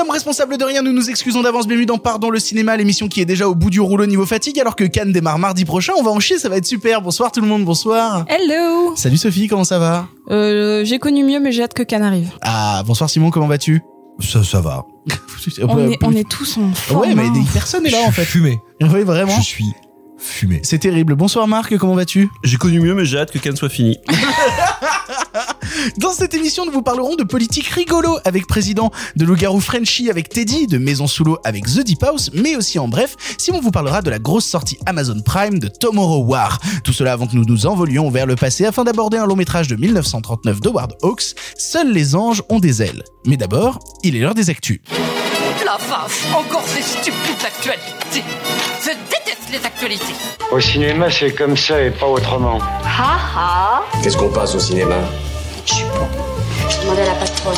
Sommes responsables de rien, nous nous excusons d'avance, bienvenue dans Pardon le cinéma, l'émission qui est déjà au bout du rouleau niveau fatigue, alors que Cannes démarre mardi prochain, on va en chier, ça va être super. Bonsoir tout le monde, bonsoir. Hello Salut Sophie, comment ça va? Euh, J'ai connu mieux, mais j'ai hâte que Cannes arrive. Ah, bonsoir Simon, comment vas-tu? Ça, ça va. On est, on est tous en forme. Ouais, mais hein. personne est là en fait. Fumé. Oui, vraiment. Je suis fumé. C'est terrible. Bonsoir Marc, comment vas-tu? J'ai connu mieux, mais j'ai hâte que Cannes soit fini. Dans cette émission, nous vous parlerons de politique rigolo avec Président, de Loup-garou Frenchy avec Teddy, de Maison sous l'eau avec The Deep House, mais aussi en bref, Simon vous parlera de la grosse sortie Amazon Prime de Tomorrow War. Tout cela avant que nous nous envolions vers le passé afin d'aborder un long métrage de 1939 d'Howard Hawks, Seuls les anges ont des ailes. Mais d'abord, il est l'heure des actus. La vache, encore ces stupides actualités. Je déteste les actualités. Au cinéma, c'est comme ça et pas autrement. Ha ha Qu'est-ce qu'on passe au cinéma? Je suis bon. Je demandais à la patronne.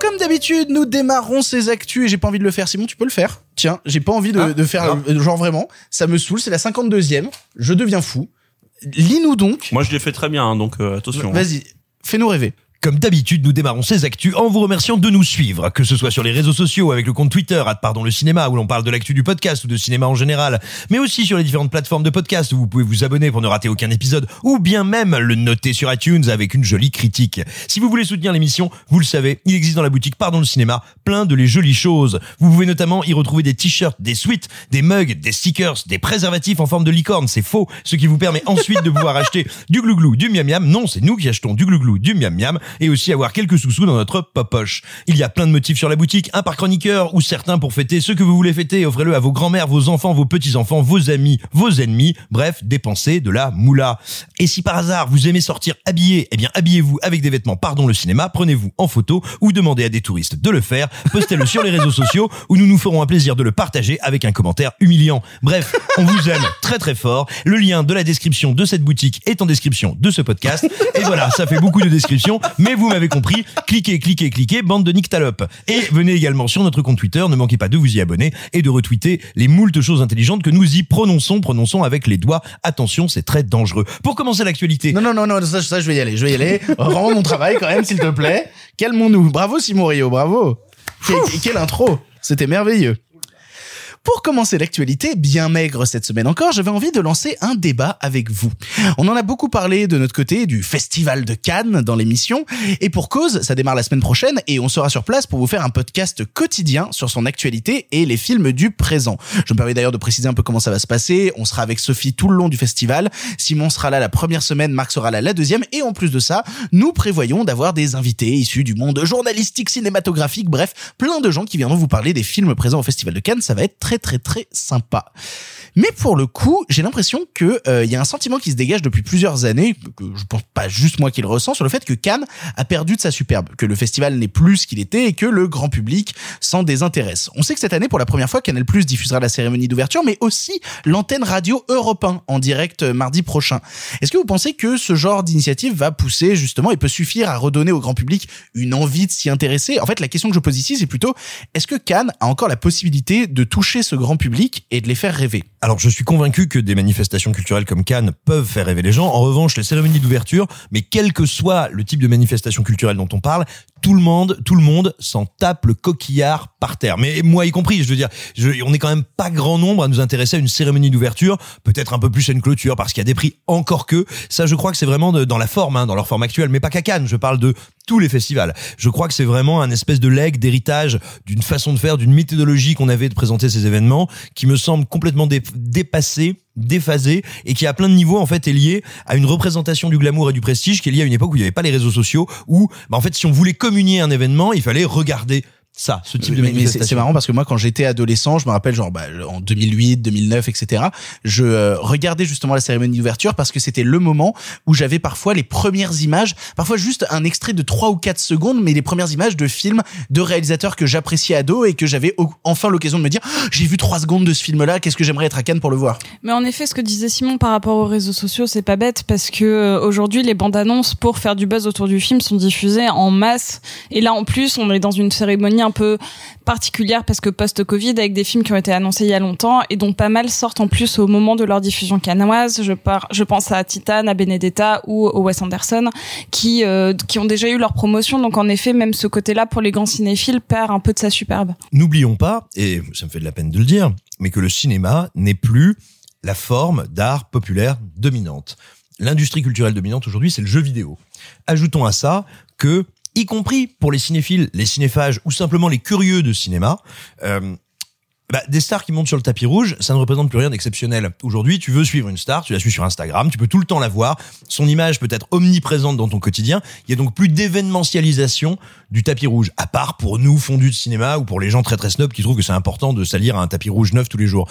Comme d'habitude, nous démarrons ces actus et j'ai pas envie de le faire. Simon, tu peux le faire. Tiens, j'ai pas envie de, Ah, de faire, euh, genre vraiment, ça me saoule, c'est la 52e, je deviens fou. Lis-nous donc. Moi, je l'ai fait très bien, hein, donc euh, attention. Vas-y, fais-nous rêver. Comme d'habitude, nous démarrons ces actus en vous remerciant de nous suivre, que ce soit sur les réseaux sociaux avec le compte Twitter, at pardon le cinéma, où l'on parle de l'actu du podcast ou de cinéma en général, mais aussi sur les différentes plateformes de podcast. Où vous pouvez vous abonner pour ne rater aucun épisode, ou bien même le noter sur iTunes avec une jolie critique. Si vous voulez soutenir l'émission, vous le savez, il existe dans la boutique Pardon le cinéma plein de les jolies choses. Vous pouvez notamment y retrouver des t-shirts, des sweats, des mugs, des stickers, des préservatifs en forme de licorne, c'est faux, ce qui vous permet ensuite de pouvoir acheter du glouglou, du miam miam, non, c'est nous qui achetons du glouglou, du miam miam, et aussi avoir quelques sous-sous dans notre popoche. Il y a plein de motifs sur la boutique, un par chroniqueur ou certains pour fêter ce que vous voulez fêter. Offrez-le à vos grands-mères, vos enfants, vos petits-enfants, vos amis, vos ennemis. Bref, dépensez de la moula. Et si par hasard vous aimez sortir habillé, eh bien habillez-vous avec des vêtements pardon le cinéma, prenez-vous en photo ou demandez à des touristes de le faire, postez-le sur les réseaux sociaux où nous nous ferons un plaisir de le partager avec un commentaire humiliant. Bref, on vous aime très très fort. Le lien de la description de cette boutique est en description de ce podcast. Et voilà, ça fait beaucoup de descriptions, mais vous m'avez compris. Cliquez, cliquez, cliquez, bande de nyctalopes. Et venez également sur notre compte Twitter, ne manquez pas de vous y abonner et de retweeter les moultes choses intelligentes que nous y prononçons, prononçons avec les doigts. Attention, c'est très dangereux. Pour commencer l'actualité, Non, non, non, non, ça, ça, je vais y aller, je vais y aller. Rends mon travail quand même, s'il te plaît. Calmons-nous. Bravo Simon Rio, bravo. Que- quelle intro. C'était merveilleux. Pour commencer l'actualité, bien maigre cette semaine encore, j'avais envie de lancer un débat avec vous. On en a beaucoup parlé de notre côté du festival de Cannes dans l'émission, et pour cause, ça démarre la semaine prochaine et on sera sur place pour vous faire un podcast quotidien sur son actualité et les films du présent. Je me permets d'ailleurs de préciser un peu comment ça va se passer. On sera avec Sophie tout le long du festival. Simon sera là la première semaine, Marc sera là la deuxième, et en plus de ça, nous prévoyons d'avoir des invités issus du monde journalistique, cinématographique, bref, plein de gens qui viendront vous parler des films présents au festival de Cannes. Ça va être très très très sympa. Mais pour le coup, j'ai l'impression que euh, il y a un sentiment qui se dégage depuis plusieurs années, que je pense pas juste moi qui le ressens, sur le fait que Cannes a perdu de sa superbe, que le festival n'est plus ce qu'il était et que le grand public s'en désintéresse. On sait que cette année, pour la première fois, Canal Plus diffusera la cérémonie d'ouverture, mais aussi l'antenne radio Europe 1 en direct euh, mardi prochain. Est-ce que vous pensez que ce genre d'initiative va pousser justement et peut suffire à redonner au grand public une envie de s'y intéresser? En fait, la question que je pose ici, c'est plutôt est-ce que Cannes a encore la possibilité de toucher ce grand public et de les faire rêver? Alors je suis convaincu que des manifestations culturelles comme Cannes peuvent faire rêver les gens. En revanche, les cérémonies d'ouverture, mais quel que soit le type de manifestation culturelle dont on parle, tout le monde, tout le monde s'en tape le coquillard par terre. Mais moi y compris, je veux dire, on est quand même pas grand nombre à nous intéresser à une cérémonie d'ouverture, peut-être un peu plus à une clôture parce qu'il y a des prix encore que. Ça, je crois que c'est vraiment dans la forme, hein, dans leur forme actuelle, mais pas qu'à Cannes. Je parle de tous les festivals. Je crois que c'est vraiment un espèce de leg, d'héritage, d'une façon de faire, d'une méthodologie qu'on avait de présenter ces événements, qui me semble complètement dé- dépassée déphasé et qui à plein de niveaux en fait est lié à une représentation du glamour et du prestige qui est liée à une époque où il n'y avait pas les réseaux sociaux où bah, en fait si on voulait communier un événement il fallait regarder ça, ce type de Mais- mais c'est manifestation. c'est marrant parce que moi, quand j'étais adolescent, je me rappelle, genre, bah, en 2008, 2009, etc., je euh, regardais justement la cérémonie d'ouverture parce que c'était le moment où j'avais parfois les premières images, parfois juste un extrait de 3 ou 4 secondes, mais les premières images de films de réalisateurs que j'appréciais ado et que j'avais enfin l'occasion de me dire, Ah, j'ai vu 3 secondes de ce film-là, qu'est-ce que j'aimerais être à Cannes pour le voir? Mais en effet, ce que disait Simon par rapport aux réseaux sociaux, c'est pas bête parce que euh, aujourd'hui, les bandes annonces pour faire du buzz autour du film sont diffusées en masse. Et là, en plus, on est dans une cérémonie un peu particulière parce que post-Covid, avec des films qui ont été annoncés il y a longtemps et dont pas mal sortent en plus au moment de leur diffusion canoise. Je, par, je pense à Titan, à Benedetta ou au Wes Anderson, qui euh, qui ont déjà eu leur promotion. Donc en effet, même ce côté-là pour les grands cinéphiles perd un peu de sa superbe. N'oublions pas, et ça me fait de la peine de le dire, mais que le cinéma n'est plus la forme d'art populaire dominante. L'industrie culturelle dominante aujourd'hui, c'est le jeu vidéo. Ajoutons à ça que, y compris pour les cinéphiles, les cinéphages ou simplement les curieux de cinéma, euh, bah, des stars qui montent sur le tapis rouge, ça ne représente plus rien d'exceptionnel. Aujourd'hui, tu veux suivre une star, tu la suis sur Instagram, tu peux tout le temps la voir, son image peut être omniprésente dans ton quotidien. Il y a donc plus d'événementialisation du tapis rouge, à part pour nous fondus de cinéma ou pour les gens très très snobs qui trouvent que c'est important de salir un tapis rouge neuf tous les jours.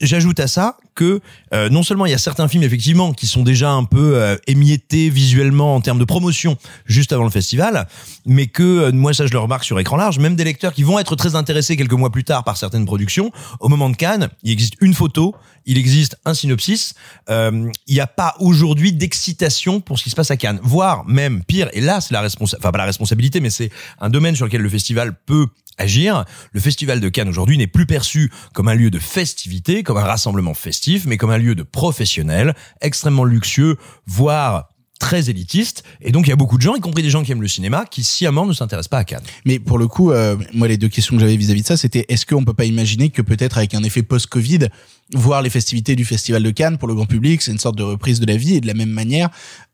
J'ajoute à ça que euh, non seulement il y a certains films effectivement qui sont déjà un peu euh, émiettés visuellement en termes de promotion juste avant le festival, mais que euh, moi ça je le remarque sur écran large, même des lecteurs qui vont être très intéressés quelques mois plus tard par certaines productions, au moment de Cannes, il existe une photo, il existe un synopsis, euh, il n'y a pas aujourd'hui d'excitation pour ce qui se passe à Cannes, voire même pire, et là c'est la responsabilité, enfin pas la responsabilité, mais c'est un domaine sur lequel le festival peut agir. Le festival de Cannes aujourd'hui n'est plus perçu comme un lieu de festivité, comme un rassemblement festif, mais comme un lieu de professionnels, extrêmement luxueux, voire très élitiste. Et donc il y a beaucoup de gens, y compris des gens qui aiment le cinéma, qui sciemment ne s'intéressent pas à Cannes. Mais pour le coup, euh, moi, les deux questions que j'avais vis-à-vis de ça, c'était est-ce qu'on peut pas imaginer que peut-être avec un effet post-Covid, voir les festivités du Festival de Cannes pour le grand public, c'est une sorte de reprise de la vie et de la même manière.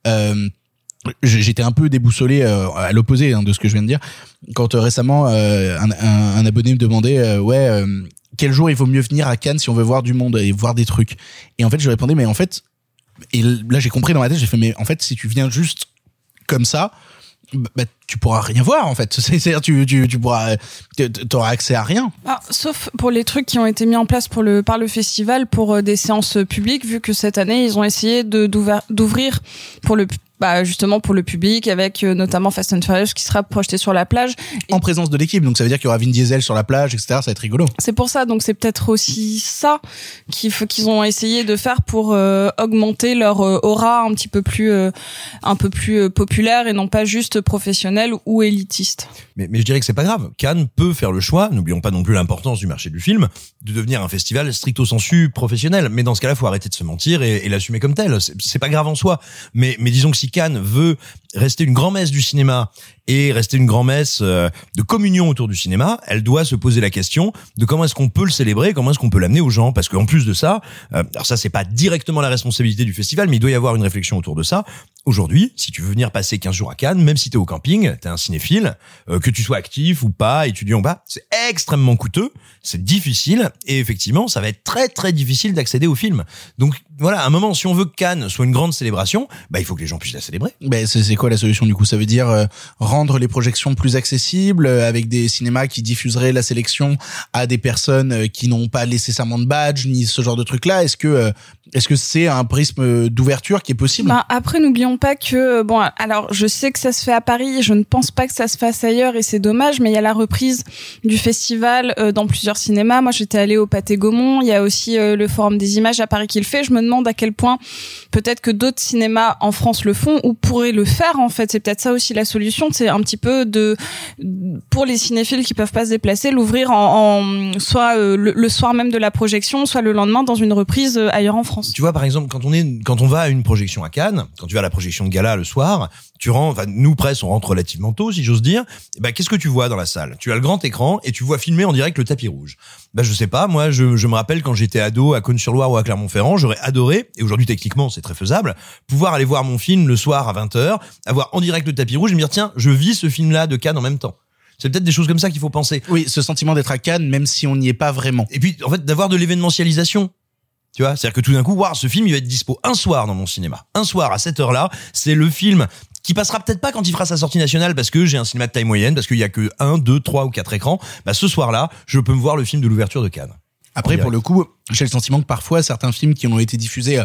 Euh, J'étais un peu déboussolé euh, à l'opposé hein, de ce que je viens de dire quand euh, récemment euh, un, un- abonné me demandait ouais quel jour il vaut mieux venir à Cannes si on veut voir du monde et voir des trucs? Et en fait je répondais mais en fait et là j'ai compris dans ma tête j'ai fait mais en fait si tu viens juste comme ça bah, tu pourras rien voir en fait. C'est c'est-à-dire tu tu tu pourras t'auras accès à rien. Ah, sauf pour les trucs qui ont été mis en place pour le, par le festival pour euh, des séances publiques, vu que cette année, ils ont essayé de d'ouvrir pour le bah, justement pour le public avec euh, notamment Fast and Furious qui sera projeté sur la plage. en présence de l'équipe donc ça veut dire qu'il y aura Vin Diesel sur la plage etc ça va être rigolo C'est pour ça, donc c'est peut-être aussi ça qu'il faut qu'ils ont essayé de faire pour euh, augmenter leur euh, aura un petit peu plus euh, un peu plus euh, populaire et non pas juste professionnel ou élitiste. Mais, mais je dirais que c'est pas grave. Cannes peut faire le choix, n'oublions pas non plus l'importance du marché du film, de devenir un festival stricto sensu professionnel. Mais dans ce cas-là, faut arrêter de se mentir et, et l'assumer comme tel. C'est c'est pas grave en soi. Mais, mais disons que si Cannes veut rester une grand-messe du cinéma et rester une grand-messe euh, de communion autour du cinéma, elle doit se poser la question de comment est-ce qu'on peut le célébrer, comment est-ce qu'on peut l'amener aux gens. Parce qu'en plus de ça, euh, alors ça c'est pas directement la responsabilité du festival, mais il doit y avoir une réflexion autour de ça. Aujourd'hui, si tu veux venir passer 15 jours à Cannes, même si t'es au camping, t'es un cinéphile, euh, que tu sois actif ou pas, étudiant ou pas, c'est extrêmement coûteux, c'est difficile, et effectivement, ça va être très très difficile d'accéder au film. Donc voilà, à un moment, si on veut que Cannes soit une grande célébration, bah il faut que les gens puissent la célébrer. Ben quoi la solution du coup? Ça veut dire euh, rendre les projections plus accessibles euh, avec des cinémas qui diffuseraient la sélection à des personnes euh, qui n'ont pas nécessairement de badge ni ce genre de truc là. Est-ce que euh, est-ce que c'est un prisme d'ouverture qui est possible? Bah, après, n'oublions pas que, bon, alors, je sais que ça se fait à Paris, je ne pense pas que ça se fasse ailleurs et c'est dommage, mais il y a la reprise du festival euh, dans plusieurs cinémas. Moi, j'étais allée au Pâté Gaumont, il y a aussi euh, le Forum des images à Paris qui le fait. Je me demande à quel point peut-être que d'autres cinémas en France le font ou pourraient le faire, en fait. C'est peut-être ça aussi la solution, c'est un petit peu de, pour les cinéphiles qui peuvent pas se déplacer, l'ouvrir en, en soit euh, le, le soir même de la projection, soit le lendemain dans une reprise euh, ailleurs en France. Tu vois, par exemple, quand on est, quand on va à une projection à Cannes, quand tu vas à la projection de gala le soir, tu rentres, enfin, nous presse, on rentre relativement tôt, si j'ose dire. Ben, qu'est-ce que tu vois dans la salle? Tu as le grand écran et tu vois filmer en direct le tapis rouge. Ben, je sais pas, moi, je, je me rappelle quand j'étais ado à Cône-sur-Loire ou à Clermont-Ferrand, j'aurais adoré, et aujourd'hui techniquement c'est très faisable, pouvoir aller voir mon film le soir à 20h, avoir en direct le tapis rouge et me dire tiens, je vis ce film-là de Cannes en même temps. C'est peut-être des choses comme ça qu'il faut penser. Oui, ce sentiment d'être à Cannes, même si on n'y est pas vraiment. Et puis, en fait, d'avoir de l'événementialisation. Tu vois, c'est-à-dire que tout d'un coup, waouh, ce film, il va être dispo un soir dans mon cinéma. Un soir, à cette heure-là, c'est le film qui passera peut-être pas quand il fera sa sortie nationale parce que j'ai un cinéma de taille moyenne, parce qu'il y a que un, deux, trois ou quatre écrans. Bah ce soir-là, je peux me voir le film de l'ouverture de Cannes. Après, pour le coup, j'ai le sentiment que parfois certains films qui ont été diffusés euh,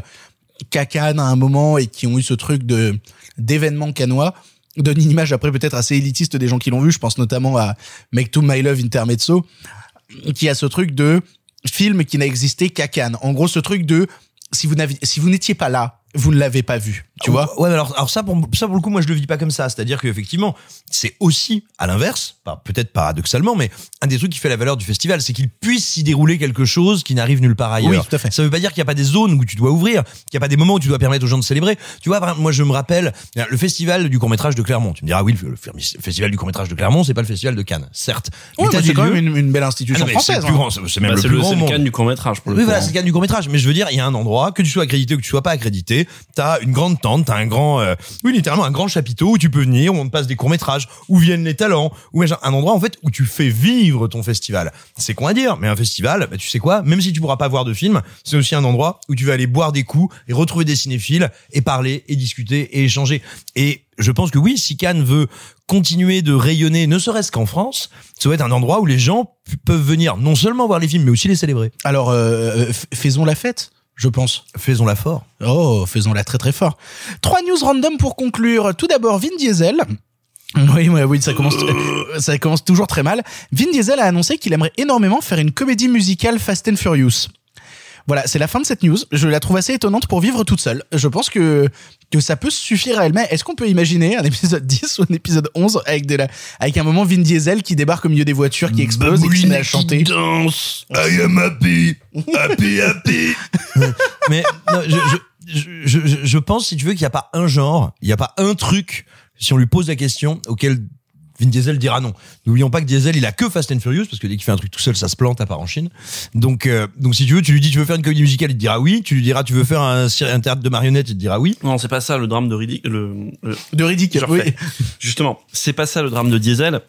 qu'à Cannes à un moment et qui ont eu ce truc de d'événement canois donnent une image après peut-être assez élitiste des gens qui l'ont vu. Je pense notamment à Make to My Love Intermezzo, qui a ce truc de film qui n'a existé qu'à Cannes. En gros, ce truc de si vous n'aviez, si vous n'étiez pas là, vous ne l'avez pas vu. Tu vois Ouais, mais alors, alors ça, pour, ça pour le coup, moi je le vis pas comme ça. C'est-à-dire qu'effectivement, c'est aussi à l'inverse, pas- peut-être paradoxalement, mais un des trucs qui fait la valeur du festival, c'est qu'il puisse s'y dérouler quelque chose qui n'arrive nulle part ailleurs. Oui, tout à fait. Ça veut pas dire qu'il n'y a pas des zones où tu dois ouvrir, qu'il n'y a pas des moments où tu dois permettre aux gens de célébrer. Tu vois, moi je me rappelle le festival du court métrage de Clermont. Tu me diras, oui, le, festival du court métrage de Clermont, c'est pas le festival de Cannes, certes. Des c'est quand lieux- même une, une belle Ah institution non, mais c'est française. le plus hein. grand, c'est c'est même Bah, le c'est plus le, grand le monde. canne du court métrage pour le Oui, coup. voilà, hein. c'est le cas du court métrage. Mais je veux dire, il y a un endroit, que tu sois accrédité ou que tu sois pas accrédité, t'as une grande tente, t'as un grand, euh, oui, littéralement un grand chapiteau où tu peux venir, où on te passe des courts métrages, où viennent les talents, où un endroit en fait où tu fais vivre ton festival. C'est con à dire, mais un festival, bah, tu sais quoi, même si tu pourras pas voir de film, c'est aussi un endroit où tu vas aller boire des coups et retrouver des cinéphiles et parler et discuter et échanger. Et je pense que oui, si Cannes veut continuer de rayonner, ne serait-ce qu'en France, ça doit être un endroit où les gens peuvent venir non seulement voir les films, mais aussi les célébrer. Alors, euh, f- faisons la fête, je pense. Faisons-la fort. Oh, faisons-la très très fort. Trois news random pour conclure. Tout d'abord, Vin Diesel. Oui, oui, oui, ça commence, euh, ça commence toujours très mal. Vin Diesel a annoncé qu'il aimerait énormément faire une comédie musicale Fast and Furious. Voilà, c'est la fin de cette news. Je la trouve assez étonnante pour vivre toute seule. Je pense que que ça peut suffire à elle-même. Est-ce qu'on peut imaginer un épisode 10 ou un épisode 11 avec de la, avec un moment Vin Diesel qui débarque au milieu des voitures, qui explose et qui se met à chanter danse. I am happy. Happy, happy. Mais non, je, je, je, je, je pense, si tu veux, qu'il n'y a pas un genre, il n'y a pas un truc, si on lui pose la question, auquel Vin Diesel dira non. N'oublions pas que Diesel, il a que Fast and Furious, parce que dès qu'il fait un truc tout seul, ça se plante à part en Chine. Donc, euh, donc si tu veux, tu lui dis, tu veux faire une comédie musicale, il te dira oui. Tu lui diras, tu veux faire un, un théâtre de marionnettes, il te dira oui. Non, c'est pas ça le drame de Riddick. Le, le- de Riddick. Oui. Justement, c'est pas ça le drame de Diesel.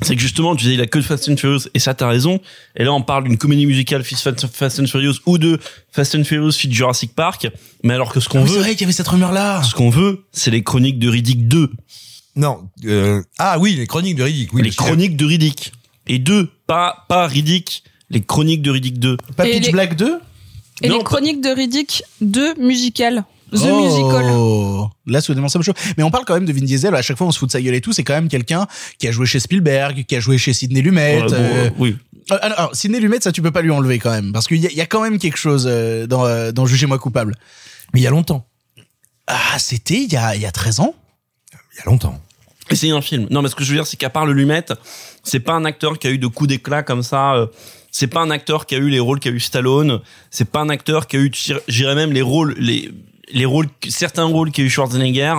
C'est que justement, tu disais, il a que de Fast and Furious, et ça, t'as raison. Et là, on parle d'une comédie musicale fit Fast and Furious ou de Fast and Furious fit Jurassic Park. Mais alors que ce Ah qu'on c'est veut, vrai qu'il y avait cette rumeur-là. ce qu'on veut, c'est les chroniques de Riddick 2. Non. Euh, ah oui, les chroniques de Riddick. Oui, les chroniques de Riddick. Et 2, pas, pas Riddick, les chroniques de Riddick 2. Pas Pitch les- Black 2 Et Non, les chroniques de Riddick 2 musicales. The oh. Musical. Là, soudainement, ça me chaud. Mais on parle quand même de Vin Diesel. À chaque fois, on se fout de sa gueule et tout. C'est quand même quelqu'un qui a joué chez Spielberg, qui a joué chez Sidney Lumet. Ouais, bon, euh, oui. euh, alors, alors, Sidney Lumet, ça, tu peux pas lui enlever quand même. Parce qu'il y, y a quand même quelque chose euh, dans, dans Jugez-moi coupable. Mais il y a longtemps. Ah, c'était il y a, il y a 13 ans Il y a longtemps. Et c'est un film. Non, mais ce que je veux dire, c'est qu'à part le Lumet, c'est pas un acteur qui a eu de coups d'éclat comme ça. euh, C'est pas un acteur qui a eu les rôles qu'a eu Stallone. C'est pas un acteur qui a eu, j'irais même les rôles, les les rôles, certains rôles qu'a eu Schwarzenegger.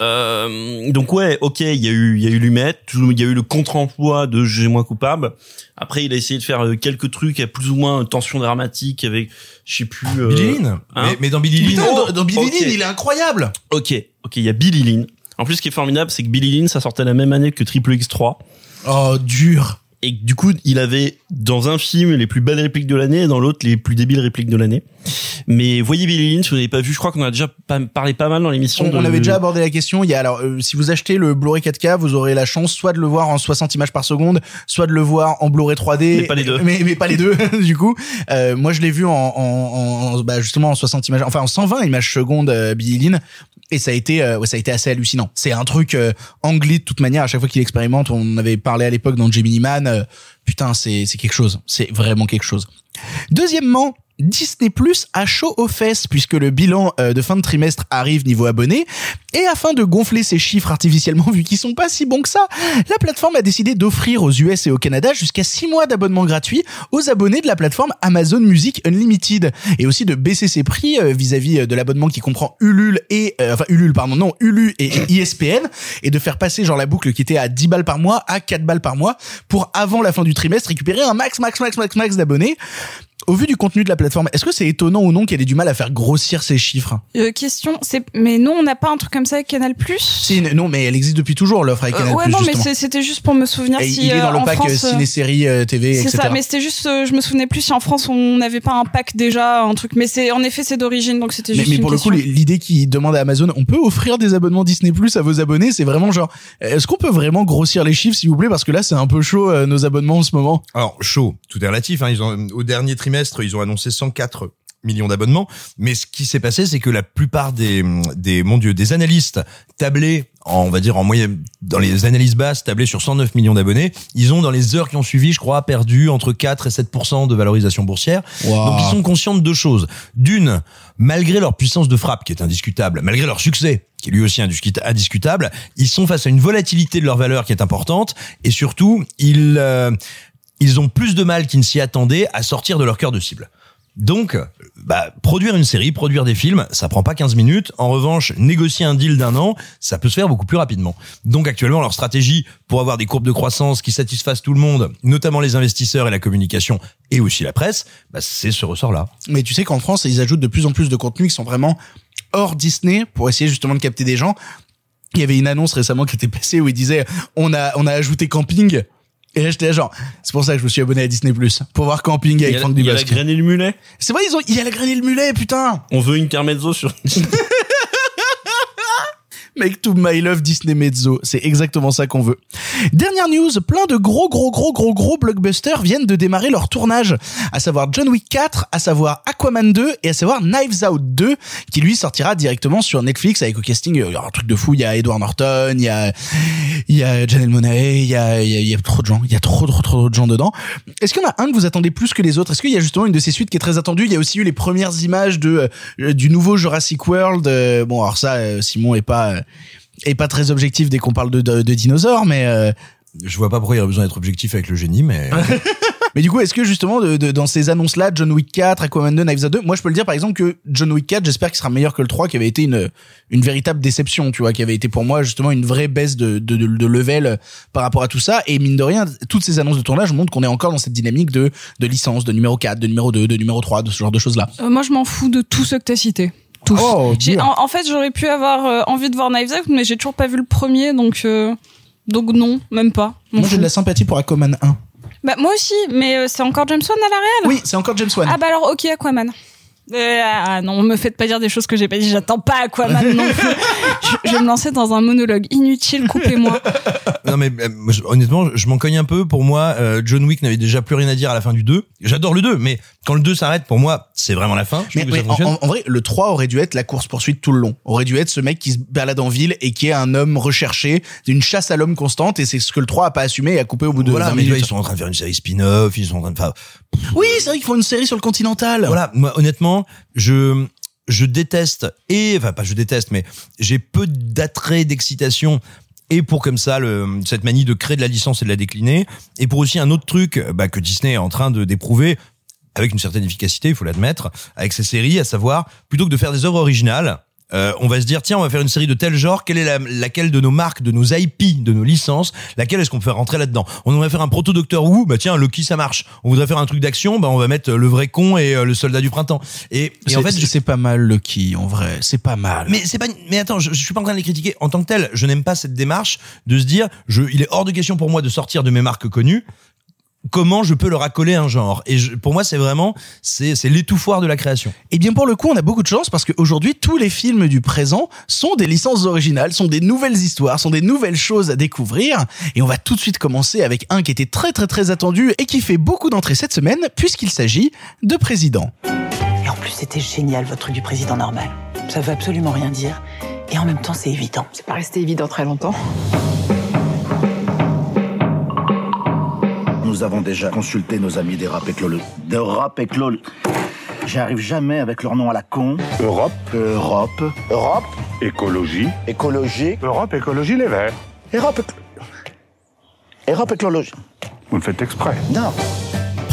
Euh, donc ouais, ok, il y a eu, il y a eu Lumet, il y a eu le contre-emploi de J'ai moi coupable. Après, il a essayé de faire euh, quelques trucs à plus ou moins tension dramatique avec, je sais plus. euh, Billy Lynn? hein? Mais, mais dans Billy Lynn. Oh, dans, dans Billy ok. Lynn, il est incroyable Ok, ok, il y a Billy Lynn. En plus, ce qui est formidable, c'est que Billy Lynn, ça sortait la même année que Triple X3. Oh, dur Et du coup, il avait dans un film les plus belles répliques de l'année et dans l'autre les plus débiles répliques de l'année. Mais voyez Billy Lynn, si vous n'avez pas vu, je crois qu'on a déjà parlé pas mal dans l'émission. on, de- on avait déjà abordé la question. Il y a alors, euh, si vous achetez le Blu-ray 4K, vous aurez la chance soit de le voir en 60 images par seconde, soit de le voir en Blu-ray 3D. Mais pas les deux. Mais, mais pas les deux, du coup. Euh, moi, je l'ai vu en, en, en- en- bah, justement en 60 images, enfin en 120 images secondes, euh, Billy Lynn. Et ça a été, euh, ouais, ça a été assez hallucinant. C'est un truc euh, anglais de toute manière. À chaque fois qu'il expérimente, on avait parlé à l'époque dans Gemini Man. euh, putain, c'est c'est quelque chose. C'est vraiment quelque chose. Deuxièmement, Disney Plus a chaud aux fesses puisque le bilan euh, de fin de trimestre arrive niveau abonnés. Et afin de gonfler ces chiffres artificiellement vu qu'ils sont pas si bons que ça, la plateforme a décidé d'offrir aux US et au Canada jusqu'à 6 mois d'abonnement gratuit aux abonnés de la plateforme Amazon Music Unlimited et aussi de baisser ses prix euh, vis-à-vis euh, de l'abonnement qui comprend Ulule et enfin Ulule pardon non Ulu et, ESPN et de faire passer genre la boucle qui était à 10 balles par mois à 4 balles par mois pour avant la fin du trimestre récupérer un max max max max max d'abonnés. Au vu du contenu de la plateforme, est-ce que c'est étonnant ou non qu'elle ait du mal à faire grossir ses chiffres? Euh, question, c'est mais nous on n'a pas un truc comme ça avec Canal Plus? Si, non, mais elle existe depuis toujours l'offre avec Canal+. Ouais non mais justement. c'était juste pour me souvenir Et si il est dans euh, le en pack France, euh, euh, ciné-série euh, TV, C'est ça, mais c'était juste, euh, je me souvenais plus si en France on n'avait pas un pack déjà, un truc. Mais c'est, en effet, c'est d'origine, donc c'était Mais, juste mais une pour le coup, l'idée qui demande à Amazon, on peut offrir des abonnements Disney Plus à vos abonnés, c'est vraiment genre, est-ce qu'on peut vraiment grossir les chiffres, s'il vous plaît, parce que là, c'est un peu chaud euh, nos abonnements en ce moment. Alors chaud, tout est relatif. Hein. Ils ont, au dernier trimestre, ils ont annoncé 104 millions d'abonnements. Mais ce qui s'est passé, c'est que la plupart des, des, mon Dieu, des analystes tablés, en, on va dire en moyenne, dans les analyses basses, tablés sur 109 millions d'abonnés, ils ont dans les heures qui ont suivi, je crois, perdu entre 4 et 7 de valorisation boursière. Donc ils sont conscients de deux choses. D'une, malgré leur puissance de frappe qui est indiscutable, malgré leur succès qui est lui aussi indiscut- indiscutable, ils sont face à une volatilité de leur valeur qui est importante et surtout ils euh, ils ont plus de mal qu'ils ne s'y attendaient à sortir de leur cœur de cible. Donc, bah, produire une série, produire des films, ça prend pas 15 minutes. En revanche, négocier un deal d'un an, ça peut se faire beaucoup plus rapidement. Donc, actuellement, leur stratégie pour avoir des courbes de croissance qui satisfassent tout le monde, notamment les investisseurs et la communication, et aussi la presse, bah, c'est ce ressort-là. Mais tu sais qu'en France, ils ajoutent de plus en plus de contenus qui sont vraiment hors Disney pour essayer justement de capter des gens. Il y avait une annonce récemment qui était passée où il disait on a on a ajouté camping. Et là j'étais genre c'est pour ça que je me suis abonné à Disney Plus pour voir camping Il avec Franck il y a la Dubosc. graine et le mulet. C'est vrai ils ont il y a la graine et le mulet putain. On veut intermezzo sur. Make to my love Disney Mezzo, c'est exactement ça qu'on veut. Dernière news, plein de gros gros gros gros gros blockbusters viennent de démarrer leur tournage, à savoir John Wick 4, à savoir Aquaman 2 et à savoir Knives Out 2 qui lui sortira directement sur Netflix avec au casting euh, un truc de fou, il y a Edward Norton, il y a il y a Janelle Monáe, il y a il y a, il y a trop de gens, il y a trop trop trop de gens dedans. Est-ce qu'il y en a un que vous attendez plus que les autres? Est-ce qu'il y a justement une de ces suites qui est très attendue? Il y a aussi eu les premières images de euh, du nouveau Jurassic World. euh, bon alors ça Simon est pas euh, est pas très objectif dès qu'on parle de, de, de dinosaures, mais euh, Je vois pas pourquoi il y aurait besoin d'être objectif avec le génie, mais mais du coup, est-ce que justement de, de- dans ces annonces-là, John Wick 4, Aquaman 2, Knives Out 2, moi je peux le dire par exemple que John Wick 4, j'espère qu'il sera meilleur que le 3, qui avait été une une véritable déception, tu vois, qui avait été pour moi justement une vraie baisse de de, de, de level par rapport à tout ça. Et mine de rien, toutes ces annonces de tournage montrent qu'on est encore dans cette dynamique de de licence, de numéro 4, de numéro 2, de numéro 3, de ce genre de choses-là. Euh, moi, je m'en fous de tous ceux que t'as cités. Tous. Oh, en, en fait, j'aurais pu avoir euh, envie de voir Knives Out, mais j'ai toujours pas vu le premier, donc euh, donc non, même pas. Moi j'ai de la sympathie pour Aquaman 1. Bah moi aussi, mais euh, c'est encore James Wan à la réal. Oui, c'est encore James Wan. Ah bah alors ok Aquaman. Euh, ah non, me faites pas dire des choses que j'ai pas dit. J'attends pas Aquaman non plus. je, je vais me lancer dans un monologue inutile. Coupez-moi. non mais euh, honnêtement, je m'en cogne un peu. Pour moi, euh, John Wick n'avait déjà plus rien à dire à la fin du 2. J'adore le 2, mais quand le 2 s'arrête, pour moi, c'est vraiment la fin. Je Mais, trouve que mais ça en, vrai, le 3 aurait dû être la course poursuite tout le long. Aurait dû être ce mec qui se balade en ville et qui est un homme recherché, une chasse à l'homme constante et c'est ce que le 3 a pas assumé et a coupé au bout de voilà, 20 mais là, minutes. ils sont en train de faire une série spin-off, ils sont en train de faire. Oui, c'est vrai qu'ils font une série sur le continental. Voilà, moi honnêtement, je je déteste et enfin pas je déteste, mais j'ai peu d'attrait, d'excitation et pour comme ça cette manie de créer de la licence et de la décliner et pour aussi un autre truc bah, que Disney est en train de d'éprouver avec une certaine efficacité, il faut l'admettre, avec ses séries, à savoir plutôt que de faire des œuvres originales. Euh, on va se dire tiens on va faire une série de tel genre. Quelle est la, laquelle de nos marques de nos IP de nos licences laquelle est-ce qu'on peut faire rentrer là-dedans? On voudrait faire un proto Doctor Who. Bah tiens Loki ça marche. On voudrait faire un truc d'action. Bah on va mettre le vrai con et euh, le soldat du printemps. Et, et en fait c'est- pas mal Lucky en vrai, c'est pas mal. mais c'est pas mais attends je, je suis pas en train de les critiquer en tant que tel. Je n'aime pas cette démarche de se dire je il est hors de question pour moi de sortir de mes marques connues comment je peux leur accoler un genre et je- pour moi c'est vraiment c'est c'est l'étouffoir de la création Et bien pour le coup, on a beaucoup de chance parce qu'aujourd'hui, tous les films du présent sont des licences originales, sont des nouvelles histoires, sont des nouvelles choses à découvrir. Et on va tout de suite commencer avec un qui était très très très attendu et qui fait beaucoup d'entrées cette semaine puisqu'il s'agit de Président. Et en plus, c'était génial, votre truc du président normal. Ça veut absolument rien dire. Et en même temps, c'est évident. C'est pas resté évident très longtemps. Nous avons déjà consulté nos amis des rap et Clolo. De rap et Clolo. J'arrive jamais avec leur nom à la con. Europe. Europe. Europe. Écologie. Écologie. Europe, écologie, les verts. Europe. Europe, écologie. Vous le faites exprès. Non.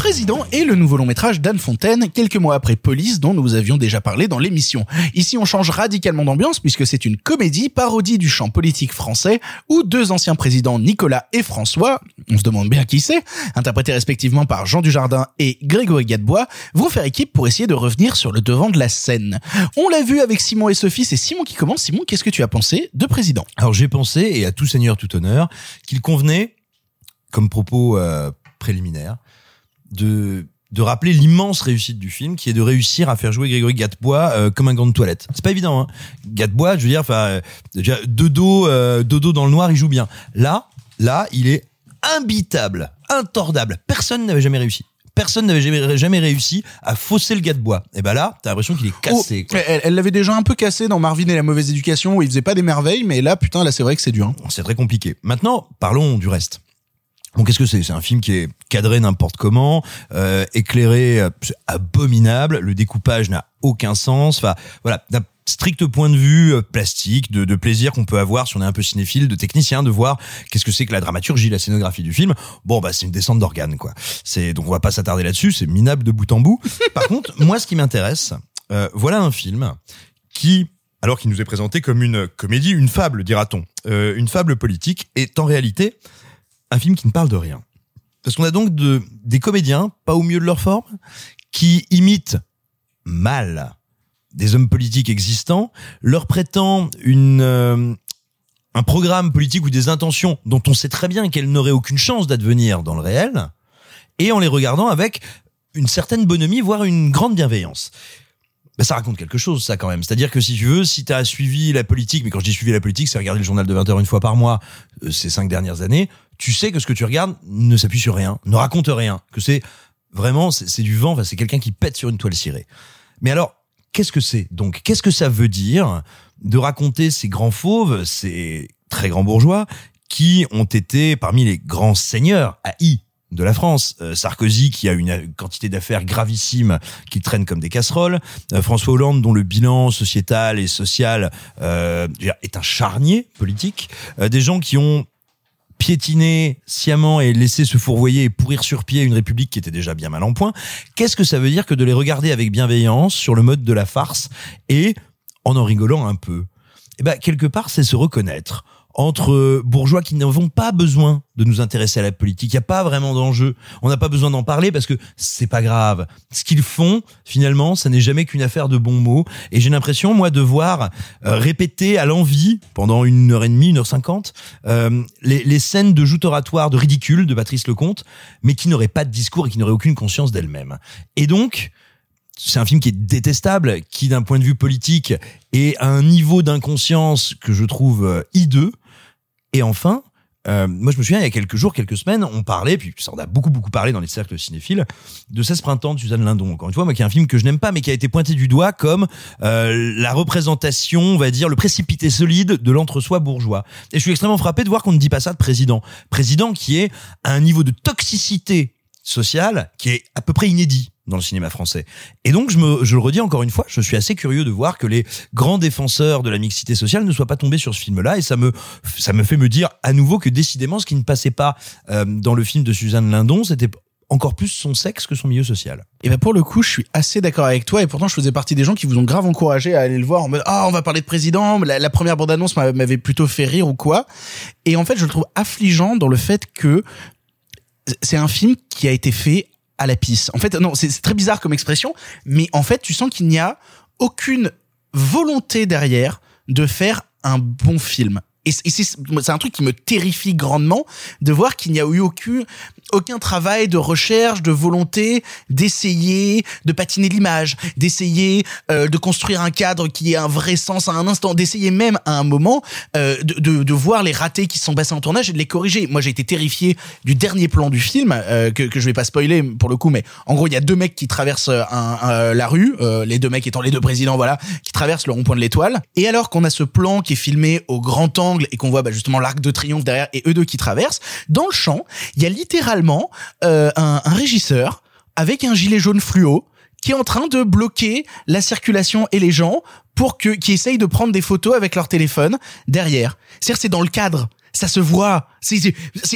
Président est le nouveau long métrage d'Anne Fontaine, quelques mois après Police, dont nous avions déjà parlé dans l'émission. Ici, on change radicalement d'ambiance puisque c'est une comédie parodie du champ politique français où deux anciens présidents, Nicolas et François, on se demande bien qui c'est, interprétés respectivement par Jean Dujardin et Grégory Gadebois, vont faire équipe pour essayer de revenir sur le devant de la scène. On l'a vu avec Simon et Sophie, c'est Simon qui commence. Simon, qu'est-ce que tu as pensé de Président? Alors j'ai pensé, et à tout seigneur tout honneur, qu'il convenait, comme propos euh, préliminaire, de de rappeler l'immense réussite du film, qui est de réussir à faire jouer Grégory Gatebois euh, comme un gant de toilette. C'est pas évident, hein. Je veux dire, enfin, euh, déjà dodo, euh, dodo dans le noir, il joue bien. Là, là, il est imbitable, intordable. Personne n'avait jamais réussi. Personne n'avait jamais, jamais réussi à fausser le Gatebois. Et ben là, t'as l'impression qu'il est cassé. Oh, elle elle l'avait déjà un peu cassé dans Marvin et la mauvaise éducation où il faisait pas des merveilles, mais là, putain, là, c'est vrai que c'est dur. hein. C'est très compliqué. Maintenant, parlons du reste. Bon, qu'est-ce que c'est? C'est un film qui est cadré n'importe comment, euh, éclairé, euh, abominable. Le découpage n'a aucun sens. Enfin, voilà, d'un strict point de vue euh, plastique, de, de plaisir qu'on peut avoir si on est un peu cinéphile, de technicien, de voir qu'est-ce que c'est que la dramaturgie, la scénographie du film. Bon, bah c'est une descente d'organes, quoi. C'est donc on va pas s'attarder là-dessus. C'est minable de bout en bout. Par contre, moi, ce qui m'intéresse, euh, voilà un film qui alors qu'il nous est présenté comme une comédie, une fable, dira-t-on, euh, une fable politique, est en réalité un film qui ne parle de rien. Parce qu'on a donc de, des comédiens, pas au mieux de leur forme, qui imitent mal des hommes politiques existants, leur prêtant une, euh, un programme politique ou des intentions dont on sait très bien qu'elles n'auraient aucune chance d'advenir dans le réel, et en les regardant avec une certaine bonhomie, voire une grande bienveillance. Ben, ça raconte quelque chose, ça, quand même. C'est-à-dire que si tu veux, si tu as suivi la politique, mais quand je dis suivi la politique, c'est regarder le journal de 20h une fois par mois euh, ces cinq dernières années, tu sais que ce que tu regardes ne s'appuie sur rien, ne raconte rien, que c'est vraiment, c'est du vent, enfin, c'est quelqu'un qui pète sur une toile cirée. Mais alors, qu'est-ce que c'est donc? Qu'est-ce que ça veut dire de raconter ces grands fauves, ces très grands bourgeois, qui ont été parmi les grands seigneurs haïs de la France. Euh, Sarkozy qui a une quantité d'affaires gravissimes qui traînent comme des casseroles. Euh, François Hollande dont le bilan sociétal et social euh, est un charnier politique. Euh, des gens qui ont piétiné sciemment et laissé se fourvoyer et pourrir sur pied une république qui était déjà bien mal en point. Qu'est-ce que ça veut dire que de les regarder avec bienveillance sur le mode de la farce et en en rigolant un peu? Eh ben quelque part c'est se reconnaître entre bourgeois qui n'avons pas besoin de nous intéresser à la politique. Il n'y a pas vraiment d'enjeu. On n'a pas besoin d'en parler parce que c'est pas grave. Ce qu'ils font, finalement, ça n'est jamais qu'une affaire de bons mots. Et j'ai l'impression, moi, de voir euh, répéter à l'envie, pendant une heure et demie, une heure cinquante, euh, les, scènes de joute oratoire, de ridicule de Patrice Lecomte, mais qui n'auraient pas de discours et qui n'auraient aucune conscience d'elle-même. Et donc, c'est un film qui est détestable, qui d'un point de vue politique est à un niveau d'inconscience que je trouve euh, hideux. Et enfin, euh, moi je me souviens il y a quelques jours, quelques semaines, on parlait, puis ça en a beaucoup beaucoup parlé dans les cercles cinéphiles, de 16 printemps de Suzanne Lindon. Encore une fois, moi qui est un film que je n'aime pas, mais qui a été pointé du doigt comme euh, la représentation, on va dire, le précipité solide de l'entre-soi bourgeois. Et je suis extrêmement frappé de voir qu'on ne dit pas ça de président. Président qui est à un niveau de toxicité sociale qui est à peu près inédit dans le cinéma français. Et donc, je, me, je le redis encore une fois, je suis assez curieux de voir que les grands défenseurs de la mixité sociale ne soient pas tombés sur ce film-là. Et ça me, ça me fait me dire à nouveau que décidément, ce qui ne passait pas euh, dans le film de Suzanne Lindon, c'était encore plus son sexe que son milieu social. Et ben pour le coup, je suis assez d'accord avec toi et pourtant je faisais partie des gens qui vous ont grave encouragé à aller le voir en mode ah on va parler de président, la, la première bande annonce m'avait plutôt fait rire ou quoi. Et en fait, je le trouve affligeant dans le fait que c'est un film qui a été fait à la pisse. En fait, non, c'est très bizarre comme expression, mais en fait, tu sens qu'il n'y a aucune volonté derrière de faire un bon film. Et c'est un truc qui me terrifie grandement de voir qu'il n'y a eu aucun, aucun travail de recherche, de volonté d'essayer de patiner l'image, d'essayer euh, de construire un cadre qui ait un vrai sens à un instant, d'essayer même à un moment euh, de, de, de voir les ratés qui sont passés en tournage et de les corriger. Moi, j'ai été terrifié du dernier plan du film euh, que, que je vais pas spoiler pour le coup, mais en gros, il y a deux mecs qui traversent un, un- la rue, euh, les deux mecs étant les deux présidents, voilà, qui traversent le rond-point de l'étoile. Et alors qu'on a ce plan qui est filmé au grand angle et qu'on voit bah, justement l'arc de triomphe derrière et eux deux qui traversent, dans le champ, il y a littéralement euh, un, régisseur avec un gilet jaune fluo qui est en train de bloquer la circulation et les gens pour que qui essayent de prendre des photos avec leur téléphone derrière. C'est-à-dire c'est dans le cadre. Ça se voit. C'est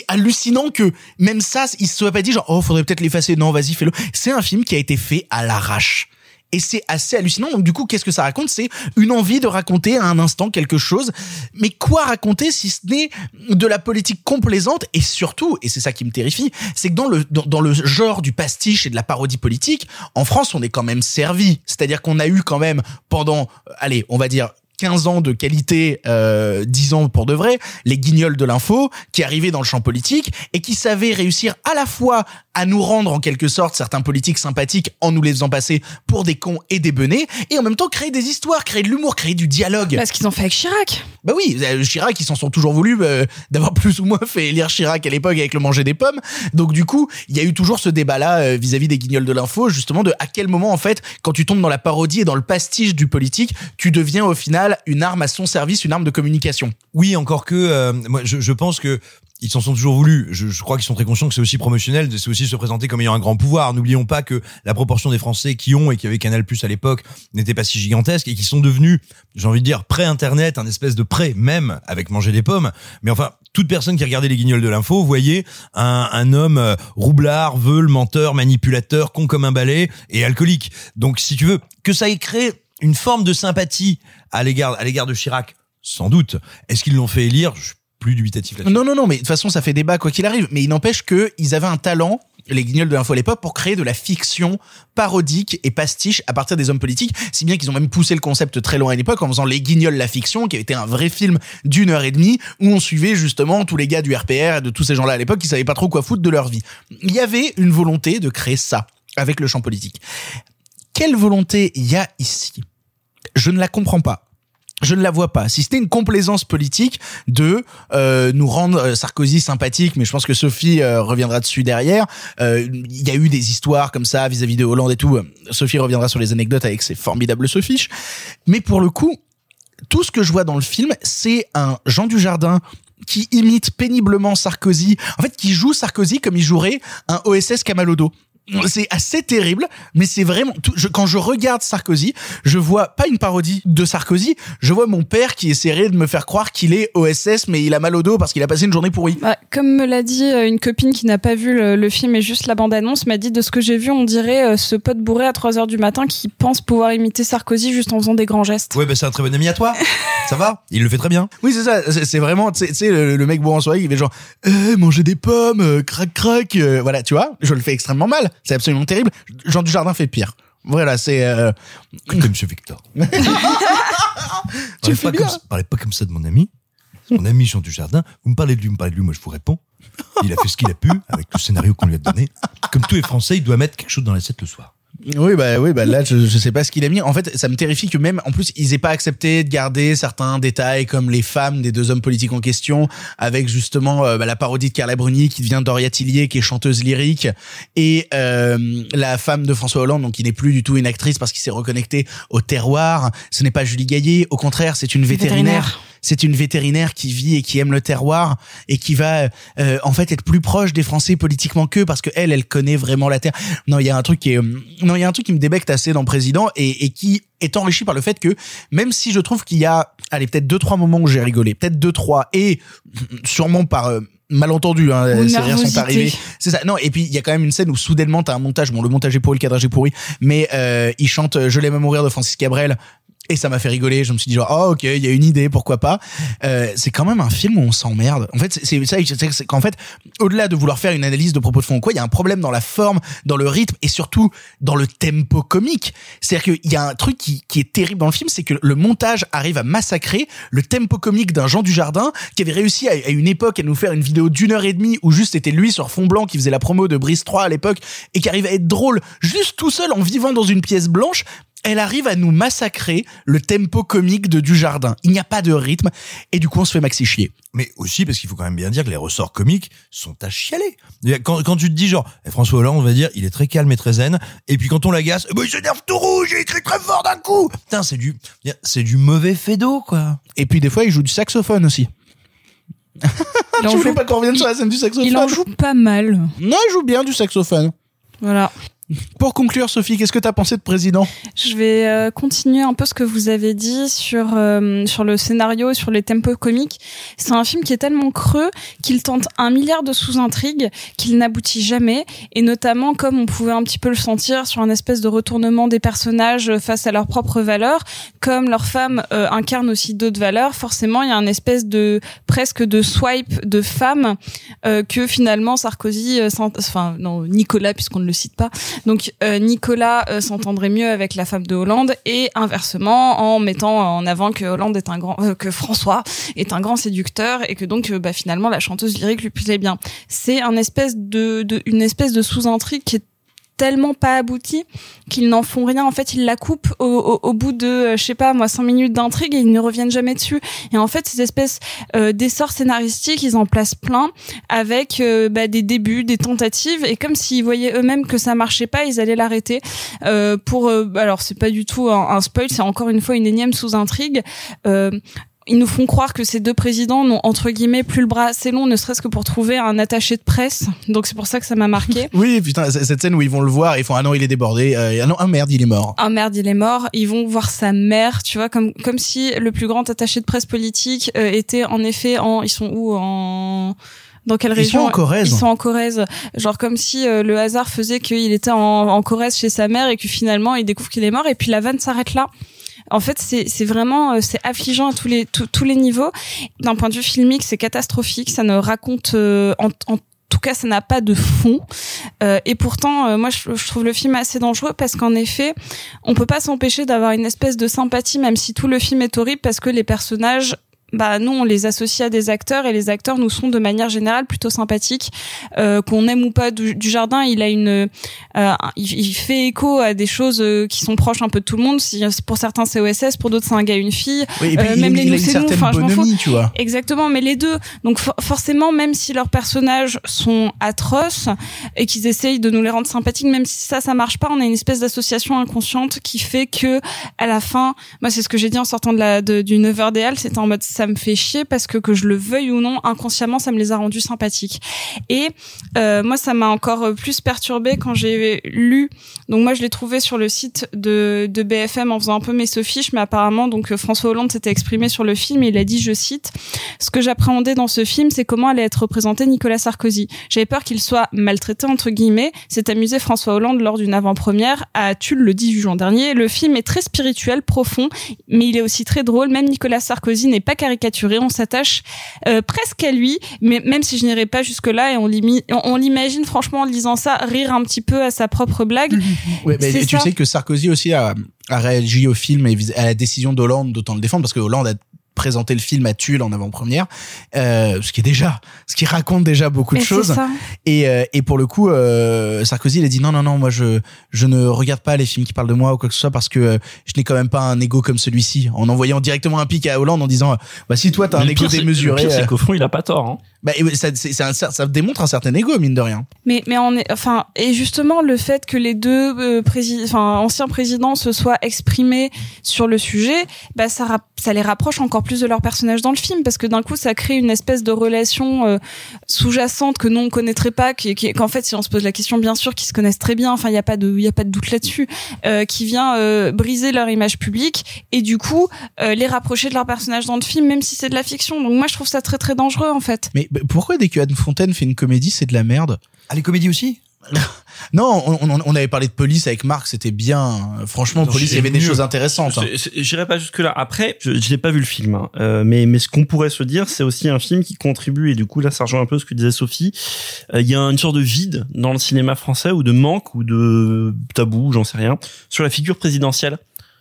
hallucinant que même ça, il se soit pas dit genre oh faudrait peut-être l'effacer. Non, vas-y fais-le. C'est un film qui a été fait à l'arrache. Et c'est assez hallucinant. Donc du coup, qu'est-ce que ça raconte? C'est une envie de raconter à un instant quelque chose. Mais quoi raconter si ce n'est de la politique complaisante? Et surtout, et c'est ça qui me terrifie, c'est que dans le dans, dans le genre du pastiche et de la parodie politique, en France, on est quand même servi. C'est-à-dire qu'on a eu quand même pendant, euh, allez, on va dire 15 ans de qualité, euh, 10 ans pour de vrai, les guignols de l'info, qui arrivaient dans le champ politique et qui savaient réussir à la fois à nous rendre en quelque sorte certains politiques sympathiques en nous les faisant passer pour des cons et des benets, et en même temps créer des histoires, créer de l'humour, créer du dialogue. Parce qu'ils ont fait avec Chirac. Bah oui, euh, Chirac, ils s'en sont toujours voulu euh, d'avoir plus ou moins fait élire Chirac à l'époque avec le manger des pommes. Donc du coup, il y a eu toujours ce débat-là euh, vis-à-vis des guignols de l'info, justement de à quel moment en fait, quand tu tombes dans la parodie et dans le pastiche du politique, tu deviens au final une arme à son service, une arme de communication. Oui, encore que euh, moi je, je pense que ils s'en sont toujours voulu. Je, je crois qu'ils sont très conscients que c'est aussi promotionnel, c'est aussi se présenter comme ayant un grand pouvoir. N'oublions pas que la proportion des Français qui ont et qui avaient Canal Plus à l'époque n'était pas si gigantesque et qui sont devenus, j'ai envie de dire, pré-internet, un espèce de pré même avec manger des pommes. Mais enfin, toute personne qui regardait les guignols de l'info voyait un, un homme euh, roublard, veule, menteur, manipulateur, con comme un balai et alcoolique. Donc si tu veux que ça ait créé une forme de sympathie à l'égard à l'égard de Chirac, sans doute. Est-ce qu'ils l'ont fait élire? Je suis plus dubitatif là-dessus. Non, non, non, mais de toute façon, ça fait débat quoi qu'il arrive. Mais il n'empêche que ils avaient un talent, les guignols de l'info à l'époque, pour créer de la fiction parodique et pastiche à partir des hommes politiques. Si bien qu'ils ont même poussé le concept très loin à l'époque en faisant Les Guignols la fiction, qui été un vrai film d'une heure et demie où on suivait justement tous les gars du RPR et de tous ces gens-là à l'époque qui savaient pas trop quoi foutre de leur vie. Il y avait une volonté de créer ça avec le champ politique. Quelle volonté il y a ici? Je ne la comprends pas. Je ne la vois pas. Si c'était une complaisance politique de euh, nous rendre euh, Sarkozy sympathique, mais je pense que Sophie euh, reviendra dessus derrière. Euh, Il y a eu des histoires comme ça vis-à-vis de Hollande et tout. Sophie reviendra sur les anecdotes avec ses formidables Sophiches. Mais pour le coup, tout ce que je vois dans le film, c'est un Jean Dujardin qui imite péniblement Sarkozy. En fait, qui joue Sarkozy comme il jouerait un OSS Camalodo. C'est assez terrible, mais c'est vraiment. tout- je- quand je regarde Sarkozy, je vois pas une parodie de Sarkozy. Je vois mon père qui essaierait de me faire croire qu'il est OSS, mais il a mal au dos parce qu'il a passé une journée pourrie. Ouais, comme me l'a dit euh, une copine qui n'a pas vu le, le film et juste la bande-annonce, m'a dit de ce que j'ai vu, on dirait euh, ce pote bourré à 3 heures du matin qui pense pouvoir imiter Sarkozy juste en faisant des grands gestes. Ouais, bah c'est un très bon ami à toi. Ça va? Il le fait très bien. Oui, c'est ça. C'est c'est vraiment, tu sais- le, le mec bourré en soirée, il fait genre, eh, manger des pommes, euh, crac, crac. euh, voilà, tu vois, je le fais extrêmement mal. C'est absolument terrible. Jean Dujardin fait pire. Voilà, c'est. Euh... Écoutez, monsieur Victor. Tu fais pas bien. comme ça, parlez pas comme ça de mon ami. Mon ami Jean Dujardin. Vous me parlez de lui, vous me parlez de lui, moi je vous réponds. Il a fait ce qu'il a pu avec le scénario qu'on lui a donné. Comme tous les Français, il doit mettre quelque chose dans l'assiette le soir. Oui, bah, oui, bah là, je, je sais pas ce qu'il a mis. En fait, ça me terrifie que même, en plus, ils aient pas accepté de garder certains détails comme les femmes des deux hommes politiques en question, avec justement euh, bah, la parodie de Carla Bruni qui devient Doria Tillier, qui est chanteuse lyrique, et euh, la femme de François Hollande, donc qui n'est plus du tout une actrice parce qu'il s'est reconnecté au terroir. Ce n'est pas Julie Gaillet, au contraire, c'est une vétérinaire. Vétérinaire. C'est une vétérinaire qui vit et qui aime le terroir et qui va euh, en fait être plus proche des Français politiquement qu'eux parce que elle, elle connaît vraiment la terre. Non, il y a un truc qui est, euh, non, il y a un truc qui me débecte assez dans Président et, et qui est enrichi par le fait que même si je trouve qu'il y a, allez, peut-être deux trois moments où j'ai rigolé, peut-être deux trois et sûrement par euh, malentendu, hein, ces rires sont arrivés. C'est ça. Non, et puis il y a quand même une scène où soudainement t'as un montage. Bon, le montage est pourri, le cadrage est pourri, mais euh, il chante euh, "Je l'aime à mourir" de Francis Cabrel. Et ça m'a fait rigoler. Je me suis dit genre, oh, ok, il y a une idée, pourquoi pas. Euh, c'est quand même un film où on s'emmerde. En fait, c'est- ça, c'est qu'en fait, au-delà de vouloir faire une analyse de propos de fond ou quoi, il y a un problème dans la forme, dans le rythme et surtout dans le tempo comique. C'est-à-dire qu'il y a un truc qui, qui est terrible dans le film, c'est que le montage arrive à massacrer le tempo comique d'un Jean Dujardin qui avait réussi à, à une époque à nous faire une vidéo d'une heure et demie où juste c'était lui sur fond blanc qui faisait la promo de Brise 3 à l'époque et qui arrive à être drôle juste tout seul en vivant dans une pièce blanche. Elle arrive à nous massacrer le tempo comique de Dujardin. Il n'y a pas de rythme et du coup on se fait maxi chier. Mais aussi parce qu'il faut quand même bien dire que les ressorts comiques sont à chialer. Quand, quand tu te dis genre, eh, François Hollande, on va dire, il est très calme et très zen, et puis quand on l'agace, eh ben, il s'énerve tout rouge, il écrit très fort d'un coup. Putain, c'est du, c'est du mauvais fait d'eau, quoi. Et puis des fois il joue du saxophone aussi. Il tu voulais joue- pas qu'on revienne sur la scène du saxophone Il en joue pas mal. Non, il joue bien du saxophone. Voilà. Pour conclure, Sophie, qu'est-ce que t'as pensé de Président? Je vais euh, continuer un peu ce que vous avez dit sur euh, sur le scénario, sur les tempos comiques. C'est un film qui est tellement creux qu'il tente un milliard de sous-intrigues qu'il n'aboutit jamais, et notamment comme on pouvait un petit peu le sentir sur un espèce de retournement des personnages face à leurs propres valeurs, comme leurs femmes euh, incarnent aussi d'autres valeurs. Forcément, il y a un espèce de presque de swipe de femmes euh, que finalement Sarkozy, euh, enfin non Nicolas puisqu'on ne le cite pas. Donc euh, Nicolas euh, s'entendrait mieux avec la femme de Hollande et inversement en mettant en avant que Hollande est un grand, euh, que François est un grand séducteur et que donc euh, bah, finalement la chanteuse lyrique lui plaisait bien. C'est un espèce de, une espèce de sous-intrigue qui est tellement pas abouti qu'ils n'en font rien. En fait ils la coupent au, au, au bout de euh, je sais pas moi cinq minutes d'intrigue et ils ne reviennent jamais dessus. Et en fait ces espèces euh, d'essors scénaristiques ils en placent plein avec euh, bah, des débuts des tentatives et comme s'ils voyaient eux-mêmes que ça marchait pas ils allaient l'arrêter. Euh, pour euh, alors c'est pas du tout un, un spoil c'est encore une fois une énième sous-intrigue ils nous font croire que ces deux présidents n'ont entre guillemets plus le bras assez long, ne serait-ce que pour trouver un attaché de presse. Donc c'est pour ça que ça m'a marqué. Oui, putain, cette scène où ils vont le voir, ils font ah non, il est débordé, euh, ah non, ah merde, il est mort. Ah merde, il est mort. Ils vont voir sa mère, tu vois, comme comme si le plus grand attaché de presse politique euh, était en effet en. Ils sont où en dans quelle Ils région sont en Corrèze. Ils sont en Corrèze. Genre comme si euh, le hasard faisait qu'il était en, en Corrèze chez sa mère et que finalement il découvre qu'il est mort et puis la vanne s'arrête là. En fait, c'est vraiment euh, c'est affligeant à tous les tous- tous les niveaux. D'un point de vue filmique, c'est catastrophique. Ça ne raconte euh, en, en tout cas, ça n'a pas de fond. Euh, et pourtant, euh, moi, je, je trouve le film assez dangereux parce qu'en effet, on peut pas s'empêcher d'avoir une espèce de sympathie, même si tout le film est horrible, parce que les personnages bah nous on les associe à des acteurs et les acteurs nous sont de manière générale plutôt sympathiques euh, qu'on aime ou pas du, du jardin il a une euh, il, il fait écho à des choses euh, qui sont proches un peu de tout le monde si pour certains c'est OSS pour d'autres c'est un gars et une fille Oui, et puis Euh, même il les nous c'est nous enfin je m'en fous tu vois. Exactement, mais les deux. Donc for- forcément, même si leurs personnages sont atroces et qu'ils essayent de nous les rendre sympathiques, même si ça, ça marche pas, on a une espèce d'association inconsciente qui fait que à la fin, moi c'est ce que j'ai dit en sortant de la de, du 9h des Halles, c'était en mode ça me fait chier parce que que je le veuille ou non, inconsciemment ça me les a rendus sympathiques. Et euh, moi ça m'a encore plus perturbé quand j'ai lu. Donc moi je l'ai trouvé sur le site de de BFM en faisant un peu mes sophiches, mais apparemment donc euh, François Hollande s'était exprimé sur le film et il a dit, je cite, ce que j'appréhendais dans ce film, c'est comment allait être représenté Nicolas Sarkozy. J'avais peur qu'il soit maltraité entre guillemets. C'est amusé François Hollande lors d'une avant-première à Tulle le 18 juin dernier. Le film est très spirituel, profond, mais il est aussi très drôle. Même Nicolas Sarkozy n'est pas caricaturé. On s'attache euh, presque à lui, mais même si je n'irai pas jusque là et on l'imagine franchement en lisant ça rire un petit peu à sa propre blague. Ouais, mais C'est tu sais que Sarkozy aussi a, a réagi au film et à la décision d'Hollande d'autant le défendre parce que Hollande a présenté le film à Tulle en avant-première, euh, ce qui est déjà, ce qui raconte déjà beaucoup Mais de c'est choses. Et, euh, et pour le coup, euh, Sarkozy, il a dit non, non, non, moi je, je ne regarde pas les films qui parlent de moi ou quoi que ce soit parce que euh, je n'ai quand même pas un ego comme celui-ci. En envoyant directement un pic à Hollande en disant, euh, bah si toi t'as un ego c'est- démesuré, Le pire, euh, c'est qu'au fond, il a pas tort. Hein. Bah, ça, un ça démontre un certain ego mine de rien. Mais mais on est enfin et justement le fait que les deux euh, prési- enfin anciens présidents se soient exprimés sur le sujet, bah ça ça les rapproche encore plus de leur personnage dans le film parce que d'un coup ça crée une espèce de relation euh, sous-jacente que nous on connaîtrait pas qui qui- qu'en fait si on se pose la question bien sûr qu'ils se connaissent très bien, enfin il y a pas de il y a pas de doute là-dessus euh, qui vient euh, briser leur image publique et du coup euh, les rapprocher de leur personnage dans le film même si c'est de la fiction. Donc moi je trouve ça très très dangereux en fait. Mais pourquoi dès que Anne Fontaine fait une comédie, c'est de la merde? Ah, les comédies aussi? Non, on, on, on avait parlé de police avec Marc, c'était bien. Franchement, Non, police, il y avait des choses intéressantes. hein. J'irai pas jusque là. Après, je, je n'ai pas vu le film, hein. Euh, mais mais ce qu'on pourrait se dire, c'est aussi un film qui contribue et du coup là, ça rejoint un peu ce que disait Sophie. Euh, Il y a une sorte de vide dans le cinéma français ou de manque ou de tabou, j'en sais rien, sur la figure présidentielle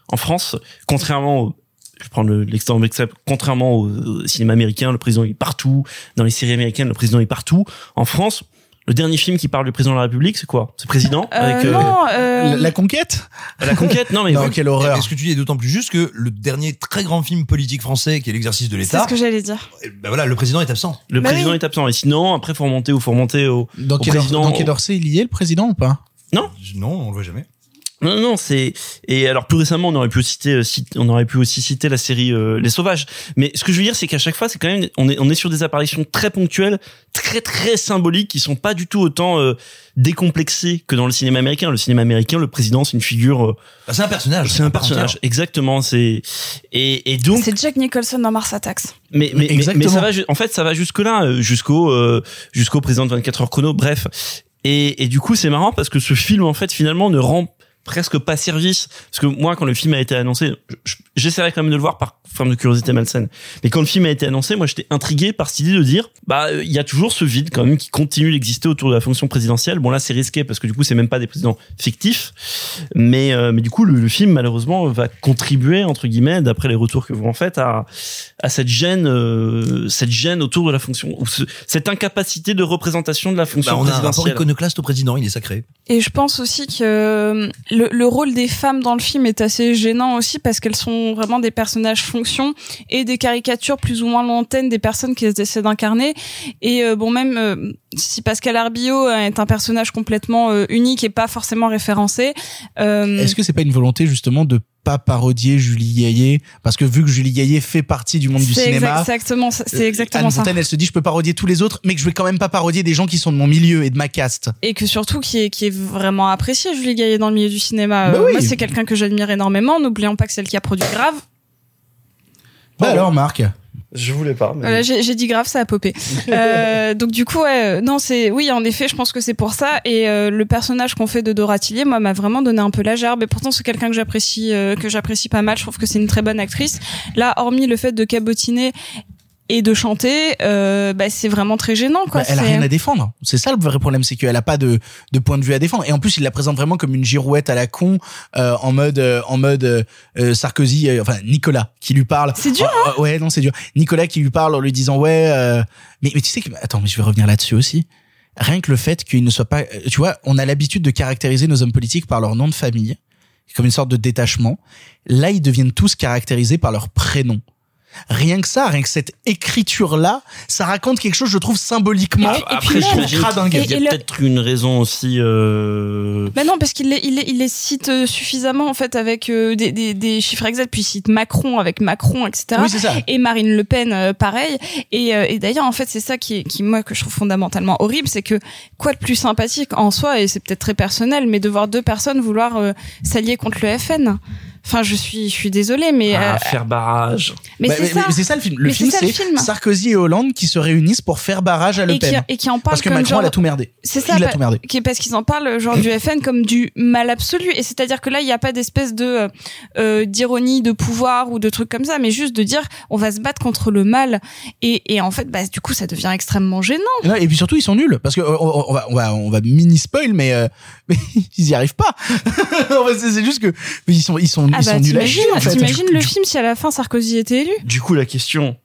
en France, contrairement au je prends le- l'extrême exemple, contrairement au, au cinéma américain, le président est partout. Dans les séries américaines, le président est partout. En France, le dernier film qui parle du président de la République, c'est quoi? C'est Président Euh, avec euh, non, euh, La, la conquête? La conquête? Non mais Non, quelle horreur. Est-ce que tu dis est d'autant plus juste que le dernier très grand film politique français qui est l'exercice de c'est l'État, ce que j'allais dire. ben voilà, le président est absent. Le Bah président oui. est absent. Et sinon, après, faut remonter ou faut remonter au, Dans au quel, président. dans quel Orsay, il y est le président ou pas? Non, on le voit jamais. Non, non, c'est et alors plus récemment on aurait pu citer, euh, citer- on aurait pu aussi citer la série euh, Les Sauvages. Mais ce que je veux dire c'est qu'à chaque fois c'est quand même on est on est sur des apparitions très ponctuelles, très très symboliques qui sont pas du tout autant euh, décomplexées que dans le cinéma américain. Le cinéma américain, le président c'est une figure, euh, Bah, c'est un personnage. c'est un personnage entière. exactement. C'est et et donc C'est Jack Nicholson dans Mars Attacks. mais, mais, mais, ça va, en fait, ça va jusque là, jusqu'au euh, jusqu'au président de 24 heures chrono. Bref, et, et du coup, c'est marrant parce que ce film, en fait, finalement, ne rend presque pas service parce que moi quand le film a été annoncé je- je- j'essaierai quand même de le voir par forme de curiosité malsaine. Mais quand le film a été annoncé moi j'étais intrigué par cette idée de dire bah euh, il y a toujours ce vide quand même qui continue d'exister autour de la fonction présidentielle. Bon là c'est risqué parce que du coup c'est même pas des présidents fictifs. Mais euh, mais du coup le, le film malheureusement va contribuer entre guillemets d'après les retours que vous en faites à à cette gêne euh, cette gêne autour de la fonction ou ce- cette incapacité de représentation de la fonction Bah, on a un rapport présidentielle. iconoclaste au président, il est sacré. Et je pense aussi que euh, le, le rôle des femmes dans le film est assez gênant aussi parce qu'elles sont vraiment des personnages fonction et des caricatures plus ou moins lointaines des personnes qu'elles essaient d'incarner. Et euh, bon, même euh, si Pascal Arbillot est un personnage complètement euh, unique et pas forcément référencé, Est-ce que c'est pas une volonté justement de pas parodier Julie Gaillet parce que vu que Julie Gaillet fait partie du monde du cinéma, exact- exactement, ça- c'est exactement Anne ça. Fontaine, elle se dit je peux parodier tous les autres, mais que je vais quand même pas parodier des gens qui sont de mon milieu et de ma caste. et que surtout qui est qui est vraiment apprécié Julie Gaillet dans le milieu du cinéma. Bah Euh, oui. Moi c'est quelqu'un que j'admire énormément. N'oublions pas que c'est elle qui a produit Grave. Bah alors Marc, je voulais pas mais... J'ai dit grave, ça a popé. Euh, donc du coup, ouais, euh, non, c'est oui, en effet, je pense que c'est pour ça. Et euh, le personnage qu'on fait de Dora Tillier, moi, m'a vraiment donné un peu la gerbe. Et pourtant, c'est quelqu'un que j'apprécie, euh, que j'apprécie pas mal. Je trouve que c'est une très bonne actrice. Là, hormis le fait de cabotiner et de chanter, euh, bah, c'est vraiment très gênant, quoi. Bah, elle a rien à défendre. C'est ça le vrai problème, c'est qu'elle a pas de, de point de vue à défendre. Et en plus, il la présente vraiment comme une girouette à la con, euh, en mode, euh, en mode euh, euh, Sarkozy, euh, enfin Nicolas qui lui parle. C'est dur, ah, ouais, non, c'est dur. Nicolas qui lui parle en lui disant ouais, euh, mais mais tu sais que attends, mais je vais revenir là-dessus aussi. Rien que le fait qu'il ne soit pas, tu vois, on a l'habitude de caractériser nos hommes politiques par leur nom de famille, comme une sorte de détachement. Là, ils deviennent tous caractérisés par leur prénom. Rien que ça, rien que cette écriture-là, ça raconte quelque chose, je trouve, symboliquement. après j'imagine qu'il y a Et- et peut-être une raison aussi euh... Bah non, parce qu'il les, il les, il les cite euh, suffisamment en fait avec euh, des, des, des chiffres exacts, puis il cite Macron avec Macron, etc. Oui, c'est ça. Et Marine Le Pen, euh, pareil. Et, euh, et d'ailleurs, en fait, c'est ça qui, qui moi que je trouve fondamentalement horrible, c'est que quoi de plus sympathique en soi, et c'est peut-être très personnel, mais de voir deux personnes vouloir euh, s'allier contre le FN. Enfin, je suis, je suis désolée, mais ah, euh, faire barrage mais Bah, c'est ça. c'est ça le film. Le Mais film, c'est ça, le c'est film. Sarkozy et Hollande qui se réunissent pour faire barrage à Le et qui, Pen. et qui en parle Parce que comme Macron, genre, a tout merdé. C'est ça, Il a bah, tout merdé. parce qu'ils en parlent genre du FN comme du mal absolu et c'est-à-dire que là il n'y a pas d'espèce de euh, euh, d'ironie de pouvoir ou de trucs comme ça mais juste de dire on va se battre contre le mal et, et en fait bah du coup ça devient extrêmement gênant. Et puis surtout, ils sont nuls. Parce que on, on va, on va, on va mini spoil, mais, euh, mais ils y arrivent pas. C'est juste que mais ils sont, ils sont, Ah bah en fait. t'imagines le film si à la fin Sarkozy était élu? Du coup la question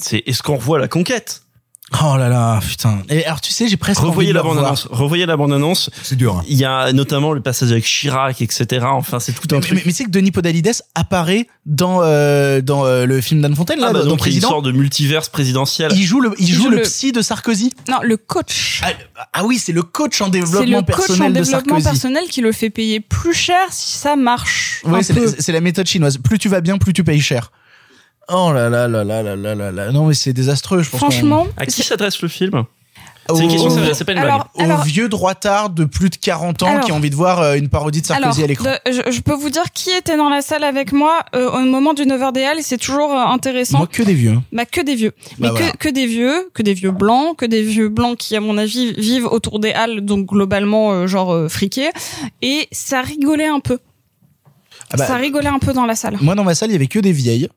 c'est est-ce qu'on revoit la conquête? Oh là là, putain. Et alors, tu sais, j'ai presque revoyez la le revoir. bande-annonce revoyez la bande-annonce C'est dur. hein. il y a notamment le passage avec Chirac etc enfin c'est tout un Mais, truc mais, sais que Denis Podalides apparaît dans euh, dans euh, le film d'Anne Fontaine là, ah bah dans donc il y a une Président. sorte de multiverse présidentiel Il joue le, il joue joue le, le- psy de Sarkozy. Non, le coach. Ah, ah oui, c'est le coach en C'est le développement coach en personnel de développement Sarkozy. personnel qui le fait payer plus cher si ça marche. c'est la, c'est la méthode chinoise. Plus tu vas bien, plus tu payes cher. Oh là là là là là là là là. Non mais c'est désastreux, je pense. Franchement, à qui s'adresse le film Au- c'est une question c'est pas une blague alors, aux alors, vieux droitards de plus de 40 ans Alors- qui ont envie de voir euh, une parodie de Sarkozy Alors, à l'écran. je, je peux vous dire qui était dans la salle avec moi euh, au moment du 9h des Halles et c'est toujours euh, intéressant. Moi que des vieux. Bah que des vieux. Mais Bah, que, voilà. que des vieux, que des vieux blancs, que des vieux blancs qui à mon avis vivent autour des halles donc globalement euh, genre euh, friqués et ça rigolait un peu. Ah bah, ça rigolait un peu dans la salle. moi dans ma salle, il y avait que des vieilles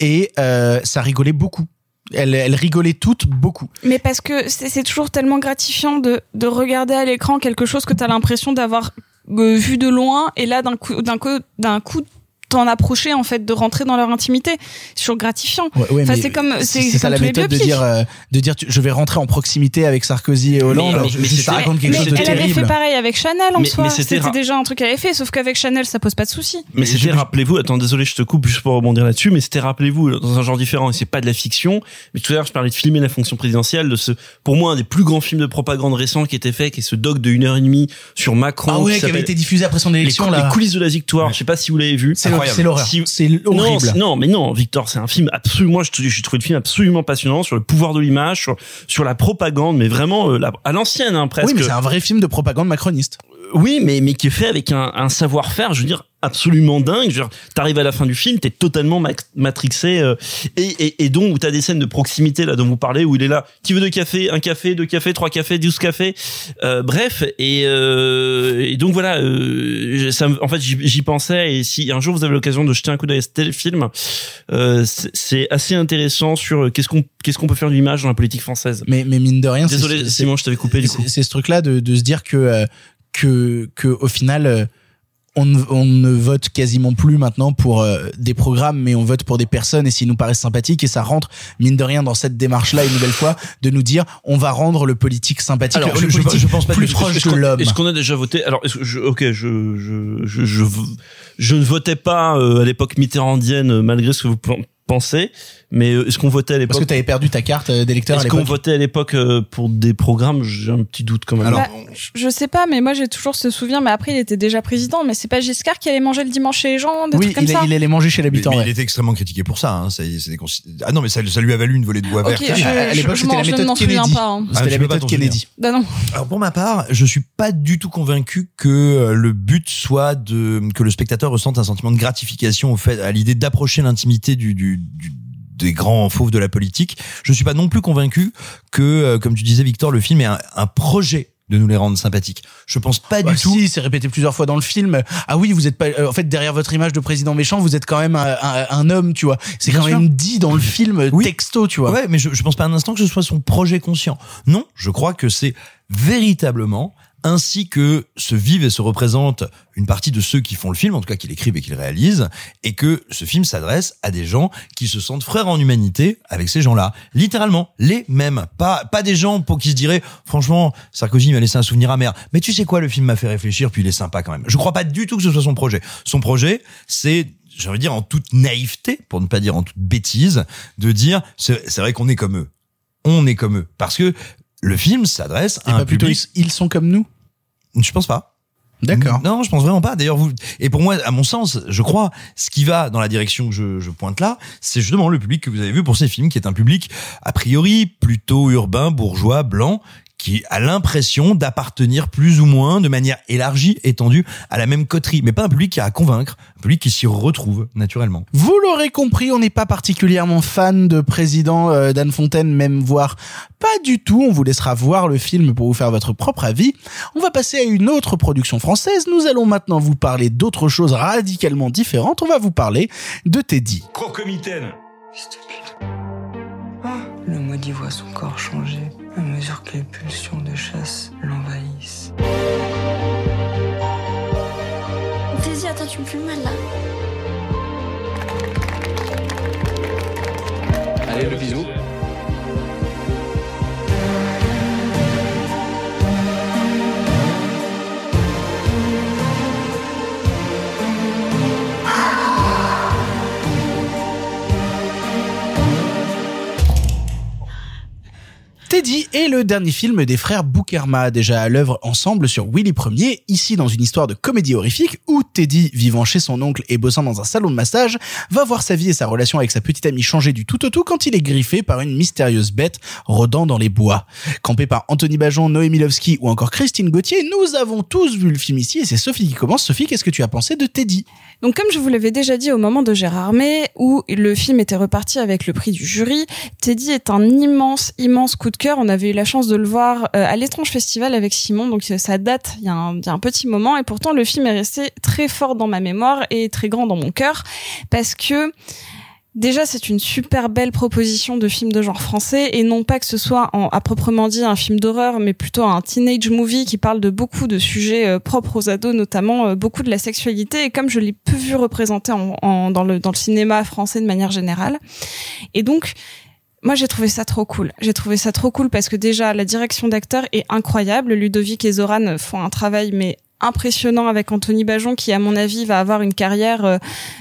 et euh, ça rigolait beaucoup. Elles, elles rigolaient toutes beaucoup. Mais parce que c'est toujours tellement gratifiant de, de regarder à l'écran quelque chose que tu as l'impression d'avoir euh, vu de loin et là d'un coup d'un coup d'un coup t'en approcher en fait de rentrer dans leur intimité c'est toujours gratifiant Ouais, ouais, enfin mais c'est comme c'est ça comme la méthode de dire euh, de dire tu- je vais rentrer en proximité avec Sarkozy et Hollande Mais- alors, mais- mais ça c'était- raconte quelque mais chose de elle avait terrible fait pareil avec Chanel en Mais- soi mais c'était ra- déjà un truc qu'elle avait fait sauf qu'avec Chanel ça pose pas de souci Mais c'était, rappelez-vous, attends, désolé, je te coupe juste pour rebondir là-dessus, mais c'était, rappelez-vous, dans un genre différent, et c'est pas de la fiction, mais tout à l'heure, je parlais de filmer la fonction présidentielle, de ce, pour moi, un des plus grands films de propagande récents qui était fait, qui est ce doc de une heure et demie sur Macron. ah ouais qui avait été diffusé après son élection là les coulisses de la victoire. Je sais pas si vous l'avez vu. C'est l'hor- c'est l'horreur Si- c'est Non, horrible non, mais non, Victor, c'est un film absolument. Moi, j'ai trouvé le film absolument passionnant sur le pouvoir de l'image, sur sur la propagande, mais vraiment euh, la- à l'ancienne, hein, presque. oui mais c'est un vrai film de propagande macroniste Oui, mais mais qui est fait avec un, un savoir-faire, je veux dire absolument dingue. Je veux dire, t'arrives à la fin du film, t'es totalement ma- matrixé euh, et, et et donc où t'as des scènes de proximité là dont vous parlez où il est là, qui veut deux cafés, un café, deux cafés, trois cafés, douze cafés, euh, bref et euh, et donc voilà, euh, ça, en fait j'y pensais et si un jour vous avez l'occasion de jeter un coup d'œil à ce téléfilm, euh, c'est assez intéressant sur euh, qu'est-ce qu'on qu'est-ce qu'on peut faire de l'image dans la politique française. mais mais mine de rien c'est- Désolé c'est- Simon, je t'avais coupé du coup. c'est ce truc là de, de se dire que euh, que que au final euh, on, ne- on ne vote quasiment plus maintenant pour euh, des programmes mais on vote pour des personnes et s'ils nous paraissent sympathiques et ça rentre mine de rien dans cette démarche là une nouvelle fois de nous dire on va rendre le politique sympathique. Alors, le je- politique je pense pas plus proche de l'homme. Est-ce qu'on a déjà voté? Alors, est-ce que je, ok, je, je, je, je, je ne votais pas euh, à l'époque mitterrandienne malgré ce que vous pen- pensez, mais euh, est-ce qu'on votait à parce que l'époque tu avais perdu ta carte euh, d'électeur Est-ce qu'on l'époque votait à l'époque euh, pour des programmes? J'ai un petit doute quand même. Bah, je- sais pas mais moi j'ai toujours ce souvenir mais après il était déjà président mais c'est pas Giscard qui allait manger le dimanche chez les gens des oui trucs comme il, ça il allait manger chez l'habitant mais ouais. il était extrêmement critiqué pour ça. Hein. Ah non, mais ça, ça lui a valu une volée de bois Ok, vert. je- à l'époque je c'était la méthode m'en souviens Kennedy pas, hein. Ah, c'était tu la méthode Kennedy bah non Alors pour ma part, je suis pas du tout convaincu que le but soit de que le spectateur ressente un sentiment de gratification au fait à l'idée d'approcher l'intimité du, du, du- des grands fauves de la politique. Je suis pas non plus convaincu que, euh, comme tu disais Victor, le film est un, un projet de nous les rendre sympathiques. Je pense pas Bah du tout. si, c'est répété plusieurs fois dans le film. Ah oui, vous êtes pas. euh, en fait, derrière votre image de président méchant, vous êtes quand même un, un- un homme, tu vois. C'est quand sûr. même dit dans le film Oui. texto, tu vois. Ouais, mais je, je pense pas un instant que ce soit son projet conscient. Non, je crois que c'est véritablement ainsi que se vivent et se représentent une partie de ceux qui font le film, en tout cas qui l'écrivent et qui le réalisent, et que ce film s'adresse à des gens qui se sentent frères en humanité avec ces gens-là. Littéralement, les mêmes. Pas, pas des gens pour qui se diraient, franchement, Sarkozy m'a laissé un souvenir amer. Mais tu sais quoi, le film m'a fait réfléchir, puis il est sympa quand même. Je crois pas du tout que ce soit son projet. Son projet, c'est j'ai envie de dire en toute naïveté, pour ne pas dire en toute bêtise, de dire c'est vrai qu'on est comme eux. On est comme eux. Parce que le film s'adresse à un pas plutôt public. ils, ils sont comme nous? Je pense pas. D'accord. Non, je pense vraiment pas. D'ailleurs, vous et pour moi, à mon sens, je crois, ce qui va dans la direction que je, je pointe là, c'est justement le public que vous avez vu pour ces films, qui est un public a priori plutôt urbain, bourgeois, blanc, qui a l'impression d'appartenir plus ou moins de manière élargie, étendue, à la même coterie, mais pas un public qui a à convaincre, un public qui s'y retrouve naturellement. Vous l'aurez compris, on n'est pas particulièrement fan de président euh, d'Anne Fontaine, même voire pas du tout. On vous laissera voir le film pour vous faire votre propre avis. On va passer à une autre production française. Nous allons maintenant vous parler d'autre chose radicalement différente. On va vous parler de Teddy. Crocomitaine Le maudit voit son corps changer à mesure que les pulsions de chasse l'envahissent. Vas-y, attends, tu me fais mal là. Allez, le bisou. Teddy est le dernier film des frères Boukerma, déjà à l'œuvre ensemble sur Willy Ier, ici dans une histoire de comédie horrifique où Teddy, vivant chez son oncle et bossant dans un salon de massage, va voir sa vie et sa relation avec sa petite amie changer du tout au tout quand il est griffé par une mystérieuse bête rôdant dans les bois. Campé par Anthony Bajon, Noémie Lovski ou encore Christine Gauthier, nous avons tous vu le film ici et c'est Sophie qui commence. Sophie, qu'est-ce que tu as pensé de Teddy? Donc comme je vous l'avais déjà dit au moment de Gérard May, où le film était reparti avec le prix du jury, Teddy est un immense, immense coup de cœur. On avait eu la chance de le voir euh, à l'étrange festival avec Simon, donc euh, ça date il y, a un, petit moment, et pourtant le film est resté très fort dans ma mémoire et très grand dans mon cœur, parce que Déjà, c'est une super belle proposition de film de genre français et non pas que ce soit à proprement dit un film d'horreur, mais plutôt un teenage movie qui parle de beaucoup de sujets euh, propres aux ados, notamment beaucoup de la sexualité. Et comme je l'ai peu vu représenté en, en- dans le dans le cinéma français de manière générale, et donc moi, j'ai trouvé ça trop cool. J'ai trouvé ça trop cool parce que déjà, la direction d'acteur est incroyable. Ludovic et Zoran font un travail, mais impressionnant avec Anthony Bajon qui à mon avis va avoir une carrière euh,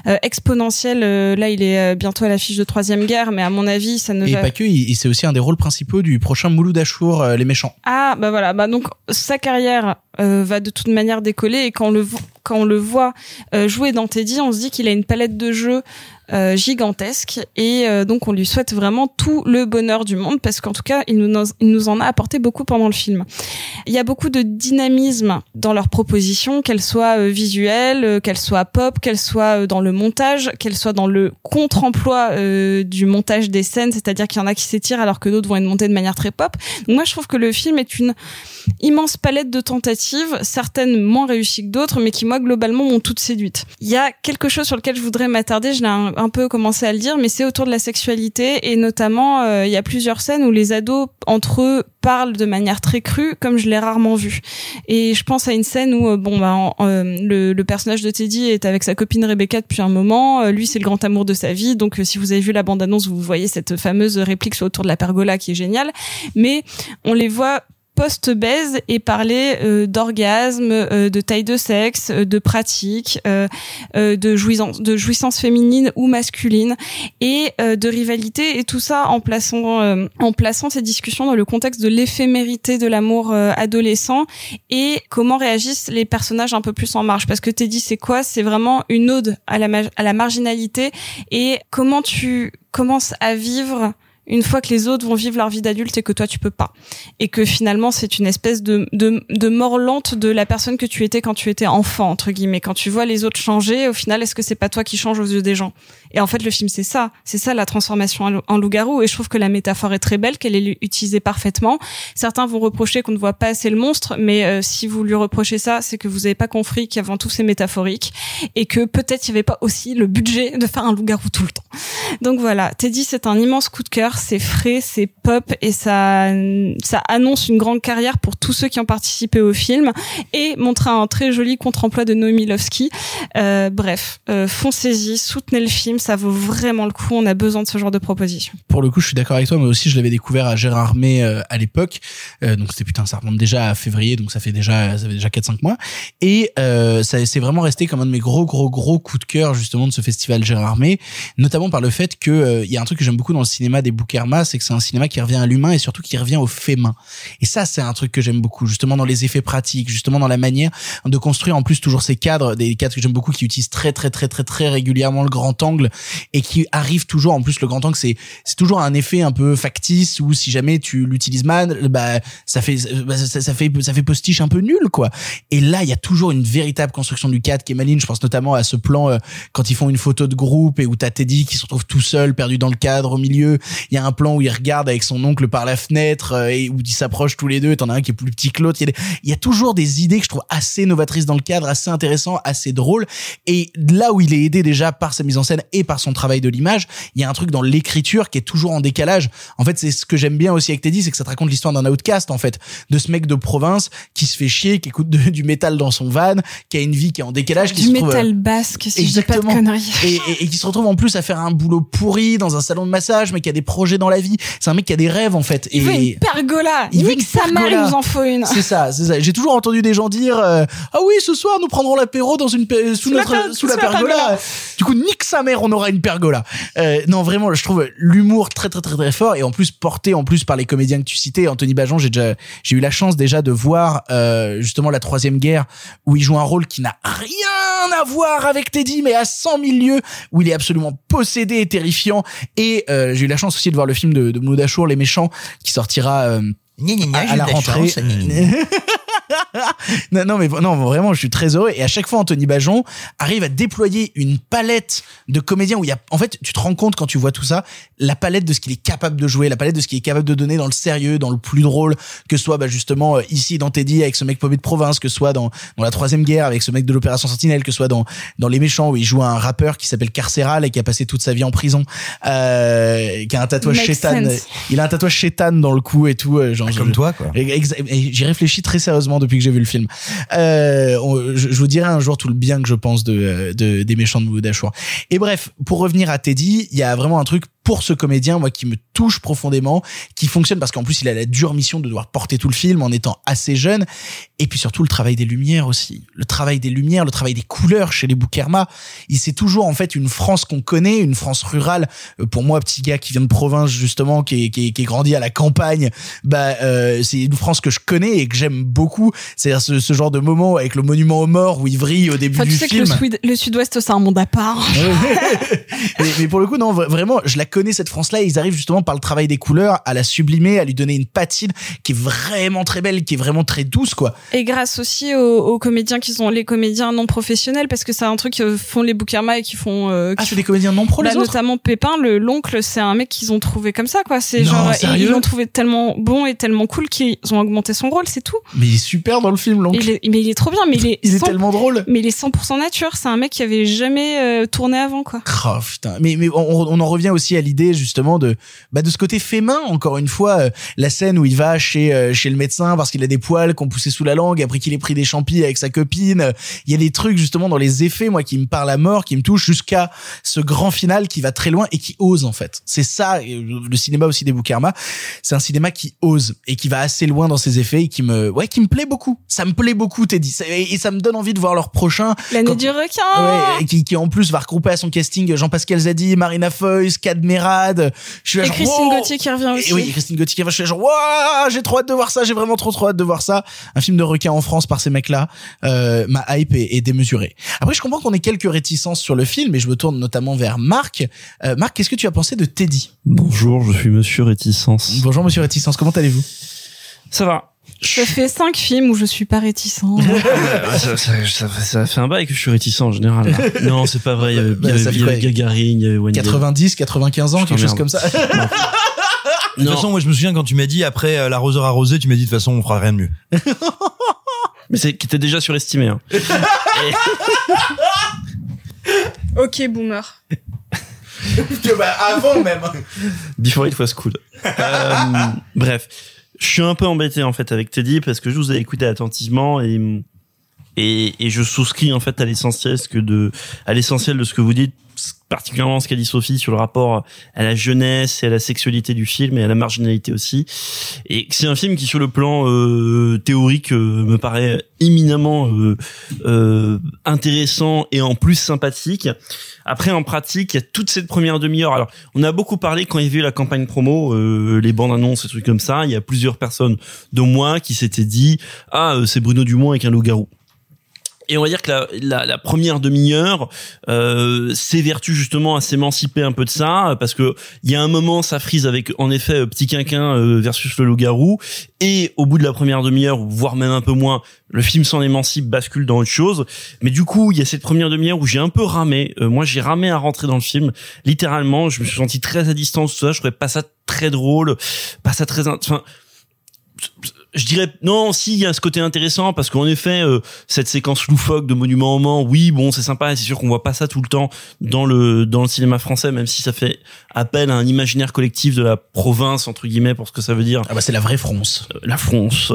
euh, exponentielle Euh, là il est euh, bientôt à l'affiche de troisième guerre mais à mon avis ça ne Et va pas que, il, il- c'est aussi un des rôles principaux du prochain Mouloud Achour, euh, Les Méchants. ah bah voilà bah donc sa carrière euh, va de toute manière décoller et quand on le quand on le voit euh, jouer dans Teddy on se dit qu'il a une palette de jeux euh, gigantesque et euh, donc on lui souhaite vraiment tout le bonheur du monde parce qu'en tout cas il nous, il nous en a apporté beaucoup pendant le film. Il y a beaucoup de dynamisme dans leurs propositions, qu'elles soient euh, visuelles, euh, qu'elles soient pop, qu'elles soient euh, dans le montage, qu'elles soient dans le contre-emploi du montage des scènes, c'est-à-dire qu'il y en a qui s'étirent alors que d'autres vont être montés de manière très pop. Moi je trouve que le film est une immense palette de tentatives, certaines moins réussies que d'autres, mais qui moi globalement m'ont toutes séduite. Il y a quelque chose sur lequel je voudrais m'attarder, je l'ai un, un peu commencé à le dire, mais c'est autour de la sexualité et notamment euh, il y a plusieurs scènes où les ados entre eux parlent de manière très crue, comme je l'ai rarement vu. Et je pense à une scène où euh, bon bah euh, le, le personnage de Teddy est avec sa copine Rebecca depuis un moment. Lui c'est le grand amour de sa vie, donc si vous avez vu la bande annonce, vous voyez cette fameuse réplique sur autour de la pergola qui est géniale. Mais on les voit post-baise et parler euh, d'orgasme, euh, de taille de sexe, euh, de pratique, euh, euh, de jouissance, de jouissance féminine ou masculine et euh, de rivalité et tout ça en plaçant en plaçant ces discussions dans le contexte de l'éphémérité de l'amour adolescent et comment réagissent les personnages un peu plus en marge. Parce que Teddy c'est quoi? C'est vraiment une ode à la à la marginalité et comment tu commences à vivre une fois que les autres vont vivre leur vie d'adulte et que toi tu peux pas. Et que finalement c'est une espèce de, de de mort lente de la personne que tu étais quand tu étais enfant entre guillemets. Quand tu vois les autres changer au final est-ce que c'est pas toi qui change aux yeux des gens? Et en fait le film c'est ça. C'est ça la transformation en loup- en loup-garou. Et je trouve que la métaphore est très belle qu'elle est utilisée parfaitement. Certains vont reprocher qu'on ne voit pas assez le monstre mais euh, si vous lui reprochez ça c'est que vous avez pas compris qu'avant tout c'est métaphorique. Et que peut-être il y avait pas aussi le budget de faire un loup-garou tout le temps. Donc voilà, Teddy, c'est un immense coup de cœur, c'est frais, c'est pop et ça, ça annonce une grande carrière pour tous ceux qui ont participé au film et montre un très joli contre-emploi de Noémie Lovski. Euh, bref, euh, foncez-y, soutenez le film, ça vaut vraiment le coup, on a besoin de ce genre de proposition. Pour le coup, je suis d'accord avec toi, mais aussi je l'avais découvert à Gérard May euh, à l'époque. Euh, donc c'était putain, ça remonte déjà à février, donc ça fait déjà ça fait déjà 4 5 mois et euh, ça c'est vraiment resté comme un de mes gros gros gros coups de cœur justement de ce festival Gérard May, notamment par le fait que euh, il y a un truc que j'aime beaucoup dans le cinéma des Boukerma, c'est que c'est un cinéma qui revient à l'humain et surtout qui revient au fait main. Et ça c'est un truc que j'aime beaucoup, justement dans les effets pratiques, justement dans la manière de construire en plus toujours ces cadres, des cadres que j'aime beaucoup qui utilisent très très très très très régulièrement le grand angle et qui arrivent toujours. En plus le grand angle c'est c'est toujours un effet un peu factice où si jamais tu l'utilises mal bah ça fait bah, ça, fait ça fait postiche un peu nul quoi. Et là il y a toujours une véritable construction du cadre qui est maligne. Je pense notamment à ce plan euh, quand ils font une photo de groupe et où t'as Teddy qui se retrouve tout seul perdu dans le cadre au milieu. Il y a un plan où il regarde avec son oncle par la fenêtre euh, et où ils s'approchent tous les deux t'en as un qui est plus petit que l'autre il y a y toujours des idées que je trouve assez novatrices dans le cadre assez intéressant assez drôle et là où il est aidé déjà par sa mise en scène et par son travail de l'image il y a un truc dans l'écriture qui est toujours en décalage en fait c'est ce que j'aime bien aussi avec Teddy c'est que ça te raconte l'histoire d'un outcast en fait de ce mec de province qui se fait chier qui écoute de- du métal dans son van qui a une vie qui est en décalage qui Du se trouve, métal euh, basque, si je dis pas de Exactement. conneries. et, et, et qui se retrouve en plus à faire un boulot pourri dans un salon de massage mais qui a des projets dans la vie c'est un mec qui a des rêves en fait et Il veut une pergola. Il veut Nique une sa mère, il nous en faut une. c'est ça, c'est ça. J'ai toujours entendu des gens dire euh, ah oui ce soir nous prendrons l'apéro dans une sous, Sous la notre per- sous sous la la pergola. Du coup nique sa mère on aura une pergola. Euh, non vraiment je trouve l'humour très très très très fort et en plus porté en plus par les comédiens que tu citais Anthony Bajon j'ai déjà j'ai eu la chance déjà de voir euh, justement la troisième guerre où il joue un rôle qui n'a rien à voir avec Teddy mais à 100 000 lieues où il est absolument possédé et terrifiant et j'ai eu la chance aussi de voir le film de, de Achour Les Méchants qui sortira euh, à, à la rentrée non, non, mais non, vraiment, je suis très heureux. Et à chaque fois, Anthony Bajon arrive à déployer une palette de comédiens où il y a, en fait, tu te rends compte quand tu vois tout ça, la palette de ce qu'il est capable de jouer, la palette de ce qu'il est capable de donner dans le sérieux, dans le plus drôle, que ce soit bah, justement euh, ici dans Teddy avec ce mec paumé de province, que ce soit dans, dans la troisième guerre avec ce mec de l'opération Sentinelle, que ce soit dans dans Les Méchants où il joue un rappeur qui s'appelle Carcéral et qui a passé toute sa vie en prison, euh, qui a un tatouage chétan. Il a un tatouage chétan dans le cou et tout. euh, Genre, Comme je- toi, quoi. J'y réfléchis très sérieusement depuis que j'ai vu le film. Euh, je, vous dirai un jour tout le bien que je pense de, euh, de des méchants de. Et bref, pour revenir à Teddy, il y a vraiment un truc pour ce comédien, moi, qui me touche profondément, qui fonctionne parce qu'en plus, il a la dure mission de devoir porter tout le film en étant assez jeune. Et puis surtout, le travail des lumières aussi. Le travail des lumières, le travail des couleurs chez les Boukerma. Il c'est toujours, en fait, une France qu'on connaît, une France rurale. Euh, Pour moi, petit gars qui vient de province, justement, qui est, qui est, qui est grandi à la campagne, bah, euh, c'est une France que je connais et que j'aime beaucoup. C'est-à-dire ce, ce genre de moment avec le monument aux morts où il vrille au début Enfin, tu du sais film. que le, Sud- le sud-ouest, c'est un monde à part. mais, mais pour le coup, non, vra- vraiment, je la connais cette France-là. et Ils arrivent justement par le travail des couleurs à la sublimer, à lui donner une patine qui est vraiment très belle, qui est vraiment très douce, quoi. Et grâce aussi aux, aux comédiens qui sont les comédiens non professionnels, parce que c'est un truc que font les Boukerma et qui font. euh, Ah, qui c'est des comédiens non pro, bah, les autres? notamment Pépin, le l'oncle, c'est un mec qu'ils ont trouvé comme ça, quoi. C'est genre, et ils l'ont trouvé tellement bon et tellement cool qu'ils ont augmenté son rôle, c'est tout. Mais il est super dans le film, l'oncle. Il est, mais il est trop bien, mais il est, Il est 100 tellement drôle. Mais il est 100% nature. C'est un mec qui avait jamais euh, tourné avant, quoi. Oh, putain. Mais, mais on, on en revient aussi à l'idée justement de bah, de ce côté fait main encore une fois euh, la scène où il va chez euh, chez le médecin parce qu'il a des poils qu'on poussé sous la langue après qu'il ait pris des champis avec sa copine. Il y a des trucs justement dans les effets moi qui me parlent à mort qui me touchent jusqu'à ce grand final qui va très loin et qui ose en fait. C'est ça euh, le cinéma aussi des Boukerma c'est un cinéma qui ose et qui va assez loin dans ses effets et qui me ouais qui me plaît beaucoup. Ça me plaît beaucoup Teddy. Et et ça me donne envie de voir leur prochain. L'année du requin. Ouais, qui, qui en plus va regrouper à son casting Jean-Pascal Zadi, Marina Foïs, Cad Merad. Je suis là Et genre, Christine wow Gauthier qui revient aussi. Et oui, Christine Gauthier qui va, je suis là genre, waouh, j'ai trop hâte de voir ça, j'ai vraiment trop trop hâte de voir ça. Un film de requin en France par ces mecs-là. Euh, ma hype est, est démesurée. Après, je comprends qu'on ait quelques réticences sur le film, et je me tourne notamment vers Marc. Euh, Marc, qu'est-ce que tu as pensé de Teddy? Bonjour, je suis Monsieur Réticence. Bonjour Monsieur Réticence, comment allez-vous? Ça va. Je fais cinq films où je suis pas réticent. Ça, ça, ça, ça fait un bail que je suis réticent en général. là. Non, c'est pas vrai. Il y avait, il y Bah, avait- ça fait il y avait quoi Gagarine, il y avait Wayne 90, 95 ans, quelque chose comme ça. De toute façon, moi, je me souviens quand tu m'as dit après euh, l'arroseur arrosé, tu m'as dit de toute façon, on fera rien de mieux. Mais c'est qui était déjà surestimé. Hein. ok, boomer. que bah, avant même. Before it was cool. Euh, bref, je suis un peu embêté en fait avec Teddy parce que je vous ai écouté attentivement et et, et je souscris en fait à l'essentiel que de à l'essentiel de ce que vous dites particulièrement ce qu'a dit Sophie sur le rapport à la jeunesse et à la sexualité du film et à la marginalité aussi. Et c'est un film qui sur le plan euh, théorique euh, me paraît éminemment euh, euh, intéressant et en plus sympathique. Après en pratique il y a toute cette première demi-heure. Alors on a beaucoup parlé quand il y avait eu la campagne promo euh, les bandes annonces et trucs comme ça. Il y a plusieurs personnes dont moi qui s'étaient dit ah c'est Bruno Dumont avec un loup-garou et on va dire que la, la, la première demi-heure euh, s'évertue justement à s'émanciper un peu de ça parce que il y a un moment ça frise avec en effet euh, petit quinquin euh, versus le loup-garou. Et au bout de la première demi-heure voire même un peu moins le film s'en émancipe bascule dans autre chose. Mais du coup il y a cette première demi-heure où j'ai un peu ramé. Euh, moi j'ai ramé à rentrer dans le film littéralement. Je me suis senti très à distance tout ça. Je trouvais pas ça très drôle pas ça très enfin je dirais non si il y a ce côté intéressant parce qu'en effet euh, cette séquence loufoque de monument au Mans oui bon c'est sympa c'est sûr qu'on voit pas ça tout le temps dans le dans le cinéma français même si ça fait appel à un imaginaire collectif de la province entre guillemets pour ce que ça veut dire. Ah bah c'est la vraie France. Euh, la France.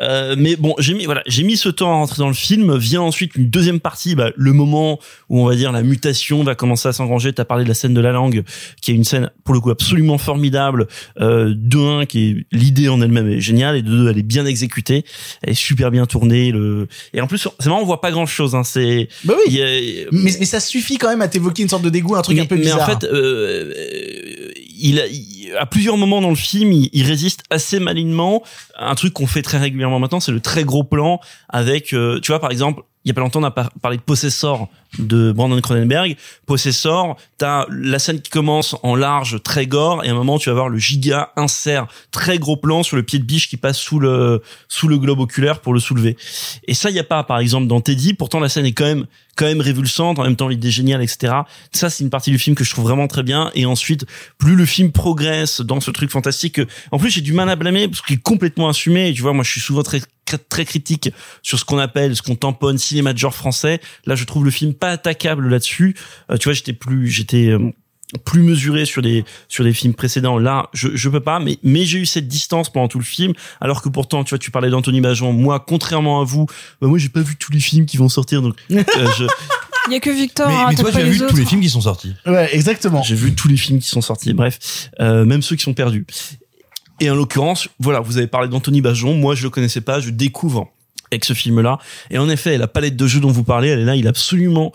Euh, mais bon j'ai mis voilà j'ai mis ce temps à rentrer dans le film. Vient ensuite une deuxième partie bah, le moment où on va dire la mutation va commencer à s'engranger. T'as parlé de la scène de la langue qui est une scène pour le coup absolument formidable. Euh, de un qui est l'idée en elle-même est géniale et de deux elle est bien exécutée elle est super bien tournée le et en plus c'est marrant on voit pas grand chose hein c'est Bah oui. a- Mais, mais ça suffit quand même à t'évoquer une sorte de dégoût, un truc mais, un peu mais bizarre. en fait, euh, euh, il, a, il- à plusieurs moments dans le film, il, résiste assez malignement. Un truc qu'on fait très régulièrement maintenant, c'est le très gros plan avec, euh, tu vois, par exemple, il y a pas longtemps, on a par- parlé de Possessor de Brandon Cronenberg. Possessor, t'as la scène qui commence en large, très gore, et à un moment, tu vas voir le giga insert, très gros plan sur le pied de biche qui passe sous le, sous le globe oculaire pour le soulever. Et ça, il y a pas, par exemple, dans Teddy. Pourtant, la scène est quand même, quand même révulsante. En même temps, l'idée géniale, etc. Ça, c'est une partie du film que je trouve vraiment très bien. Et ensuite, plus le film progresse dans ce truc fantastique, en plus, j'ai du mal à blâmer parce qu'il est complètement assumé. Et tu vois, moi, je suis souvent très très critique sur ce qu'on appelle, ce qu'on tamponne cinéma de genre français. Là, je trouve le film pas attaquable là-dessus. Euh, tu vois, j'étais plus, j'étais euh, plus mesuré sur des sur des films précédents. Là, je je peux pas, mais mais j'ai eu cette distance pendant tout le film, alors que pourtant, tu vois, tu parlais d'Anthony Bajon. Moi, contrairement à vous, bah, moi, j'ai pas vu tous les films qui vont sortir, donc euh, je Il y a que Victor. Mais, hein, mais t'as toi, tu pas as les vu autres. tous les films qui sont sortis. Ouais, exactement. J'ai vu tous les films qui sont sortis, bref, euh, même ceux qui sont perdus. Et en l'occurrence, voilà, vous avez parlé d'Anthony Bajon, moi je le connaissais pas, je découvre avec ce film-là. Et en effet, la palette de jeux dont vous parlez, elle est là, il est absolument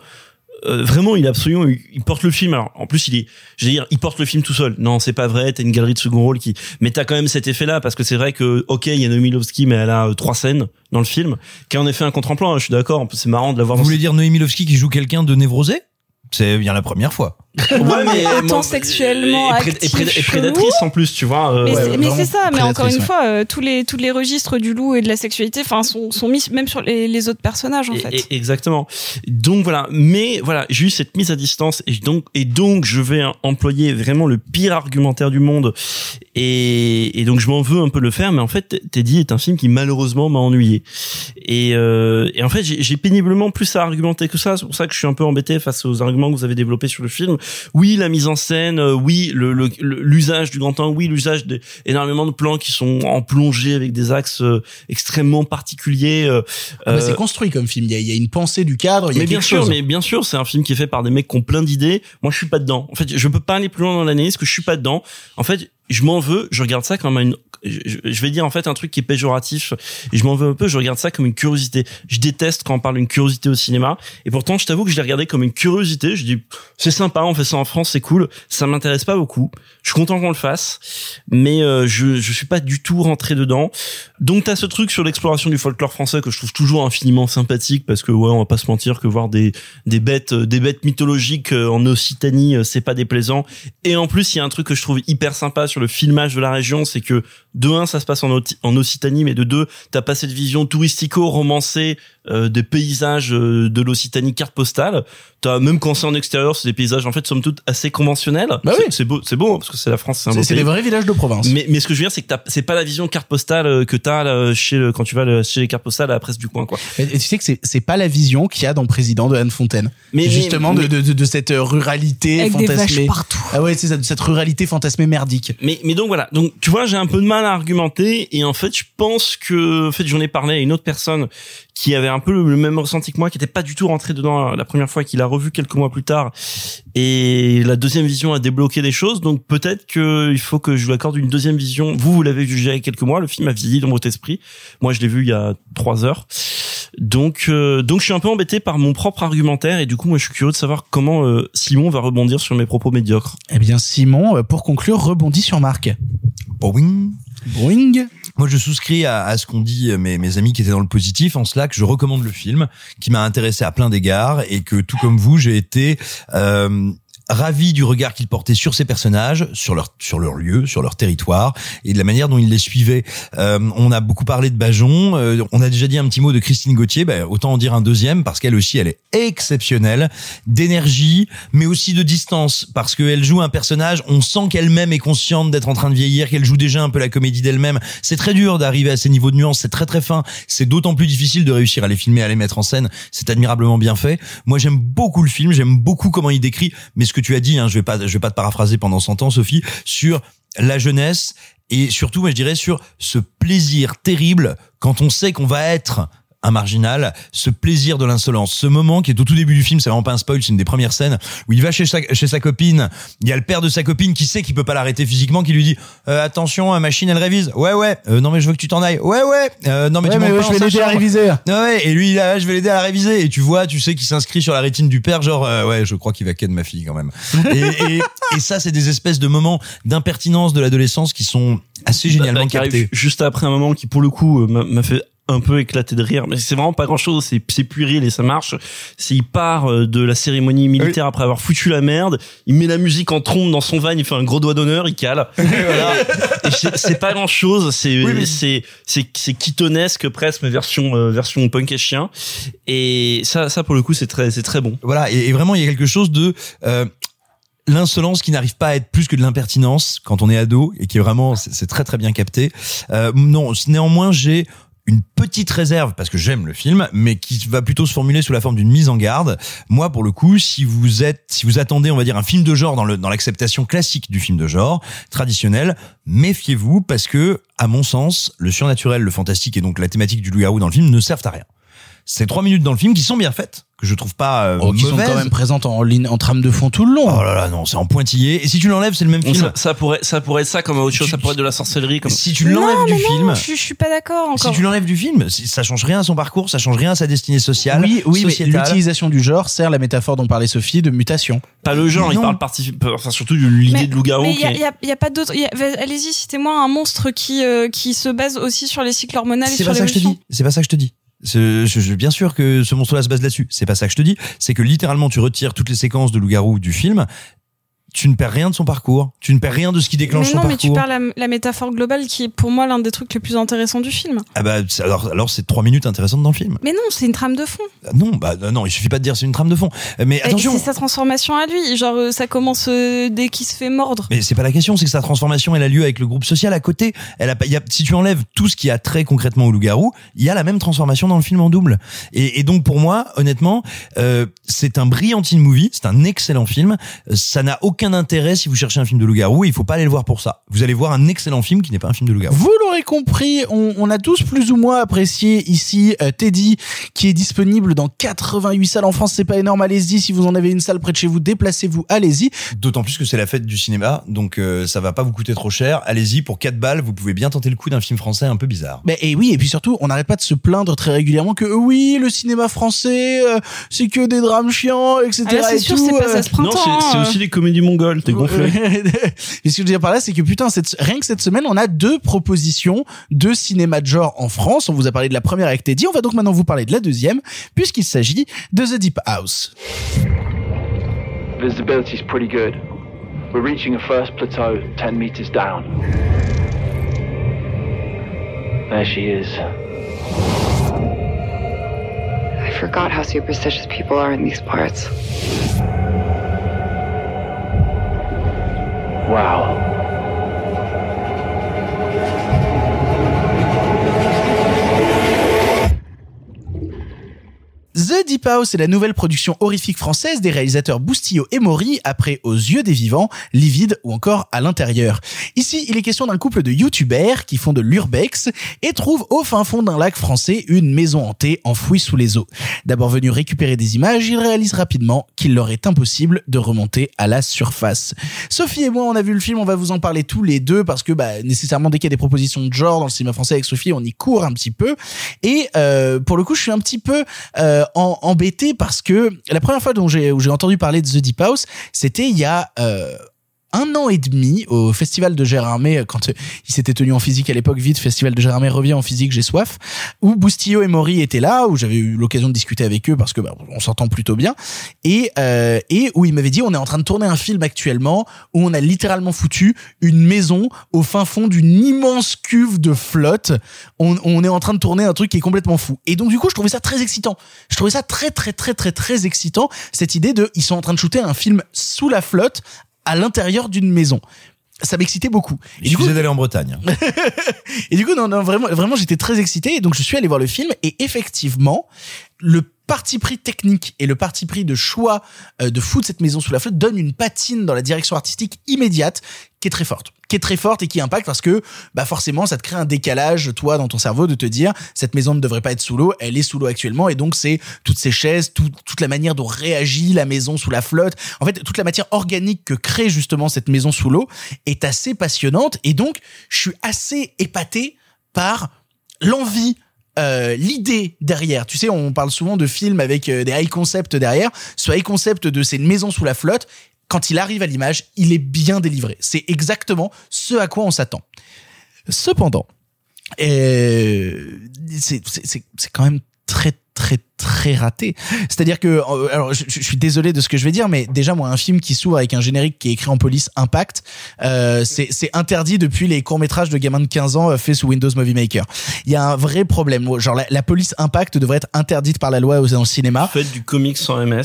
euh, vraiment, il est absolument, il, porte le film. Alors, en plus, il est, je veux dire, il porte le film tout seul. Non, c'est pas vrai. T'as une galerie de second rôle qui, mais t'as quand même cet effet-là parce que c'est vrai que, ok, il y a Noémie Lovski, mais elle a euh, trois scènes dans le film, qui est en effet un contre-emploi. hein, je suis d'accord. C'est marrant de l'avoir. Vous voulez dire Noémie Lovski qui joue quelqu'un de névrosé? C'est bien la première fois. Ouais, mais Autant moi, sexuellement et, et, pré- prédatrice en plus, tu vois. euh, Mais, ouais, c'est- ça, mais encore une ouais. fois, euh, tous les tous les registres du loup et de la sexualité, enfin, sont, sont mis même sur les, les autres personnages en Et- fait. exactement. Donc voilà, mais voilà, j'ai eu cette mise à distance et donc et donc je vais employer vraiment le pire argumentaire du monde et, et donc je m'en veux un peu le faire, mais en fait Teddy est un film qui malheureusement m'a ennuyé et, euh, et en fait j'ai j'ai péniblement plus à argumenter que ça. C'est pour ça que je suis un peu embêté face aux arguments que vous avez développés sur le film. Oui, la mise en scène, euh, oui, le le- l'usage du grand angle, oui, l'usage d'énormément de plans qui sont en plongée avec des axes euh, extrêmement particuliers. euh, Ah bah, c'est construit comme film. Il y a, il y a une pensée du cadre. Il y a mais bien sûr, chose. mais bien sûr, c'est un film qui est fait par des mecs qui ont plein d'idées. Moi, je suis pas dedans. En fait, je peux pas aller plus loin dans l'analyse que je suis pas dedans. En fait, je m'en veux. Je regarde ça comme une. Je, vais dire en fait un truc qui est péjoratif. Et je m'en veux un peu. Je regarde ça comme une curiosité. Je déteste quand on parle d'une curiosité au cinéma. Et pourtant, je t'avoue que je l'ai regardé comme une curiosité. Je dis, c'est sympa, on fait ça en France, c'est cool. Ça m'intéresse pas beaucoup. Je suis content qu'on le fasse, mais euh, je je suis pas du tout rentré dedans. Donc t'as ce truc sur l'exploration du folklore français que je trouve toujours infiniment sympathique parce que ouais, on va pas se mentir que voir des des bêtes euh, des bêtes mythologiques euh, en Occitanie, c'est pas déplaisant. Et en plus, il y a un truc que je trouve hyper sympa sur le filmage de la région, c'est que de un, ça se passe en, Occitanie, mais de deux, t'as pas cette vision touristico-romancée euh, des paysages euh, de l'Occitanie carte postale. T'as même quand c'est en extérieur, c'est des paysages en fait somme toute assez conventionnels. Bah C'est- oui. c'est beau, c'est beau hein, parce que c'est la France, c'est un C'est beau c'est pays. les vrais villages de province. Mais, mais ce que je veux dire, c'est que t'as- c'est pas la vision carte postale euh, que t'as là, chez le, quand tu vas le- chez les cartes postales à la presse du coin, quoi. Et, et tu sais que c'est c'est pas la vision qu'il y a dans Président de Anne Fontaine. Mais- justement mais- de, de, de, de cette ruralité Avec des fantasmée. partout. Ah ouais, c'est ça, de cette ruralité fantasmée merdique. Mais, mais donc voilà. Donc, tu vois, j'ai un peu de mal à argumenter et en fait, je pense que, en fait, j'en ai parlé à une autre personne qui avait un peu le, même ressenti que moi, qui était pas du tout rentré dedans la première fois, qu'il a revu quelques mois plus tard. Et la deuxième vision a débloqué des choses. Donc, peut-être que il faut que je lui accorde une deuxième vision. Vous, vous l'avez jugé il y a quelques mois. Le film a vieilli dans votre esprit. Moi, je l'ai vu il y a trois heures. Donc, euh, donc, je suis un peu embêté par mon propre argumentaire et du coup, moi, je suis curieux de savoir comment euh, Simon va rebondir sur mes propos médiocres. Eh bien, Simon, euh, pour conclure, rebondit sur Marc. Boing. Boing. Moi, je souscris à, ce qu'ont dit mes, mes amis qui étaient dans le positif. En cela, que je recommande le film, qui m'a intéressé à plein d'égards, et que tout comme vous, j'ai été euh, ravi du regard qu'il portait sur ces personnages, sur leur sur leur lieu, sur leur territoire, et de la manière dont il les suivait. Euh, on a beaucoup parlé de Bajon. euh, on a déjà dit un petit mot de Christine Gauthier. Ben, autant en dire un deuxième parce qu'elle aussi, elle est exceptionnelle, d'énergie, mais aussi de distance, parce qu'elle joue un personnage. On sent qu'elle-même est consciente d'être en train de vieillir, qu'elle joue déjà un peu la comédie d'elle-même. C'est très dur d'arriver à ces niveaux de nuance. C'est très très fin. C'est d'autant plus difficile de réussir à les filmer, à les mettre en scène. C'est admirablement bien fait. Moi, j'aime beaucoup le film. J'aime beaucoup comment il décrit. Mais ce que tu as dit, hein, je vais pas, je vais pas te paraphraser pendant 100 ans, Sophie, sur la jeunesse et surtout, moi, je dirais sur ce plaisir terrible quand on sait qu'on va être un marginal, ce plaisir de l'insolence, ce moment qui est au tout début du film, c'est vraiment pas un spoil, c'est une des premières scènes où il va chez sa, chez sa copine, il y a le père de sa copine qui sait qu'il peut pas l'arrêter physiquement, qui lui dit euh, attention, machine elle révise, ouais ouais, Euh, non mais je veux que tu t'en ailles, ouais ouais, Euh, non mais Ouais, tu mais pas je vais l'aider à réviser. Ouais, ouais, et lui a, je vais l'aider à la réviser. Et tu vois, tu sais qu'il s'inscrit sur la rétine du père, genre euh, ouais, je crois qu'il va ken ma fille quand même. et, et, et ça c'est des espèces de moments d'impertinence de l'adolescence qui sont assez génialement Bah, qui arrive captés. juste après un moment qui pour le coup euh, m'a fait un peu éclaté de rire, mais c'est vraiment pas grand chose, c'est, c'est puéril et ça marche. C'est, il part euh, de la cérémonie militaire après avoir foutu la merde, il met la musique en trompe dans son van, il fait un gros doigt d'honneur, il cale. Voilà. Et c'est, c'est pas grand chose, c'est, c'est, c'est, c'est kitonesque presque, mais version, euh, version punk et chien. Et ça, ça pour le coup, c'est très, c'est très bon. Voilà, et, et vraiment, il y a quelque chose de euh, l'insolence qui n'arrive pas à être plus que de l'impertinence quand on est ado et qui est vraiment, c'est c'est très très bien capté. Euh, non, néanmoins, j'ai une petite réserve parce que j'aime le film, mais qui va plutôt se formuler sous la forme d'une mise en garde. Moi, pour le coup, si vous êtes, si vous attendez, on va dire un film de genre dans le dans l'acceptation classique du film de genre traditionnel, méfiez-vous parce que, à mon sens, le surnaturel, le fantastique et donc la thématique du loup-garou dans le film ne servent à rien. C'est trois minutes dans le film qui sont bien faites, que je trouve pas euh, Oh, qui sont quand même présentes en, ligne, en trame de fond tout le long. Oh là là, non, c'est en pointillé. Et si tu l'enlèves, c'est le même film. ça, ça pourrait, ça pourrait être ça comme autre chose, ça pourrait être de la sorcellerie comme. Si tu l'enlèves non, du mais film, non, je, je suis pas d'accord si encore. tu l'enlèves du film, si- ça change rien à son parcours, ça change rien à sa destinée sociale, Oui, oui, l'utilisation du genre sert la métaphore dont parlait Sophie de mutation. Pas le genre, il Non. parle parti, enfin surtout de l'idée de loup-garou. Mais il qui y y a- y a pas d'autre. Allez-y, citez-moi un monstre qui euh, qui se base aussi sur les cycles hormonaux et C'est sur pas ça que je te l'évolution. dis. C'est pas ça que je te dis. Je, je- bien sûr que ce monstre-là se base là-dessus. C'est pas ça que je te dis. C'est que littéralement, tu retires toutes les séquences de loup-garou du film. Tu ne perds rien de son parcours. Tu ne perds rien de ce qui déclenche Mais son non, mais tu parcours. perds la, la métaphore globale qui est pour moi l'un des trucs les plus intéressants du film. Ah bah, alors, alors c'est trois minutes intéressantes dans le film. Mais non, c'est une trame de fond. Ah Non, bah non, non, il suffit pas de dire c'est une trame de fond. Euh, Mais attention. C'est sa transformation à lui. Genre, euh, ça commence euh, dès qu'il se fait mordre. Mais c'est pas la question, c'est que sa transformation elle a lieu avec le groupe social à côté. Elle a y a, si tu enlèves tout ce qui a trait concrètement au loup-garou, il y a la même transformation dans le film en double. Et, et donc pour moi, honnêtement, euh, c'est un brillant teen movie, c'est un excellent film. Euh, Ça n'a aucun intérêt si vous cherchez un film de loup-garou. Il faut pas aller le voir pour ça. Vous allez voir un excellent film qui n'est pas un film de loup-garou. Vous l'aurez compris, on, on a tous plus ou moins apprécié ici euh, Teddy, qui est disponible dans 88 salles en France. C'est pas énorme, allez-y. Si vous en avez une salle près de chez vous, déplacez-vous, allez-y. D'autant plus que c'est la fête du cinéma, donc euh, ça va pas vous coûter trop cher. Allez-y pour 4 balles, vous pouvez bien tenter le coup d'un film français un peu bizarre. Mais et oui, et puis surtout, on n'arrête pas de se plaindre très régulièrement que euh, oui, le cinéma français, euh, c'est que des drames chiants, etc. Ah c'est et sûr, c'est pas ça ce Non, printemps. c'est, c'est hein. aussi les comédies mongoles, t'es gonflé. Et ce que je veux dire par là, c'est que putain, cette, rien que cette semaine, on a deux propositions de cinéma de genre en France. On vous a parlé de la première avec Teddy. On va donc maintenant vous parler de la deuxième, puisqu'il s'agit de The Deep House. Visibility's pretty good. We're reaching a first plateau 10 meters down. There she is. I forgot how superstitious people are in these parts. Wow. The Deep House est la nouvelle production horrifique française des réalisateurs Boustillot et Maury après Aux yeux des vivants, Livide ou encore À l'intérieur. Ici, il est question d'un couple de youtubeurs qui font de l'urbex et trouvent au fin fond d'un lac français une maison hantée enfouie sous les eaux. D'abord venu récupérer des images, ils réalisent rapidement qu'il leur est impossible de remonter à la surface. Sophie et moi, on a vu le film, on va vous en parler tous les deux parce que bah, nécessairement dès qu'il y a des propositions de genre dans le cinéma français avec Sophie, on y court un petit peu. Et euh, pour le coup, je suis un petit peu euh, en- embêté parce que la première fois dont j'ai entendu parler de The Deep House, c'était il y a euh, un an et demi au festival de Gérardmer quand euh, il s'était tenu en physique à l'époque vite festival de Gérardmer revient en physique j'ai soif où Boustillot et Maury étaient là où j'avais eu l'occasion de discuter avec eux parce que bah, on s'entend plutôt bien et euh, et où ils m'avaient dit on est en train de tourner un film actuellement où on a littéralement foutu une maison au fin fond d'une immense cuve de flotte. On est en train de tourner un truc qui est complètement fou. Et donc du coup je trouvais ça très excitant. Je trouvais ça très très très très très excitant cette idée de ils sont en train de shooter un film sous la flotte à l'intérieur d'une maison. Ça m'excitait beaucoup. Il suffisait d'aller en Bretagne. Et du coup, non, non, vraiment, vraiment, j'étais très excité. Et donc, je suis allé voir le film. Et effectivement, le parti pris technique et le parti pris de choix euh, de foutre cette maison sous la flotte donne une patine dans la direction artistique immédiate qui est très forte. Qui est très forte et qui impacte parce que bah forcément ça te crée un décalage toi dans ton cerveau de te dire cette maison ne devrait pas être sous l'eau elle est sous l'eau actuellement et donc c'est toutes ces chaises tout- toute la manière dont réagit la maison sous la flotte. En fait toute la matière organique que crée justement cette maison sous l'eau est assez passionnante et donc je suis assez épaté par l'envie euh, l'idée derrière. Tu sais, on parle souvent de films avec euh, des high concept derrière. Ce high concept de c'est une maison sous la flotte, quand il arrive à l'image, il est bien délivré. C'est exactement ce à quoi on s'attend. Cependant, c'est c'est quand même très très très raté. C'est-à-dire que euh, alors je, je suis désolé de ce que je vais dire mais déjà moi un film qui s'ouvre avec un générique qui est écrit en police impact euh, c'est c'est interdit depuis les courts-métrages de gamins de 15 ans euh, faits sous Windows Movie Maker. Il y a un vrai problème genre la, la police impact devrait être interdite par la loi dans le cinéma. Faites du comics sans MS.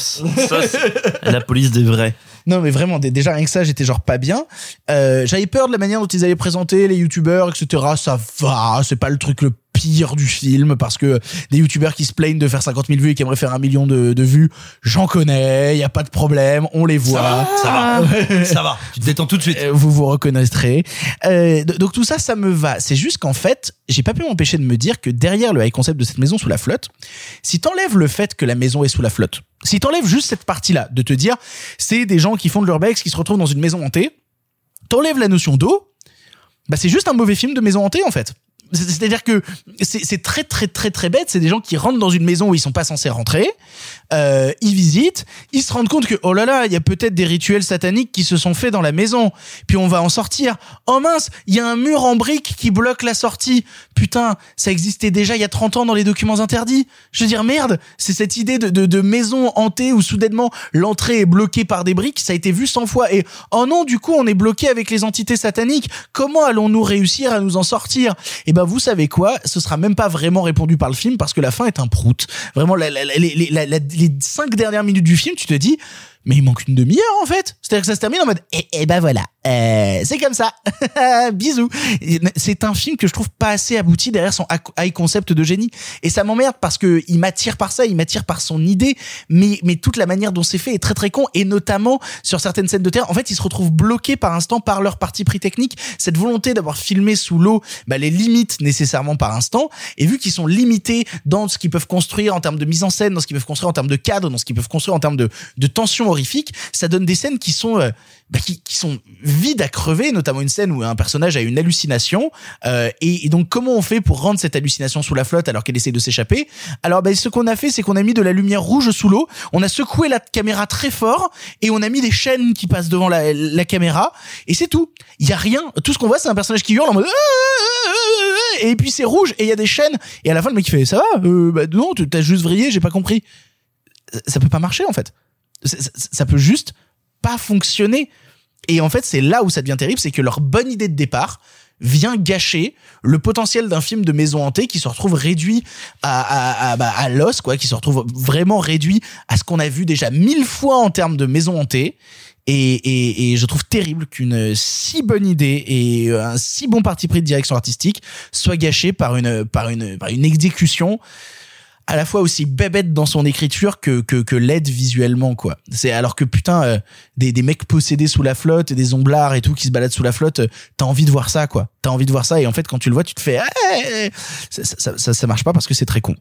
Ça, la police des vrais. Non mais vraiment dé- déjà rien que ça j'étais genre pas bien. Euh, J'avais peur de la manière dont ils allaient présenter les youtubeurs etc. Ça va c'est pas le truc le pire du film parce que des youtubeurs qui se plaignent de faire 50 000 vues et qui aimeraient faire un million de, de vues j'en connais y a pas de problème on les voit Ça va, ça va. Tu te détends tout de suite. Euh, vous vous reconnaîtrez. Euh, donc tout ça, ça me va. C'est juste qu'en fait, j'ai pas pu m'empêcher de me dire que derrière le high concept de cette maison sous la flotte, si t'enlèves le fait que la maison est sous la flotte, si t'enlèves juste cette partie-là, de te dire, c'est des gens qui font de l'urbex, qui se retrouvent dans une maison hantée, t'enlèves la notion d'eau, bah c'est juste un mauvais film de maison hantée en fait. C'est- C'est-à-dire que c'est très très très très bête. C'est des gens qui rentrent dans une maison où ils sont pas censés rentrer. Euh, ils visitent, ils se rendent compte que oh là là, il y a peut-être des rituels sataniques qui se sont faits dans la maison. Puis on va en sortir. Oh mince, il y a un mur en briques qui bloque la sortie. Putain, ça existait déjà il y a 30 ans dans les documents interdits. Je veux dire merde, c'est cette idée de, de, de maison hantée où soudainement l'entrée est bloquée par des briques. Ça a été vu 100 fois. Et oh non, du coup on est bloqué avec les entités sataniques. Comment allons-nous réussir à nous en sortir? Et ben vous savez quoi? Ce sera même pas vraiment répondu par le film parce que la fin est un prout. Vraiment, la, la, la- la- les cinq dernières minutes du film, tu te dis, mais il manque une demi-heure en fait. C'est-à-dire que ça se termine en mode, et, et ben voilà, euh, c'est comme ça. Bisous. C'est un film que je trouve pas assez abouti derrière son high- concept de génie. Et ça m'emmerde parce que il m'attire par ça, il m'attire par son idée, mais, mais toute la manière dont c'est fait est très très con. Et notamment sur certaines scènes de terre, en fait, ils se retrouvent bloqués par instant par leur parti pris technique. Cette volonté d'avoir filmé sous l'eau, bah, les limite nécessairement par instant. Et vu qu'ils sont limités dans ce qu'ils peuvent construire en termes de mise en scène, dans ce qu'ils peuvent construire en termes de cadre, dans ce qu'ils peuvent construire en termes de, de tension horrifique, ça donne des scènes qui sont euh, bah, qui, sont vides à crever, notamment une scène où un personnage a une hallucination. euh, et, donc comment on fait pour rendre cette hallucination sous la flotte alors qu'elle essaie de s'échapper? Alors bah, ce qu'on a fait, c'est qu'on a mis de la lumière rouge sous l'eau, on a secoué la caméra très fort et on a mis des chaînes qui passent devant la, caméra. Et c'est tout. Il y a rien. Tout ce qu'on voit, c'est un personnage qui hurle en mode et puis c'est rouge et il y a des chaînes. Et à la fin le mec il fait ça va? Euh, bah non t'as juste vrillé j'ai pas compris. Ça peut pas marcher en fait ça, peut juste pas fonctionner. Et en fait c'est là où ça devient terrible c'est que leur bonne idée de départ vient gâcher le potentiel d'un film de maison hantée qui se retrouve réduit à, bah, à l'os quoi qui se retrouve vraiment réduit à ce qu'on a vu déjà mille fois en termes de maison hantée. Et, et, et je trouve terrible qu'une si bonne idée et un si bon parti pris de direction artistique soit gâché par une par une par une exécution à la fois aussi bébête dans son écriture que laide visuellement quoi. C'est alors que putain euh, des des mecs possédés sous la flotte, des omblards et tout qui se baladent sous la flotte, euh, t'as envie de voir ça quoi. T'as envie de voir ça et en fait quand tu le vois tu te fais Ah, ça, ça, ça, ça marche pas parce que c'est très con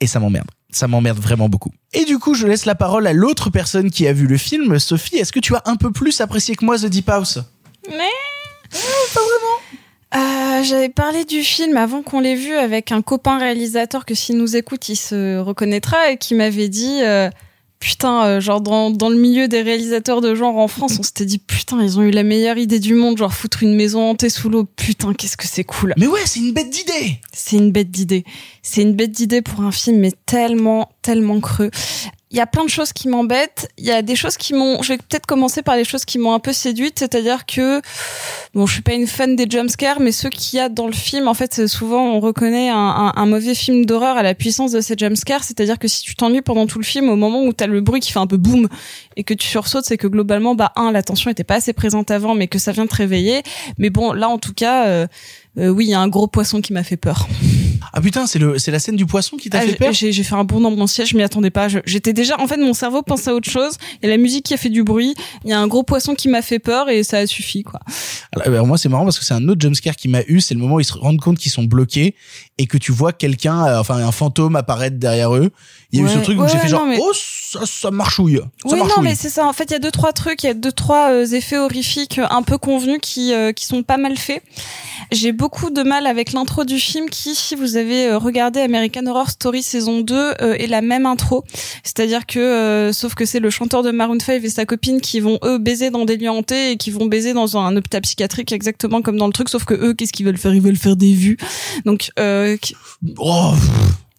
et ça m'emmerde. Ça m'emmerde vraiment beaucoup. Et du coup, je laisse la parole à l'autre personne qui a vu le film. Sophie, est-ce que tu as un peu plus apprécié que moi The Deep House? Mais pas vraiment. Euh, J'avais parlé du film avant qu'on l'ait vu avec un copain réalisateur que s'il nous écoute, il se reconnaîtra et qui m'avait dit euh, putain, euh, genre dans, dans le milieu des réalisateurs de genre en France, on s'était dit putain, ils ont eu la meilleure idée du monde, genre foutre une maison hantée sous l'eau. Putain, qu'est-ce que c'est cool. Mais ouais, c'est une bête d'idée. C'est une bête d'idée. C'est une bête d'idée pour un film, mais tellement, tellement creux. Il y a plein de choses qui m'embêtent. Il y a des choses qui m'ont. Je vais peut-être commencer par les choses qui m'ont un peu séduite, c'est-à-dire que bon, je suis pas une fan des jumpscares, mais ceux qu'il y a dans le film, en fait, souvent on reconnaît un mauvais film d'horreur à la puissance de ces jumpscares. C'est-à-dire que si tu t'ennuies pendant tout le film, au moment où t'as le bruit qui fait un peu boum et que tu sursautes, c'est que globalement, bah un, la tension était pas assez présente avant, mais que ça vient te réveiller. Mais bon, là, en tout cas. Euh, euh, oui, il y a un gros poisson qui m'a fait peur. Ah putain, c'est le c'est la scène du poisson qui t'a Ah, fait peur J'ai j'ai fait un bond dans mon siège, je m'y attendais pas. Je- J'étais déjà, en fait, mon cerveau pensait à autre chose. Il y a la musique qui a fait du bruit. Il y a un gros poisson qui m'a fait peur et ça a suffi, quoi. Alors, alors moi c'est marrant parce que c'est un autre jumpscare qui m'a eu, c'est le moment où ils se rendent compte qu'ils sont bloqués et que tu vois quelqu'un, euh, enfin un fantôme apparaître derrière eux. Il y a eu ce truc où Ouais, j'ai fait genre mais- oh ça, ça marchouille. Ça Oui, non, mais c'est ça. En fait, il y a deux trois trucs, il y a deux trois euh, effets horrifiques euh, un peu convenus qui euh, qui sont pas mal faits. J'ai beaucoup de mal avec l'intro du film qui, si vous avez euh, regardé American Horror Story saison 2, euh, est la même intro. C'est-à-dire que, euh, sauf que c'est le chanteur de Maroon 5 et sa copine qui vont eux baiser dans des lieux hantés et qui vont baiser dans un hôpital psychiatrique exactement comme dans le truc. Sauf que eux, qu'est-ce qu'ils veulent faire? Ils veulent faire des vues. Donc, euh, qui- Oh,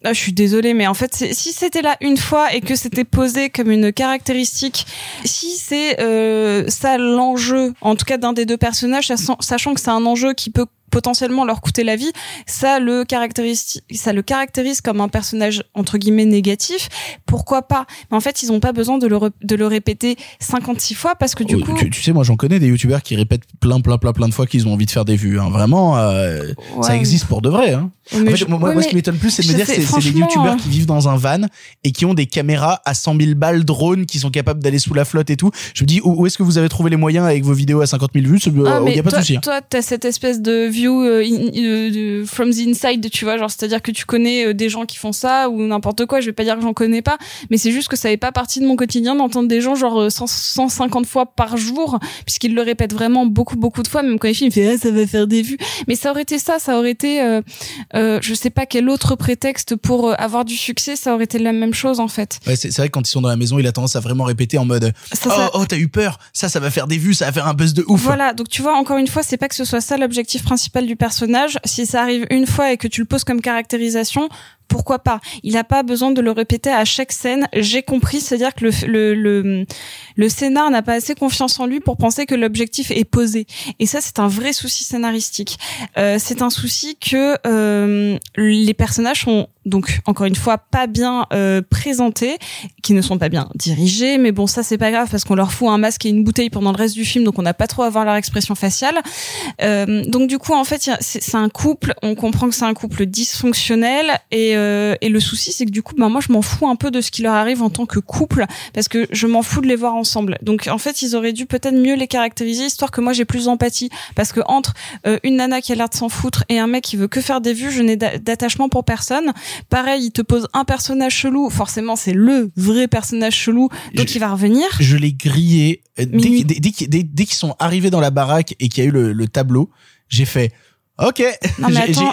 ah, je suis désolée, mais en fait, si c'était là une fois et que c'était posé comme une caractéristique, si c'est euh, ça l'enjeu, en tout cas d'un des deux personnages, sachant que c'est un enjeu qui peut potentiellement leur coûter la vie, ça le caractérise, ça le caractérise comme un personnage entre guillemets négatif. Pourquoi pas? Mais en fait, ils ont pas besoin de le de le répéter 56 fois parce que du Oh, coup, tu, tu sais, moi j'en connais des youtubeurs qui répètent plein, plein, plein, plein de fois qu'ils ont envie de faire des vues. hein. Vraiment, euh, ça existe pour de vrai. Hein. Mais En fait, je- moi, moi, ouais, moi, ce qui m'étonne plus, c'est de me dire c'est franchement, youtubeurs euh, qui vivent dans un van et qui ont des caméras à 100 000 balles drone qui sont capables d'aller sous la flotte et tout. Je me dis, où, où est-ce que vous avez trouvé les moyens avec vos vidéos à 50 000 vues? Il Ah, mais n'y a pas de souci. hein. Toi, t'as cette espèce de view euh, in- euh, from the inside, tu vois, genre c'est-à-dire que tu connais euh, des gens qui font ça ou n'importe quoi. Je vais pas dire que j'en connais pas, mais c'est juste que ça n'est pas partie de mon quotidien d'entendre des gens genre euh, 100 150 fois par jour, puisqu'ils le répètent vraiment beaucoup beaucoup de fois. Même quand ils filment, il fait ah, ça va faire des vues. Mais ça aurait été ça, ça aurait été, euh, euh, je sais pas quel autre prétexte pour avoir du succès, ça aurait été la même chose en fait. Ouais, c'est c'est vrai que quand ils sont dans la maison, il a tendance à vraiment répéter en mode Ça, Oh, ça- oh, t'as eu peur, ça, ça va faire des vues, ça va faire un buzz de ouf. Voilà, donc tu vois, encore une fois, c'est pas que ce soit ça l'objectif principal du personnage. Si ça arrive une fois et que tu le poses comme caractérisation, pourquoi pas Il a pas besoin de le répéter à chaque scène. J'ai compris, c'est-à-dire que le, le, le, le scénar n'a pas assez confiance en lui pour penser que l'objectif est posé. Et ça, c'est un vrai souci scénaristique. Euh, c'est un souci que euh, les personnages sont donc encore une fois pas bien euh, présentés, qui ne sont pas bien dirigés. Mais bon, ça c'est pas grave parce qu'on leur fout un masque et une bouteille pendant le reste du film, donc on n'a pas trop à voir leur expression faciale. Euh, donc du coup, en fait, c'est un couple. On comprend que c'est un couple dysfonctionnel et, euh, et le souci, c'est que du coup, ben moi, je m'en fous un peu de ce qui leur arrive en tant que couple parce que je m'en fous de les voir ensemble. Donc en fait, ils auraient dû peut-être mieux les caractériser, histoire que moi j'ai plus d'empathie parce que entre euh, une nana qui a l'air de s'en foutre et un mec qui veut que faire des vues, je n'ai d'a- d'attachement pour personne. Pareil, il te pose un personnage chelou. Forcément, c'est le vrai personnage chelou, donc il va revenir. Je l'ai grillé euh, dès, qu'ils- dès- dès qu'ils sont arrivés dans la baraque et qu'il y a eu le, le tableau, j'ai fait Ok,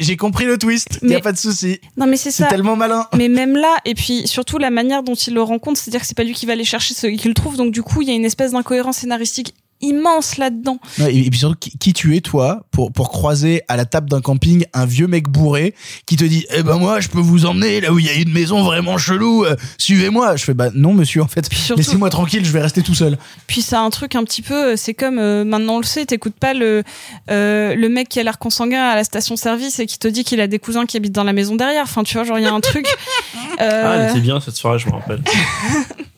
j'ai- compris le twist, il y a pas de souci. Non mais c'est C'est ça. tellement malin. Mais même là, et puis surtout la manière dont il le rencontre, c'est-à-dire que c'est pas lui qui va aller chercher ce qu'il trouve, donc du coup il y a une espèce d'incohérence scénaristique immense là-dedans. Ouais, et, puis surtout, qui, qui tu es toi pour pour croiser à la table d'un camping un vieux mec bourré qui te dit eh ben moi je peux vous emmener là où il y a une maison vraiment chelou, euh, suivez-moi. Je fais bah non monsieur en fait, laissez-moi tranquille, je vais rester tout seul. Puis c'est un truc un petit peu, euh, c'est comme euh, maintenant on le sait, t'écoutes pas le euh, le mec qui a l'air consanguin à la station-service et qui te dit qu'il a des cousins qui habitent dans la maison derrière. Enfin tu vois, genre il y a un truc. Ah, elle était bien cette soirée, je me rappelle.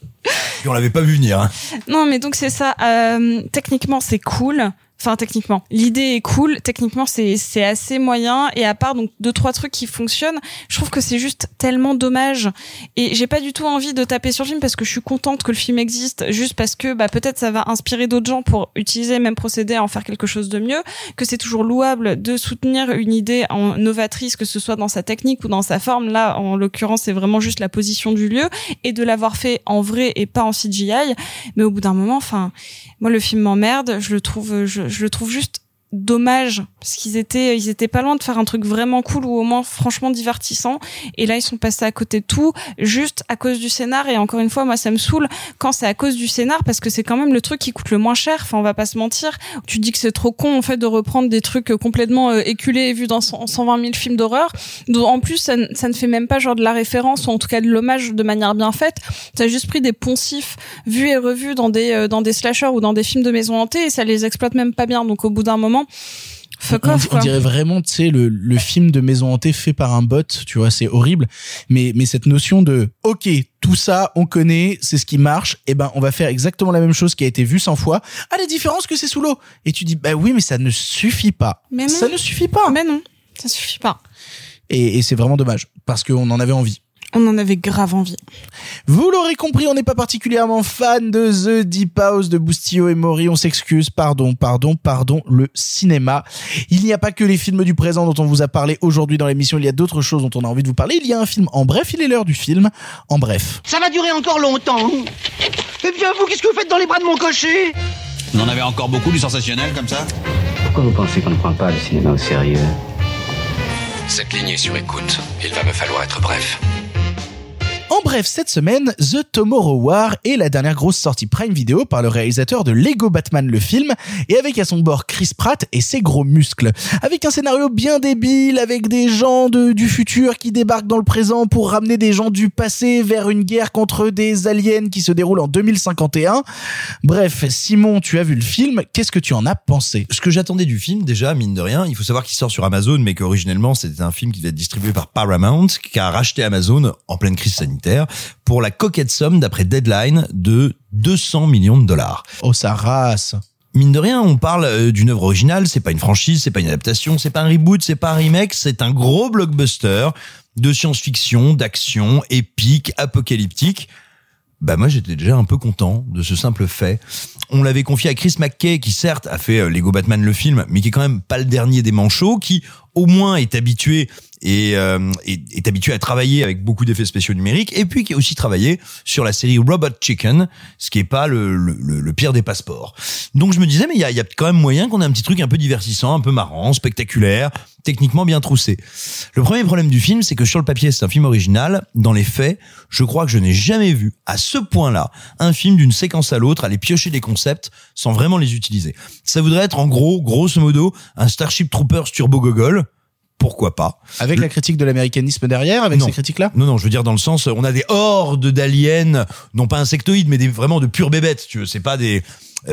On l'avait pas vu venir. Hein. Non, mais donc c'est ça. Euh, techniquement, c'est cool. Enfin, techniquement, l'idée est cool. Techniquement, c'est c'est assez moyen. Et à part donc deux trois trucs qui fonctionnent, je trouve que c'est juste tellement dommage. Et j'ai pas du tout envie de taper sur le film parce que je suis contente que le film existe, juste parce que bah peut-être ça va inspirer d'autres gens pour utiliser le même procédé à en faire quelque chose de mieux. Que c'est toujours louable de soutenir une idée en novatrice, que ce soit dans sa technique ou dans sa forme. Là, en l'occurrence, c'est vraiment juste la position du lieu et de l'avoir fait en vrai et pas en CGI. Mais au bout d'un moment, enfin, moi le film m'emmerde. Je le trouve, je, je le trouve juste dommage parce qu'ils étaient ils étaient pas loin de faire un truc vraiment cool ou au moins franchement divertissant. Et là ils sont passés à côté de tout juste à cause du scénar. Et encore une fois moi ça me saoule quand c'est à cause du scénar parce que c'est quand même le truc qui coûte le moins cher. Enfin on va pas se mentir. Tu dis que c'est trop con en fait de reprendre des trucs complètement euh, éculés et vus dans 100 120 000 films d'horreur. En plus ça, ne- ça ne fait même pas genre de la référence ou en tout cas de l'hommage de manière bien faite. T'as juste pris des poncifs vus et revus dans des euh, dans des slashers ou dans des films de maison hantée et ça les exploite même pas bien. Donc au bout d'un moment fuck on, off on quoi. dirait vraiment, tu sais, le, le film de maison hantée fait par un bot, tu vois, c'est horrible. Mais, mais cette notion de, ok, tout ça, on connaît, c'est ce qui marche, et ben, on va faire exactement la même chose qui a été vue 100 fois. Ah, la différence que c'est sous l'eau. Et tu dis, bah oui, mais ça ne suffit pas. Mais non. Ça ne suffit pas. Mais non, ça suffit pas. Et, et c'est vraiment dommage, parce qu'on en avait envie. On en avait grave envie. Vous l'aurez compris, on n'est pas particulièrement fan de The Deep House de Bustillo et Mori. On s'excuse, pardon, pardon, pardon, le cinéma. Il n'y a pas que les films du présent dont on vous a parlé aujourd'hui dans l'émission, il y a d'autres choses dont on a envie de vous parler. Il y a un film en bref, il est l'heure du film en bref. Ça va durer encore longtemps. Eh bien, vous, qu'est-ce que vous faites dans les bras de mon cocher? On en avait encore beaucoup du sensationnel comme ça Pourquoi vous pensez qu'on ne prend pas le cinéma au sérieux? Cette ligne est sur écoute. Il va me falloir être bref. En bref, cette semaine, The Tomorrow War est la dernière grosse sortie Prime Video par le réalisateur de Lego Batman le film, et avec à son bord Chris Pratt et ses gros muscles. Avec un scénario bien débile, avec des gens de, du futur qui débarquent dans le présent pour ramener des gens du passé vers une guerre contre des aliens qui se déroule en 2051. Bref, Simon, tu as vu le film, qu'est-ce que tu en as pensé? Ce que j'attendais du film, déjà, mine de rien, il faut savoir qu'il sort sur Amazon, mais qu'originellement, c'était un film qui devait être distribué par Paramount, qui a racheté Amazon en pleine crise sanitaire pour la coquette somme, d'après Deadline, de 200 millions de dollars. Oh, sa race Mine de rien, on parle euh, d'une œuvre originale, c'est pas une franchise, c'est pas une adaptation, c'est pas un reboot, c'est pas un remake, c'est un gros blockbuster de science-fiction, d'action, épique, apocalyptique. Bah moi j'étais déjà un peu content de ce simple fait. On l'avait confié à Chris McKay qui certes a fait euh, Lego Batman le film, mais qui est quand même pas le dernier des manchots, qui au moins est habitué et euh, est, est, habitué à travailler avec beaucoup d'effets spéciaux numériques et puis qui a aussi travaillé sur la série Robot Chicken, ce qui est pas le, le, le pire des passeports. Donc je me disais mais il y a, y a quand même moyen qu'on ait un petit truc un peu divertissant, un peu marrant, spectaculaire, techniquement bien troussé. Le premier problème du film, c'est que sur le papier c'est un film original, dans les faits, je crois que je n'ai jamais vu à ce point-là un film d'une séquence à l'autre aller piocher des concepts sans vraiment les utiliser. Ça voudrait être en gros, grosso modo, un Starship Troopers Turbo Gogol pourquoi pas. Avec la critique de l'américanisme derrière, avec ces critiques-là? Non, non, je veux dire dans le sens, on a des hordes d'aliens, non pas insectoïdes, mais des vraiment de pures bébêtes. Tu veux, c'est pas des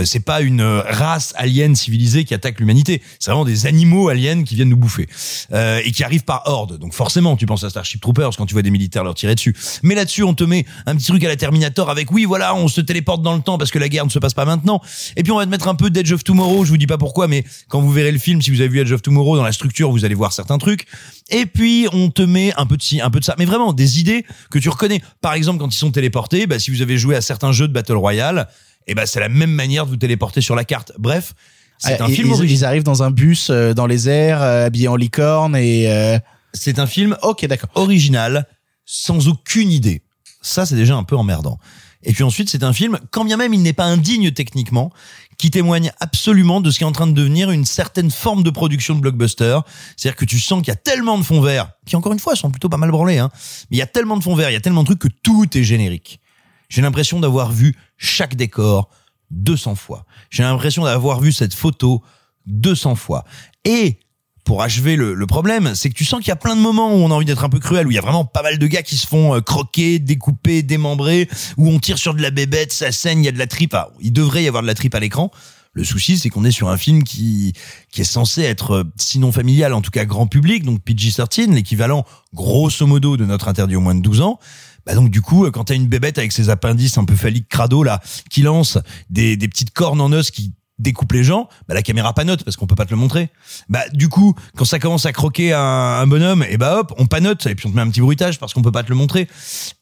c'est pas une race alien civilisée qui attaque l'humanité. C'est vraiment des animaux aliens qui viennent nous bouffer euh, et qui arrivent par horde. Donc forcément, tu penses à Starship Troopers quand tu vois des militaires leur tirer dessus. Mais là-dessus, on te met un petit truc à la Terminator avec oui, voilà, on se téléporte dans le temps parce que la guerre ne se passe pas maintenant. Et puis on va te mettre un peu d'Edge of Tomorrow. Je vous dis pas pourquoi, mais quand vous verrez le film, si vous avez vu Edge of Tomorrow dans la structure, vous allez voir certains trucs. Et puis on te met un peu de ci, un peu de ça, mais vraiment des idées que tu reconnais. Par exemple, quand ils sont téléportés, bah, si vous avez joué à certains jeux de battle royale et ben c'est la même manière de vous téléporter sur la carte. Bref, c'est Ah, un film ils- original. ils arrivent dans un bus euh, dans les airs, euh, habillés en licorne et. euh, C'est un film Ok, d'accord. original, sans aucune idée. Ça, c'est déjà un peu emmerdant. Et puis ensuite, c'est un film, quand bien même il n'est pas indigne techniquement, qui témoigne absolument de ce qui est en train de devenir une certaine forme de production de blockbuster. C'est-à-dire que tu sens qu'il y a tellement de fonds verts, qui encore une fois sont plutôt pas mal branlés, hein, mais il y a tellement de fonds verts, il y a tellement de trucs que tout est générique. J'ai l'impression d'avoir vu chaque décor 200 fois. J'ai l'impression d'avoir vu cette photo 200 fois. Et pour achever le, problème, c'est que tu sens qu'il y a plein de moments où on a envie d'être un peu cruel, où il y a vraiment pas mal de gars qui se font euh, croquer, découper, démembrer, où on tire sur de la bébête, ça saigne, il y a de la tripe. Il devrait y avoir de la tripe à l'écran. Le souci, c'est qu'on est sur un film qui qui est censé être euh, sinon familial, en tout cas grand public, donc PG-13, l'équivalent grosso modo de notre interdit au moins de 12 ans. Bah donc du coup, euh, quand t'as une bébête avec ses appendices un peu phalliques crado là, qui lance des, des petites cornes en os qui découpent les gens, bah la caméra panote parce qu'on peut pas te le montrer. Bah du coup, quand ça commence à croquer un, un bonhomme, et bah hop, on panote et puis on te met un petit bruitage parce qu'on peut pas te le montrer.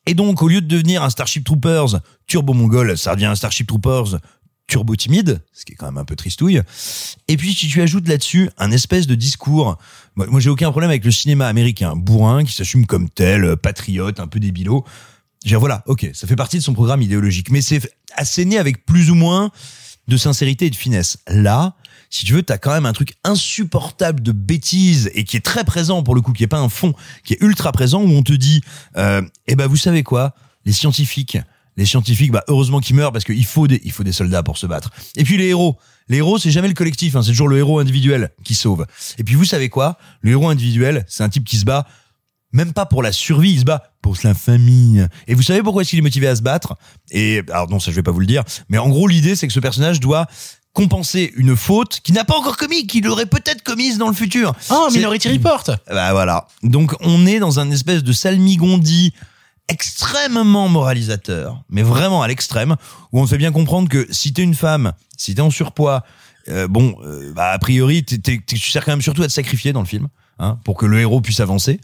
Et donc au lieu de devenir un Starship Troopers turbo mongol, ça devient un Starship Troopers turbo timide, ce qui est quand même un peu tristouille. Et puis si tu ajoutes là-dessus un espèce de discours, moi, j'ai aucun problème avec le cinéma américain, bourrin qui s'assume comme tel, euh, patriote, un peu débilo. Dire, voilà, ok, ça fait partie de son programme idéologique, mais c'est asséné avec plus ou moins de sincérité et de finesse. Là, si tu veux, t'as quand même un truc insupportable de bêtises et qui est très présent pour le coup, qui est pas un fond, qui est ultra présent où on te dit, euh, eh ben vous savez quoi, les scientifiques, les scientifiques, bah heureusement qu'ils meurent parce qu'il faut des, il faut des soldats pour se battre. Et puis les héros, les héros c'est jamais le collectif, hein, c'est toujours le héros individuel qui sauve. Et puis vous savez quoi, le héros individuel, c'est un type qui se bat même pas pour la survie, il se bat pour la famille. Et vous savez pourquoi est-ce qu'il est motivé à se battre? Et alors non, ça je vais pas vous le dire, mais en gros l'idée c'est que ce personnage doit compenser une faute qu'il n'a pas encore commis, qu'il aurait peut-être commise dans le futur. Oh, Minority Report Bah voilà. Donc on est dans un espèce de salmigondi extrêmement moralisateur, mais vraiment à l'extrême, où on fait bien comprendre que si t'es une femme, si t'es en surpoids, euh, bon, euh, bah a priori, tu sers quand même surtout à te sacrifier dans le film, hein, pour que le héros puisse avancer.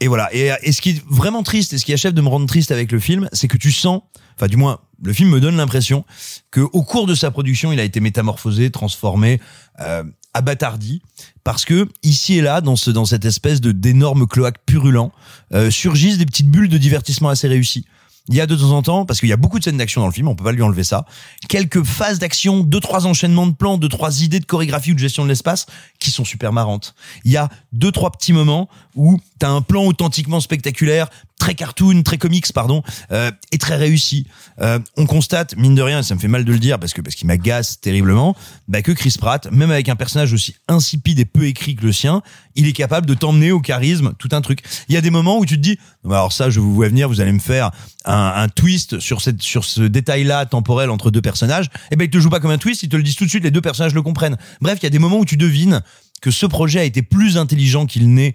Et voilà. Et, et ce qui est vraiment triste et ce qui achève de me rendre triste avec le film, c'est que tu sens, enfin du moins, le film me donne l'impression que au cours de sa production, il a été métamorphosé, transformé, euh, abattardi, parce que ici et là, dans ce dans cette espèce de d'énorme cloaque purulent, euh, surgissent des petites bulles de divertissement assez réussies. Il y a de temps en temps, parce qu'il y a beaucoup de scènes d'action dans le film, on peut pas lui enlever ça, quelques phases d'action, deux trois enchaînements de plans, deux trois idées de chorégraphie ou de gestion de l'espace qui sont super marrantes. Il y a deux trois petits moments où t'as un plan authentiquement spectaculaire, très cartoon, très comics, pardon, euh, et très réussi. Euh, on constate, mine de rien, et ça me fait mal de le dire parce que parce qu'il m'agace terriblement, bah que Chris Pratt, même avec un personnage aussi insipide et peu écrit que le sien, il est capable de t'emmener au charisme, tout un truc. Il y a des moments où tu te dis, alors ça, je vous vois venir, vous allez me faire un, twist sur cette sur ce détail-là temporel entre deux personnages. Et ben il te joue pas comme un twist, ils te le disent tout de suite, les deux personnages le comprennent. Bref, il y a des moments où tu devines que ce projet a été plus intelligent qu'il n'est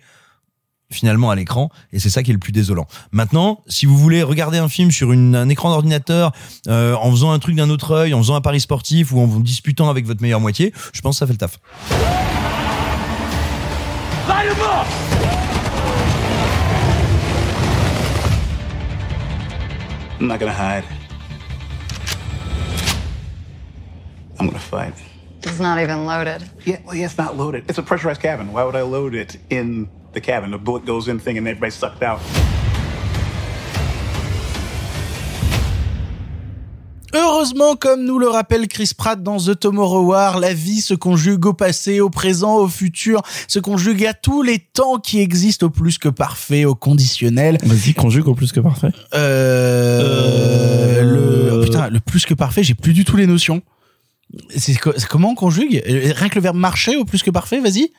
finalement à l'écran et c'est ça qui est le plus désolant. Maintenant, si vous voulez regarder un film sur un écran d'ordinateur euh, en faisant un truc d'un autre œil, en faisant un pari sportif ou en vous disputant avec votre meilleure moitié, je pense que ça fait le taf. I'm not gonna hide. I'm gonna fight. It's not even loaded. Yeah, well, yeah, it's not loaded. It's a pressurized cabin. Why would I load it in the cabin? The bullet goes in thing and everybody's sucked out. Heureusement, comme nous le rappelle Chris Pratt dans The Tomorrow War, la vie se conjugue au passé, au présent, au futur, se conjugue à tous les temps qui existent au plus que parfait, au conditionnel. Vas-y, conjugue au plus que parfait. Euh, le oh, putain, le plus que parfait, j'ai plus du tout les notions. C'est co- c'est comment on conjugue? Euh, Rien que le verbe marcher au plus que parfait, vas-y.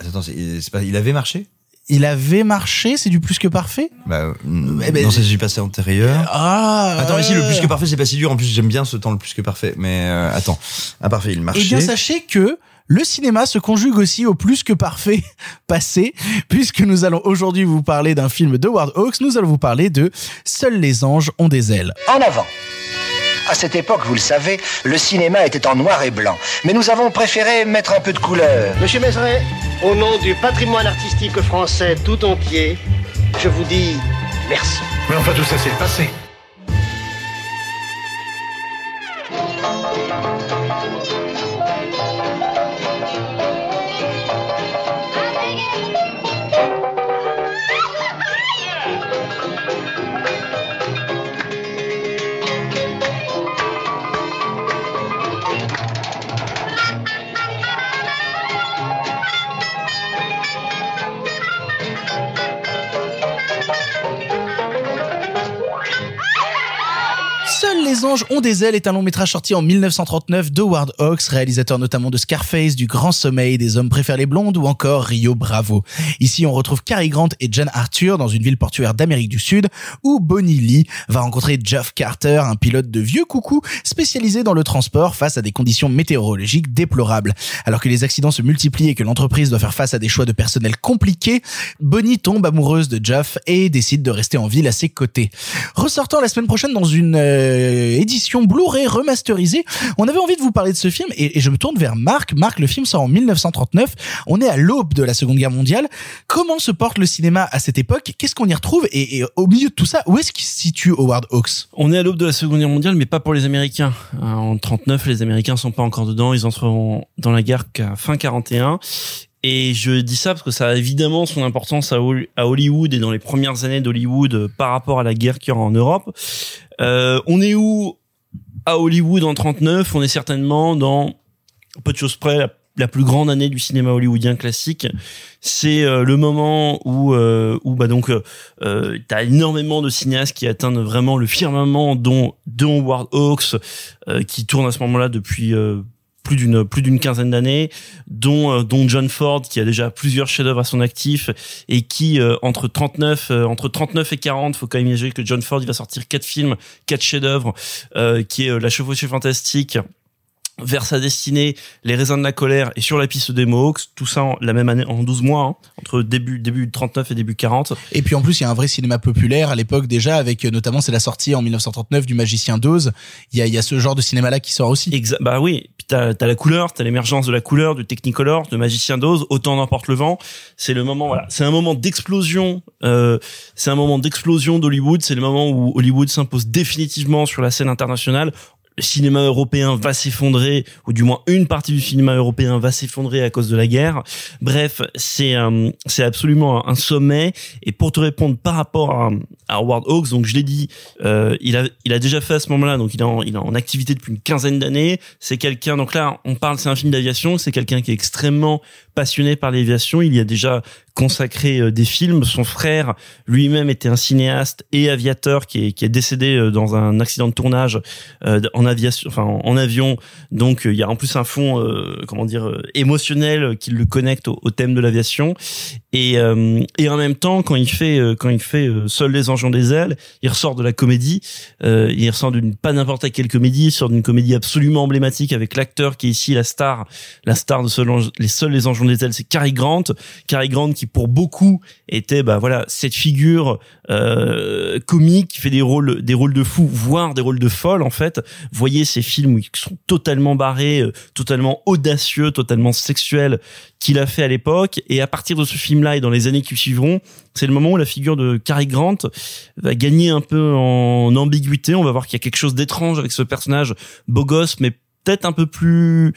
Attends, c'est c'est pas, il avait marché? Il avait marché, c'est du plus que parfait? Bah, mm, Eh ben, non, c'est du passé antérieur. Ah Attends, ici, le plus que parfait, c'est pas si dur. En plus, j'aime bien ce temps le plus que parfait. Mais euh, attends, imparfait, il marchait. Eh bien, sachez que le cinéma se conjugue aussi au plus que parfait passé, puisque nous allons aujourd'hui vous parler d'un film de Ward Hawks. Nous allons vous parler de Seuls les anges ont des ailes. En avant. À cette époque, vous le savez, le cinéma était en noir et blanc. Mais nous avons préféré mettre un peu de couleur. Monsieur Mézeret, au nom du patrimoine artistique français tout entier, je vous dis merci. Mais enfin, tout ça, c'est le passé. Les anges ont des ailes est un long métrage sorti en 1939 de Ward Hawks, réalisateur notamment de Scarface, du Grand Sommeil, des Hommes préfèrent les blondes ou encore Rio Bravo. Ici, on retrouve Cary Grant et Jen Arthur dans une ville portuaire d'Amérique du Sud où Bonnie Lee va rencontrer Jeff Carter, un pilote de vieux coucou spécialisé dans le transport face à des conditions météorologiques déplorables. Alors que les accidents se multiplient et que l'entreprise doit faire face à des choix de personnel compliqués, Bonnie tombe amoureuse de Jeff et décide de rester en ville à ses côtés. Ressortant la semaine prochaine dans une euh, édition Blu-ray remasterisée, on avait envie de vous parler de ce film et, je me tourne vers Marc. Marc, le film sort en 1939. On est à l'aube de la Seconde Guerre mondiale. Comment se porte le cinéma à cette époque? Qu'est-ce qu'on y retrouve? Et, au milieu de tout ça, où est-ce qu'il se situe Howard Hawks? On est à l'aube de la Seconde Guerre mondiale, mais pas pour les Américains. Euh, En 39, les Américains sont pas encore dedans. Ils entreront dans la guerre qu'à fin 41. Et je dis ça parce que ça a évidemment son importance à Hollywood et dans les premières années d'Hollywood euh, par rapport à la guerre qu'il y aura en Europe. Euh, on est où à Hollywood en 39 On est certainement dans peu de choses près la, plus grande année du cinéma hollywoodien classique. C'est euh, le moment où euh, où bah donc euh, euh, t'as énormément de cinéastes qui atteignent vraiment le firmament, dont dont Howard Hawks euh, qui tourne à ce moment-là depuis plus d'une plus d'une quinzaine d'années, dont euh, dont John Ford qui a déjà plusieurs chefs-d'œuvre à son actif et qui euh, entre 39 euh, entre 39 et 40, faut quand même imaginer que John Ford il va sortir quatre films, quatre chefs-d'œuvre, qui est La chevauchée fantastique, vers sa destinée, Les raisins de la colère et Sur la piste des Mohawks, tout ça en- la même année, en 12 mois, hein, entre début, début 39 et début 40. Et puis en plus, il y a un vrai cinéma populaire à l'époque déjà, avec euh, notamment c'est la sortie en 1939 du Magicien d'Oz. Il y a, il y a ce genre de cinéma-là qui sort aussi. Exa- bah oui, puis t'as as la couleur, t'as l'émergence de la couleur, du Technicolor, de Magicien d'Oz, autant n'emporte le vent. C'est le moment, voilà, c'est un moment d'explosion. Euh, c'est un moment d'explosion d'Hollywood. C'est le moment où Hollywood s'impose définitivement sur la scène internationale. Le cinéma européen va s'effondrer, ou du moins une partie du cinéma européen va s'effondrer à cause de la guerre. Bref, c'est euh, c'est absolument un sommet. Et pour te répondre par rapport à, Howard Hawks, donc je l'ai dit, euh, il a il a déjà fait à ce moment-là, donc il est en, il est en activité depuis une quinzaine d'années. C'est quelqu'un, donc là on parle, c'est un film d'aviation, c'est quelqu'un qui est extrêmement passionné par l'aviation. Il y a déjà consacré euh, des films. Son frère lui-même était un cinéaste et aviateur qui est, qui est décédé dans un accident de tournage euh, en aviation, en, avion. Donc euh, il y a en plus un fond, euh, comment dire, euh, émotionnel qui le connecte au, thème de l'aviation. Et, euh, et en même temps, quand il fait, euh, quand il fait euh, Seuls les anges ont des ailes, il ressort de la comédie. Euh, il ressort d'une pas n'importe quelle comédie, il sort d'une comédie absolument emblématique avec l'acteur qui est ici la star, la star de Seuls, les Seuls des ailes, c'est Cary Grant. Cary Grant qui pour beaucoup était, bah voilà, cette figure euh, comique qui fait des rôles, des rôles de fou, voire des rôles de folle en fait. Voyez ces films qui sont totalement barrés, euh, totalement audacieux, totalement sexuels qu'il a fait à l'époque. Et à partir de ce film-là et dans les années qui suivront, c'est le moment où la figure de Cary Grant va gagner un peu en ambiguïté. On va voir qu'il y a quelque chose d'étrange avec ce personnage beau gosse, mais peut-être un peu plus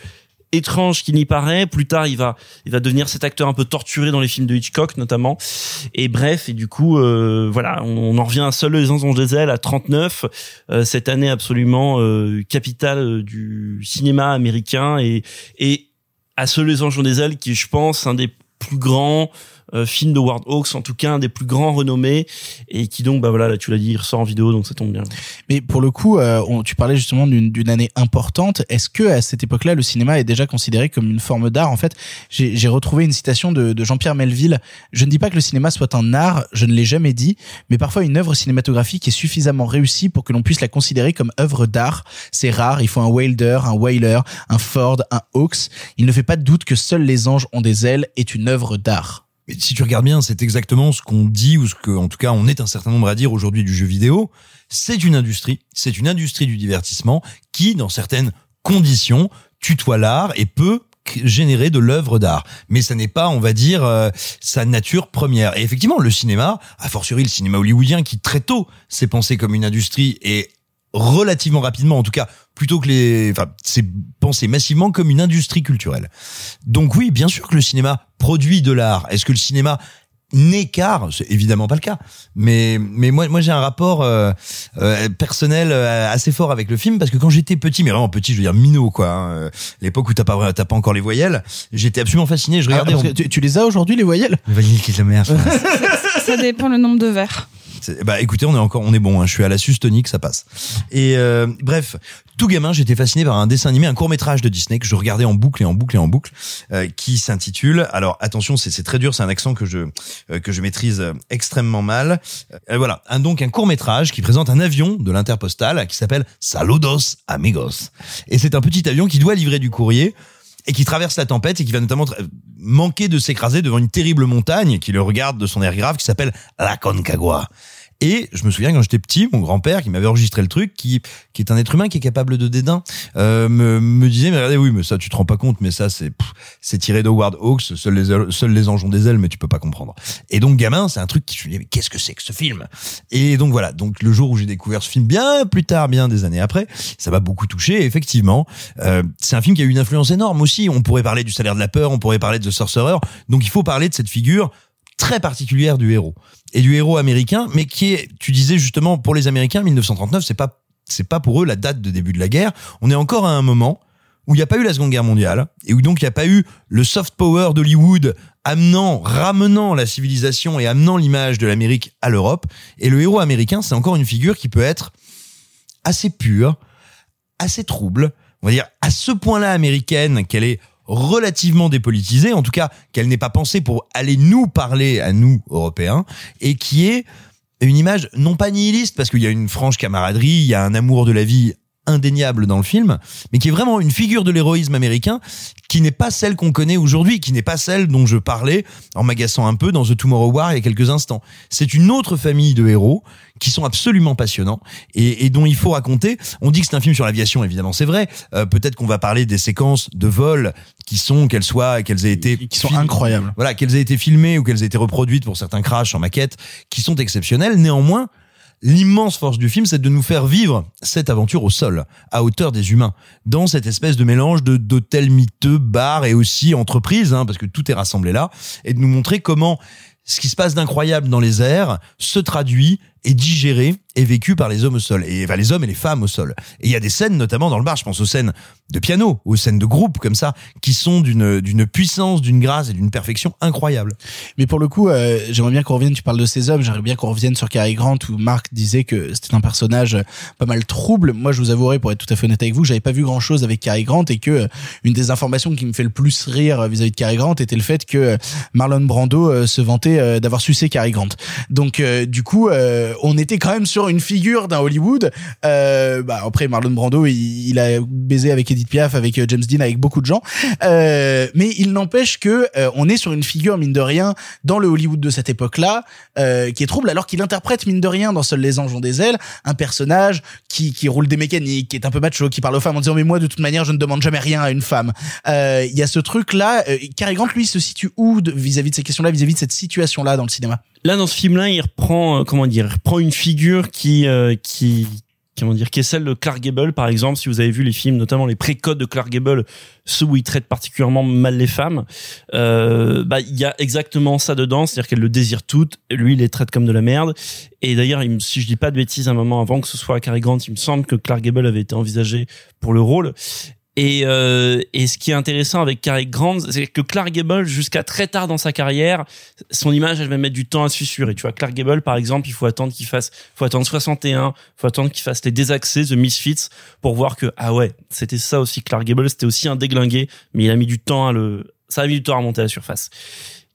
étrange qu'il n'y paraît. Plus tard, il va, il va devenir cet acteur un peu torturé dans les films de Hitchcock, notamment. Et bref, et du coup, euh, voilà, on, on en revient à Seul les anges ailes à 39, euh, cette année absolument euh, capitale euh, du cinéma américain et, et à Seul les anges ailes qui, je pense, un des plus grands euh, films de Ward Hawks, en tout cas un des plus grands renommés, et qui donc, bah voilà, là tu l'as dit, il ressort en vidéo, donc ça tombe bien. Mais pour le coup, euh, tu parlais justement d'une année importante. Est-ce que à cette époque-là, le cinéma est déjà considéré comme une forme d'art? En fait, j'ai j'ai retrouvé une citation de, de Jean-Pierre Melville. Je ne dis pas que le cinéma soit un art, je ne l'ai jamais dit, mais parfois une œuvre cinématographique est suffisamment réussie pour que l'on puisse la considérer comme œuvre d'art. C'est rare, il faut un Wilder, un Whaler, un Ford, un Hawks. Il ne fait pas de doute que seuls les anges ont des ailes est une œuvre d'art. Mais si tu regardes bien, c'est exactement ce qu'on dit ou ce que, en tout cas, on est un certain nombre à dire aujourd'hui du jeu vidéo. C'est une industrie, c'est une industrie du divertissement qui, dans certaines conditions, tutoie l'art et peut générer de l'œuvre d'art. Mais ça n'est pas, on va dire, euh, sa nature première. Et effectivement, le cinéma, a fortiori le cinéma hollywoodien, qui très tôt s'est pensé comme une industrie et relativement rapidement, en tout cas, plutôt que les, enfin, c'est pensé massivement comme une industrie culturelle. Donc oui, bien sûr que le cinéma produit de l'art. Est-ce que le cinéma n'écart C'est évidemment pas le cas. Mais mais moi moi j'ai un rapport euh, euh, personnel euh, assez fort avec le film parce que quand j'étais petit, mais vraiment petit, je veux dire minot quoi, hein, euh, l'époque où t'as pas t'as pas encore les voyelles, j'étais absolument fasciné. Je Ah, regardais. que tu, tu les as aujourd'hui les voyelles? Vanille qui est la merde. Ça dépend le nombre de verres. Bah écoutez, on est encore, on est bon. hein. Je suis à la suce tonique, ça passe. Et euh, bref, tout gamin, j'étais fasciné par un dessin animé, un court métrage de Disney que je regardais en boucle et en boucle et en boucle, euh, qui s'intitule. Alors attention, c'est c'est très dur, c'est un accent que je euh, que je maîtrise euh, extrêmement mal. Euh, voilà, un donc un court métrage qui présente un avion de l'Interpostal qui s'appelle Saludos Amigos. Et c'est un petit avion qui doit livrer du courrier et qui traverse la tempête et qui va notamment manquer de s'écraser devant une terrible montagne qui le regarde de son air grave qui s'appelle la Concagua. Et je me souviens quand j'étais petit, mon grand-père qui m'avait enregistré le truc, qui qui est un être humain qui est capable de dédain, euh, me, me disait mais regardez oui mais ça tu te rends pas compte mais ça c'est c'est tiré d'Howard Hawks, seuls les seuls les anges des ailes mais tu peux pas comprendre. Et donc gamin c'est un truc qui je me dis mais qu'est-ce que c'est que ce film? Et donc voilà donc le jour où j'ai découvert ce film bien plus tard bien des années après ça m'a beaucoup touché effectivement euh, c'est un film qui a eu une influence énorme aussi. On pourrait parler du salaire de la peur, on pourrait parler de The Sorcerer donc il faut parler de cette figure très particulière du héros et du héros américain, mais qui est, tu disais justement pour les Américains, 1939, c'est pas c'est pas pour eux la date de début de la guerre. On est encore à un moment où il n'y a pas eu la Seconde Guerre mondiale et où donc il n'y a pas eu le soft power d'Hollywood amenant, ramenant la civilisation et amenant l'image de l'Amérique à l'Europe. Et le héros américain, c'est encore une figure qui peut être assez pure, assez trouble, on va dire à ce point-là américaine qu'elle est relativement dépolitisée, en tout cas qu'elle n'est pas pensée pour aller nous parler à nous Européens, et qui est une image non pas nihiliste, parce qu'il y a une franche camaraderie, il y a un amour de la vie indéniable dans le film, mais qui est vraiment une figure de l'héroïsme américain qui n'est pas celle qu'on connaît aujourd'hui, qui n'est pas celle dont je parlais en m'agaçant un peu dans The Tomorrow War il y a quelques instants. C'est une autre famille de héros qui sont absolument passionnants et, et dont il faut raconter. On dit que c'est un film sur l'aviation, évidemment, c'est vrai. Euh, Peut-être qu'on va parler des séquences de vol qui sont, qu'elles soient, qu'elles aient été, qui sont incroyables. Voilà, qu'elles aient été filmées ou qu'elles aient été reproduites pour certains crashs en maquette, qui sont exceptionnelles. Néanmoins, L'immense force du film, c'est de nous faire vivre cette aventure au sol, à hauteur des humains, dans cette espèce de mélange de d'hôtels miteux, bars et aussi entreprises, hein, parce que tout est rassemblé là, et de nous montrer comment ce qui se passe d'incroyable dans les airs se traduit est digéré et vécu par les hommes au sol et enfin, les hommes et les femmes au sol. Et il y a des scènes notamment dans le bar, je pense aux scènes de piano, aux scènes de groupe comme ça qui sont d'une d'une puissance, d'une grâce et d'une perfection incroyable. Mais pour le coup, euh, j'aimerais bien qu'on revienne, tu parles de ces hommes, j'aimerais bien qu'on revienne sur Cary Grant où Marc disait que c'était un personnage pas mal trouble. Moi, je vous avouerai pour être tout à fait honnête avec vous, j'avais pas vu grand-chose avec Cary Grant et que euh, une des informations qui me fait le plus rire vis-à-vis de Cary Grant était le fait que Marlon Brando euh, se vantait euh, d'avoir sucé Cary Grant. Donc euh, du coup, euh, on était quand même sur une figure d'un Hollywood. Euh, bah, après, Marlon Brando, il, il a baisé avec Edith Piaf, avec euh, James Dean, avec beaucoup de gens. Euh, mais il n'empêche que euh, on est sur une figure mine de rien dans le Hollywood de cette époque-là euh, qui est trouble, alors qu'il interprète mine de rien dans Seuls les anges ont des ailes un personnage qui qui roule des mécaniques, qui est un peu macho, qui parle aux femmes en disant mais moi de toute manière je ne demande jamais rien à une femme. Euh, Il y a ce truc-là. Cary Grant lui se situe où vis-à-vis de ces questions-là, vis-à-vis de cette situation-là dans le cinéma? Là, dans ce film-là, il reprend, euh, comment dire, il reprend une figure qui, euh, qui, comment dire, qui est celle de Clark Gable, par exemple. Si vous avez vu les films, notamment les pré-codes de Clark Gable, ceux où il traite particulièrement mal les femmes, euh, bah, il y a exactement ça dedans, c'est-à-dire qu'elle le désire toutes, lui, il les traite comme de la merde. Et d'ailleurs, si je dis pas de bêtises, un moment avant que ce soit Cary Grant, il me semble que Clark Gable avait été envisagé pour le rôle. Et, euh, et ce qui est intéressant avec Cary Grant, c'est que Clark Gable, jusqu'à très tard dans sa carrière, son image, elle va mettre du temps à se fissurer. Tu vois, Clark Gable, par exemple, il faut attendre qu'il fasse, faut attendre 61, faut attendre qu'il fasse les désaxés, The Misfits, pour voir que, ah ouais, c'était ça aussi Clark Gable, c'était aussi un déglingué, mais il a mis du temps à le, ça a mis du temps à remonter à la surface.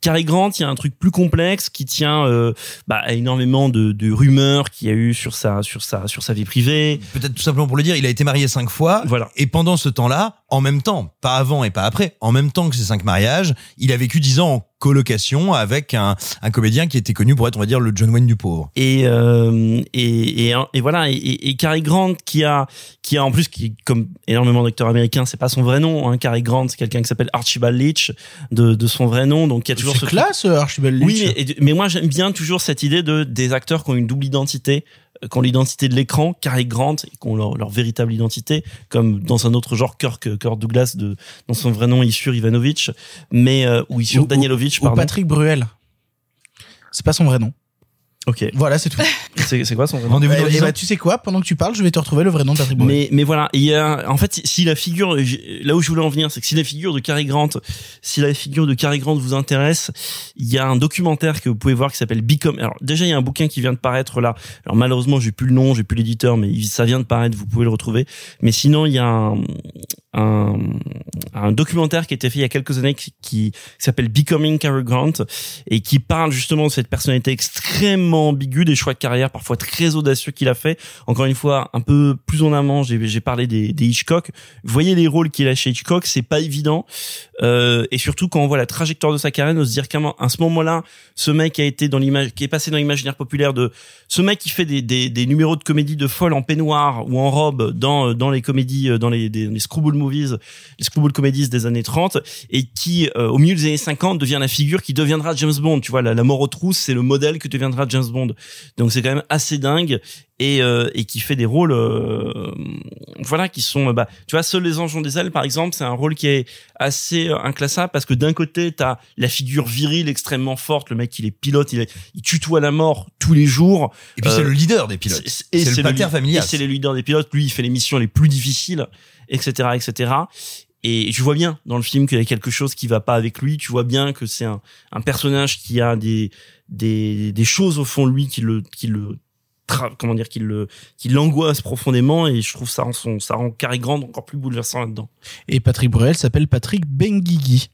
Cary Grant, il y a un truc plus complexe qui tient euh, bah, à énormément de, de rumeurs qu'il y a eu sur sa sur sa sur sa vie privée. Peut-être tout simplement pour le dire, il a été marié cinq fois. Voilà. Et pendant ce temps-là, en même temps, pas avant et pas après, en même temps que ces cinq mariages, il a vécu dix ans en colocation avec un, un comédien qui était connu pour être, on va dire, le John Wayne du pauvre. et euh, et, et et voilà et, et et Cary Grant qui a qui a en plus qui comme énormément d'acteurs américains c'est pas son vrai nom hein, Cary Grant c'est quelqu'un qui s'appelle Archibald Leach de de son vrai nom donc il y a toujours C'est ce classe, Archibald Leach. oui mais, mais moi j'aime bien toujours cette idée de des acteurs qui ont une double identité qui ont l'identité de l'écran, Cary Grant, et qui ont leur, leur véritable identité, comme dans un autre genre, Kirk, Kirk Douglas, de, dans son vrai nom, Issur Ivanovich, mais, euh, ou Issur Ou- Danielovich, ou pardon. Patrick Bruel. C'est pas son vrai nom. Ok. Voilà, c'est tout. C'est c'est quoi son vrai nom Rendez-vous dans Eh, ans. bah, tu sais quoi Pendant que tu parles, je vais te retrouver le vrai nom de Patrick Bruel. Mais, mais voilà, il y a, en fait, si la figure, là où je voulais en venir, c'est que si la figure de Cary Grant, si la figure de Cary Grant vous intéresse, il y a un documentaire que vous pouvez voir qui s'appelle Become. Alors déjà, il y a un bouquin qui vient de paraître là. Alors malheureusement, j'ai plus le nom, j'ai plus l'éditeur, mais ça vient de paraître, vous pouvez le retrouver. Mais sinon, il y a un, un, un documentaire qui a été fait il y a quelques années qui, qui s'appelle Becoming Cary Grant et qui parle justement de cette personnalité extrêmement ambiguë, des choix de carrière parfois très audacieux qu'il a fait. Encore une fois, un peu plus en amont, j'ai parlé des, des Hitchcock. Voyez les rôles qu'il a chez Hitchcock, c'est pas évident. Euh, et surtout quand on voit la trajectoire de sa carrière, de se dire qu'à ce moment-là, ce mec a été dans l'image, qui est passé dans l'imaginaire populaire de ce mec qui fait des, des, des numéros de comédie de folle en peignoir ou en robe dans dans les comédies, dans les, des, les les screwball comedies des années 30 et qui euh, au milieu des années 50 devient la figure qui deviendra James Bond. Tu vois, la, la mort aux trousses, c'est le modèle que deviendra James Bond. Donc c'est quand même assez dingue et euh, et qui fait des rôles euh, voilà qui sont bah tu vois seuls les anges ont des ailes par exemple c'est un rôle qui est assez euh, inclassable parce que d'un côté t'as la figure virile extrêmement forte le mec il est pilote il, est, il tutoie la mort tous les jours Et puis c'est Euh, le leader des pilotes. c'est- le pater familial. et c'est le leader des pilotes lui il fait les missions les plus difficiles etc etc et tu vois bien dans le film qu'il y a quelque chose qui va pas avec lui tu vois bien que c'est un, un personnage qui a des des des choses au fond de lui qui le qui le comment dire qui le qui l'angoisse profondément et je trouve ça rend son ça rend Cary Grant encore plus bouleversant là-dedans Et Patrick Bruel s'appelle Patrick Benguigui.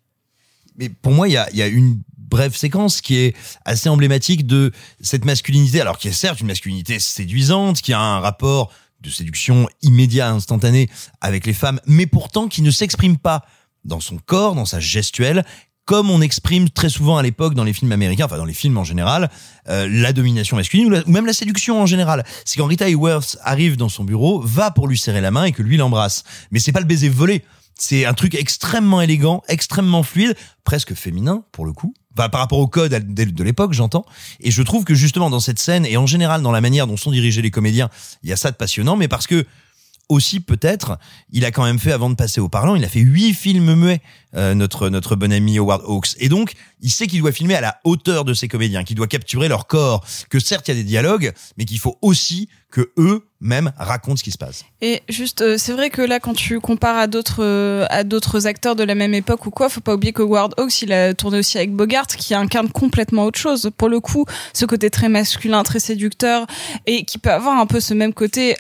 Mais pour moi, il y a, il y a une brève séquence qui est assez emblématique de cette masculinité, alors qui est certes une masculinité séduisante, qui a un rapport de séduction immédiat, instantané avec les femmes, mais pourtant qui ne s'exprime pas dans son corps, dans sa gestuelle, comme on exprime très souvent à l'époque dans les films américains, enfin dans les films en général, euh, la domination masculine ou, même la séduction en général. C'est quand Rita Hayworth arrive dans son bureau, va pour lui serrer la main et que lui l'embrasse. Mais c'est pas le baiser volé. C'est un truc extrêmement élégant, extrêmement fluide, presque féminin pour le coup. Par rapport au code de l'époque, j'entends. Et je trouve que justement dans cette scène et en général dans la manière dont sont dirigés les comédiens, il y a ça de passionnant, mais parce que aussi peut-être, il a quand même fait avant de passer au parlant, il a fait huit films muets, euh, notre notre bon ami Howard Hawks. Et donc, il sait qu'il doit filmer à la hauteur de ses comédiens, qu'il doit capturer leur corps, que certes il y a des dialogues, mais qu'il faut aussi que eux même racontent ce qui se passe. Et juste, euh, c'est vrai que là, quand tu compares à d'autres euh, à d'autres acteurs de la même époque ou quoi, faut pas oublier que Ward Hawks, il a tourné aussi avec Bogart, qui incarne complètement autre chose. Pour le coup, ce côté très masculin, très séducteur, et qui peut avoir un peu ce même côté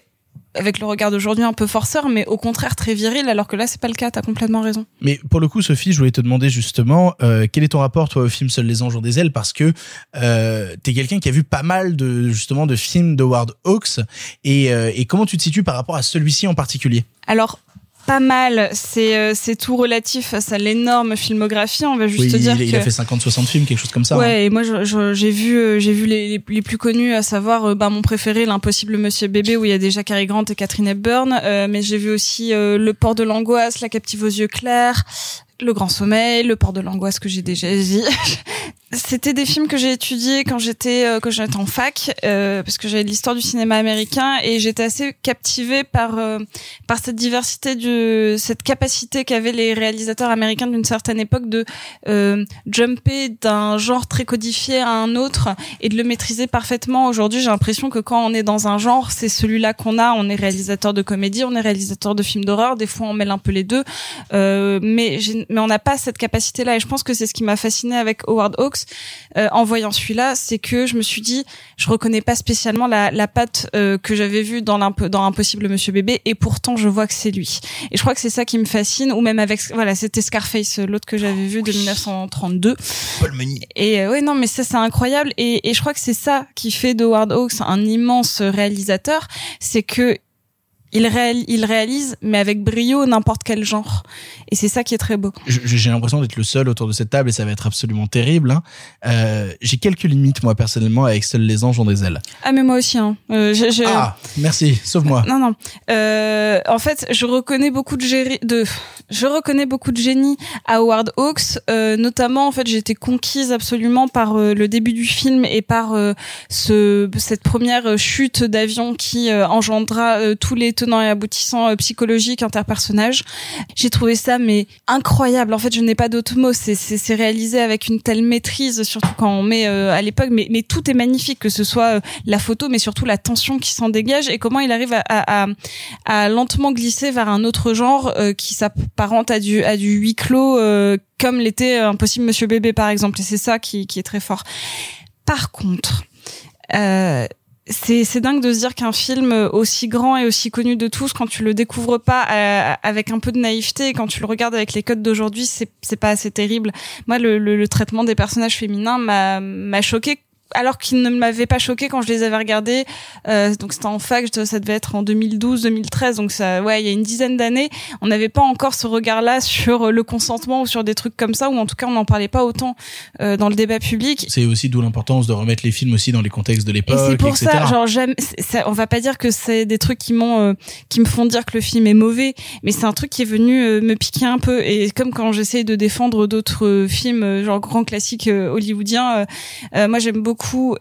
avec le regard d'aujourd'hui un peu forceur, mais au contraire très viril, alors que là c'est pas le cas. T'as complètement raison. Mais pour le coup, Sophie, je voulais te demander justement euh, quel est ton rapport toi au film Seuls les anges ont des ailes? Parce que euh, t'es quelqu'un qui a vu pas mal de justement de films de Howard Hawks et, euh, et comment tu te situes par rapport à celui-ci en particulier? Alors pas mal, c'est euh, c'est tout relatif face à l'énorme filmographie. On va juste Oui, dire il, a fait 50-60 films, quelque chose comme ça. hein. Ouais, et moi j'ai vu euh, j'ai vu les, les, les plus connus, à savoir euh, bah, mon préféré, l'impossible Monsieur Bébé, où il y a déjà Cary Grant et Catherine Hepburn. Euh, mais j'ai vu aussi euh, Le Port de l'angoisse, La captive aux yeux clairs, Le Grand Sommeil, Le Port de l'angoisse que j'ai déjà dit. C'était des films que j'ai étudiés quand j'étais euh, quand j'étais en fac, euh, parce que j'avais l'histoire du cinéma américain et j'étais assez captivée par euh, par cette diversité, de cette capacité qu'avaient les réalisateurs américains d'une certaine époque de euh, jumper d'un genre très codifié à un autre et de le maîtriser parfaitement. Aujourd'hui, j'ai l'impression que quand on est dans un genre, c'est celui-là qu'on a. On est réalisateur de comédie, on est réalisateur de films d'horreur. Des fois, on mêle un peu les deux, euh, mais mais on n'a pas cette capacité-là. Et je pense que c'est ce qui m'a fasciné avec Howard Hawks euh, en voyant celui-là, c'est que je me suis dit, je reconnais pas spécialement la, la patte euh, que j'avais vue dans, dans Impossible Monsieur Bébé, et pourtant je vois que c'est lui. Et je crois que c'est ça qui me fascine, ou même avec, voilà, c'était Scarface, l'autre que j'avais vu de 1932. Paul Meunier. Et euh, ouais, non, mais ça c'est incroyable, et, et je crois que c'est ça qui fait de Howard Hawks un immense réalisateur, c'est que il, réal- il réalise, mais avec brio, n'importe quel genre. Et c'est ça qui est très beau. Je- J'ai l'impression d'être le seul autour de cette table et ça va être absolument terrible. hein. Euh, J'ai quelques limites moi personnellement avec Seuls les anges ont des ailes. Ah, mais moi aussi, hein. Euh, j'ai- Ah, merci, sauve-moi. Non, non. Euh, en fait, je reconnais beaucoup de, géri- de, je reconnais beaucoup de génie à Howard Hawks. Notamment, en fait, j'ai été conquise absolument par le début du film et par ce, cette première chute d'avion qui engendra tous les tenants et aboutissants euh, psychologiques interpersonnages. J'ai trouvé ça mais incroyable. En fait, je n'ai pas d'autres mots. C'est, réalisé avec une telle maîtrise, surtout quand on met euh, à l'époque. Mais, mais tout est magnifique, que ce soit euh, la photo, mais surtout la tension qui s'en dégage et comment il arrive à, à, à, à lentement glisser vers un autre genre euh, qui s'apparente à du à du huis clos, euh, comme l'était Impossible Monsieur Bébé par exemple. Et c'est ça qui, qui est très fort. Par contre. Euh, c'est dingue de se dire qu'un film aussi grand et aussi connu de tous, quand tu le découvres pas euh, avec un peu de naïveté, et quand tu le regardes avec les codes d'aujourd'hui, c'est pas assez terrible. Moi, le, le, le traitement des personnages féminins m'a choqué alors qu'il ne m'avait pas choqué quand je les avais regardés. Euh, donc c'était en fac, ça devait être en 2012-2013, donc ça, ouais, il y a une dizaine d'années, on n'avait pas encore ce regard-là sur le consentement ou sur des trucs comme ça, ou en tout cas on n'en parlait pas autant euh, dans le débat public. C'est aussi d'où l'importance de remettre les films aussi dans les contextes de Et l'époque, c'est pour etc. ça, genre j'aime. On va pas dire que c'est des trucs qui m'ont, euh, qui me font dire que le film est mauvais, mais c'est un truc qui est venu euh, me piquer un peu. Et comme quand j'essaye de défendre d'autres euh, films, euh, genre grands classiques hollywoodiens, moi j'aime beaucoup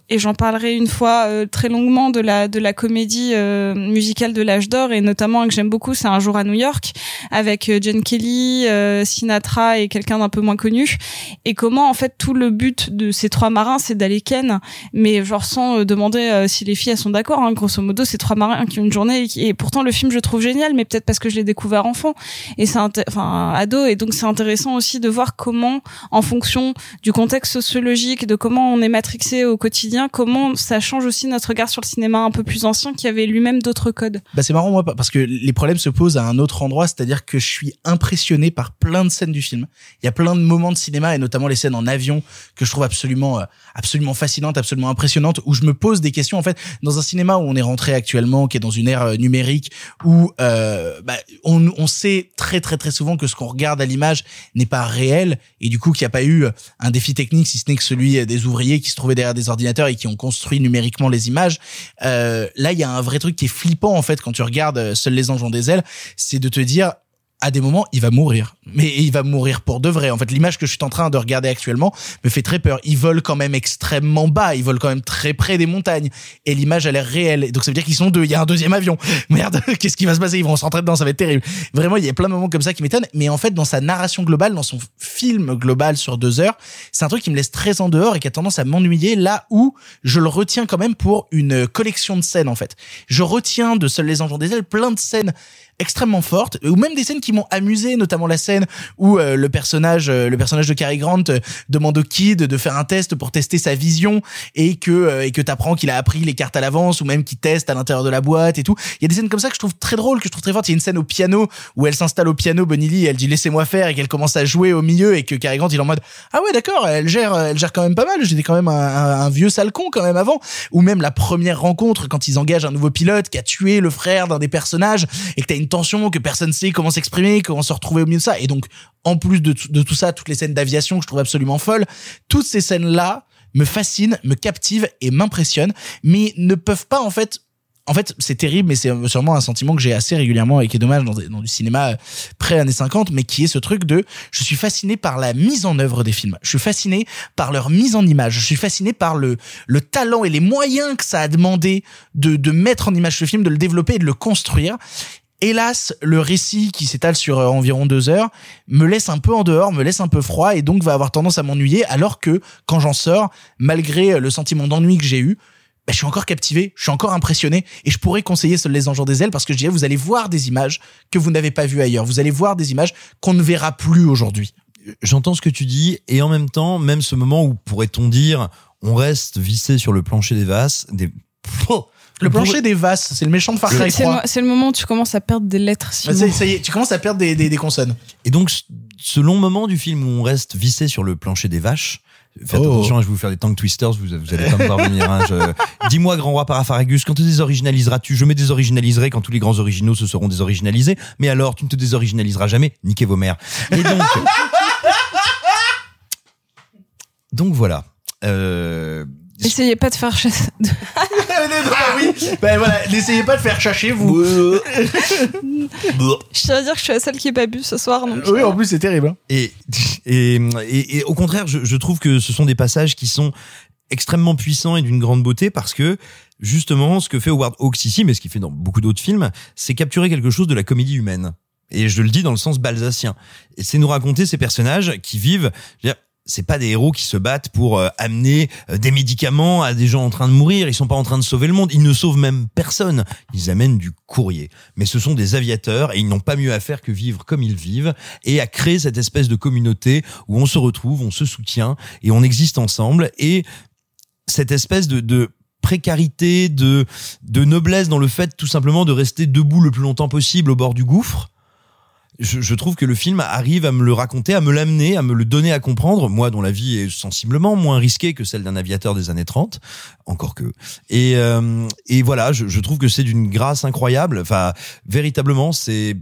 et j'en parlerai une fois euh, très longuement de la de la comédie euh, musicale de l'âge d'or et notamment que j'aime beaucoup, c'est Un jour à New York avec euh, Jen Kelly, euh, Sinatra et quelqu'un d'un peu moins connu. Et comment en fait tout le but de ces trois marins, c'est d'aller ken, mais genre sans euh, demander euh, si les filles elles sont d'accord. Hein. Grosso modo, c'est trois marins qui ont une journée et, qui- et pourtant le film je trouve génial, mais peut-être parce que je l'ai découvert enfant et c'est enfin ado et donc c'est intéressant aussi de voir comment en fonction du contexte sociologique, de comment on est matrixé au quotidien, comment ça change aussi notre regard sur le cinéma un peu plus ancien qui avait lui-même d'autres codes? Bah c'est marrant moi parce que les problèmes se posent à un autre endroit, c'est-à-dire que je suis impressionné par plein de scènes du film. Il y a plein de moments de cinéma et notamment les scènes en avion que je trouve absolument euh, absolument fascinantes, absolument impressionnantes où je me pose des questions en fait dans un cinéma où on est rentré actuellement qui est dans une ère euh, numérique où euh, bah, on, on sait très très très souvent que ce qu'on regarde à l'image n'est pas réel et du coup qu'il n'y a pas eu un défi technique si ce n'est que celui des ouvriers qui se trouvaient derrière des ordinateurs et qui ont construit numériquement les images. Euh, là, il y a un vrai truc qui est flippant en fait quand tu regardes euh, Seuls les anges ont des ailes, c'est de te dire à des moments, il va mourir. Mais il va mourir pour de vrai. En fait, l'image que je suis en train de regarder actuellement me fait très peur. Ils volent quand même extrêmement bas. Ils volent quand même très près des montagnes. Et l'image a l'air réelle. Donc, ça veut dire qu'ils sont deux. Il y a un deuxième avion. Merde, qu'est-ce qui va se passer? Ils vont s'entrer dedans. Ça va être terrible. Vraiment, il y a plein de moments comme ça qui m'étonnent. Mais en fait, dans sa narration globale, dans son film global sur deux heures, c'est un truc qui me laisse très en dehors et qui a tendance à m'ennuyer là où je le retiens quand même pour une collection de scènes, en fait. Je retiens de Seuls les ont des ailes plein de scènes extrêmement fortes ou même des scènes qui m'ont amusé notamment la scène où euh, le personnage euh, le personnage de Cary Grant euh, demande au kid de faire un test pour tester sa vision et que euh, et que t'apprends qu'il a appris les cartes à l'avance ou même qu'il teste à l'intérieur de la boîte et tout. Il y a des scènes comme ça que je trouve très drôles que je trouve très fortes. Il y a une scène au piano où elle s'installe au piano Bonnie Lee elle dit laissez-moi faire et qu'elle commence à jouer au milieu et que Cary Grant il est en mode ah ouais d'accord elle gère elle gère quand même pas mal. J'étais quand même un, un, un vieux sale con quand même avant. Ou même la première rencontre quand ils engagent un nouveau pilote qui a tué le frère d'un des personnages et que t'as une tension que personne sait comment s'exprimer, comment se retrouver au milieu de ça. Et donc, en plus de, tout ça, toutes les scènes d'aviation que je trouve absolument folles, toutes ces scènes-là me fascinent, me captivent et m'impressionnent, mais ne peuvent pas en fait en fait, c'est terrible, mais c'est sûrement un sentiment que j'ai assez régulièrement et qui est dommage dans, du cinéma pré-années 50, mais qui est ce truc de je suis fasciné par la mise en œuvre des films. Je suis fasciné par leur mise en image. Je suis fasciné par le, le talent et les moyens que ça a demandé de, de mettre en image ce film, de le développer et de le construire. Hélas, le récit qui s'étale sur euh, environ deux heures me laisse un peu en dehors, me laisse un peu froid et donc va avoir tendance à m'ennuyer alors que quand j'en sors, malgré le sentiment d'ennui que j'ai eu, bah, je suis encore captivé, je suis encore impressionné et je pourrais conseiller Seuls les ont des ailes parce que je dirais vous allez voir des images que vous n'avez pas vues ailleurs. Vous allez voir des images qu'on ne verra plus aujourd'hui. J'entends ce que tu dis et en même temps, même ce moment où pourrait-on dire on reste vissé sur le plancher des vases, des Le plancher des vases, c'est le méchant de Far Cry C'est 3. le, c'est le moment où tu commences à perdre des lettres. Bah, Simon. ça, ça y est, tu commences à perdre des, des, des consonnes. Et donc, ce- long moment du film où on reste vissé sur le plancher des vaches, faites Oh. attention, hein, je vais vous faire des tongue twisters, vous, vous allez pas me voir venir. Hein, je- Dis-moi, grand roi Paraparagus, quand te désoriginaliseras-tu? Je me désoriginaliserai quand tous les grands originaux se seront désoriginalisés, mais alors, tu ne te désoriginaliseras jamais, niquez vos mères. Et donc... donc voilà. Euh, Essayez pas de faire chasse. Ah oui, ben voilà, n'essayez pas de faire chercher vous. Je tiens à dire que je suis la seule qui est pas bu ce soir. Donc oui, en plus c'est terrible. hein. Et, et, et, et au contraire, je, je trouve que ce sont des passages qui sont extrêmement puissants et d'une grande beauté parce que justement, ce que fait Howard Hawks ici, mais ce qu'il fait dans beaucoup d'autres films, c'est capturer quelque chose de la comédie humaine. Et je le dis dans le sens balsacien. Et c'est nous raconter ces personnages qui vivent. je veux dire, c'est pas des héros qui se battent pour euh, amener euh, des médicaments à des gens en train de mourir. Ils sont pas en train de sauver le monde. Ils ne sauvent même personne. Ils amènent du courrier. Mais ce sont des aviateurs et ils n'ont pas mieux à faire que vivre comme ils vivent et à créer cette espèce de communauté où on se retrouve, on se soutient et on existe ensemble. Et cette espèce de, précarité, de noblesse dans le fait tout simplement de rester debout le plus longtemps possible au bord du gouffre. Je, je trouve que le film arrive à me le raconter, à me l'amener, à me le donner à comprendre. Moi, dont la vie est sensiblement moins risquée que celle d'un aviateur des années 30, encore que. Et, euh, et voilà, je, je trouve que c'est d'une grâce incroyable. Enfin, véritablement, c'est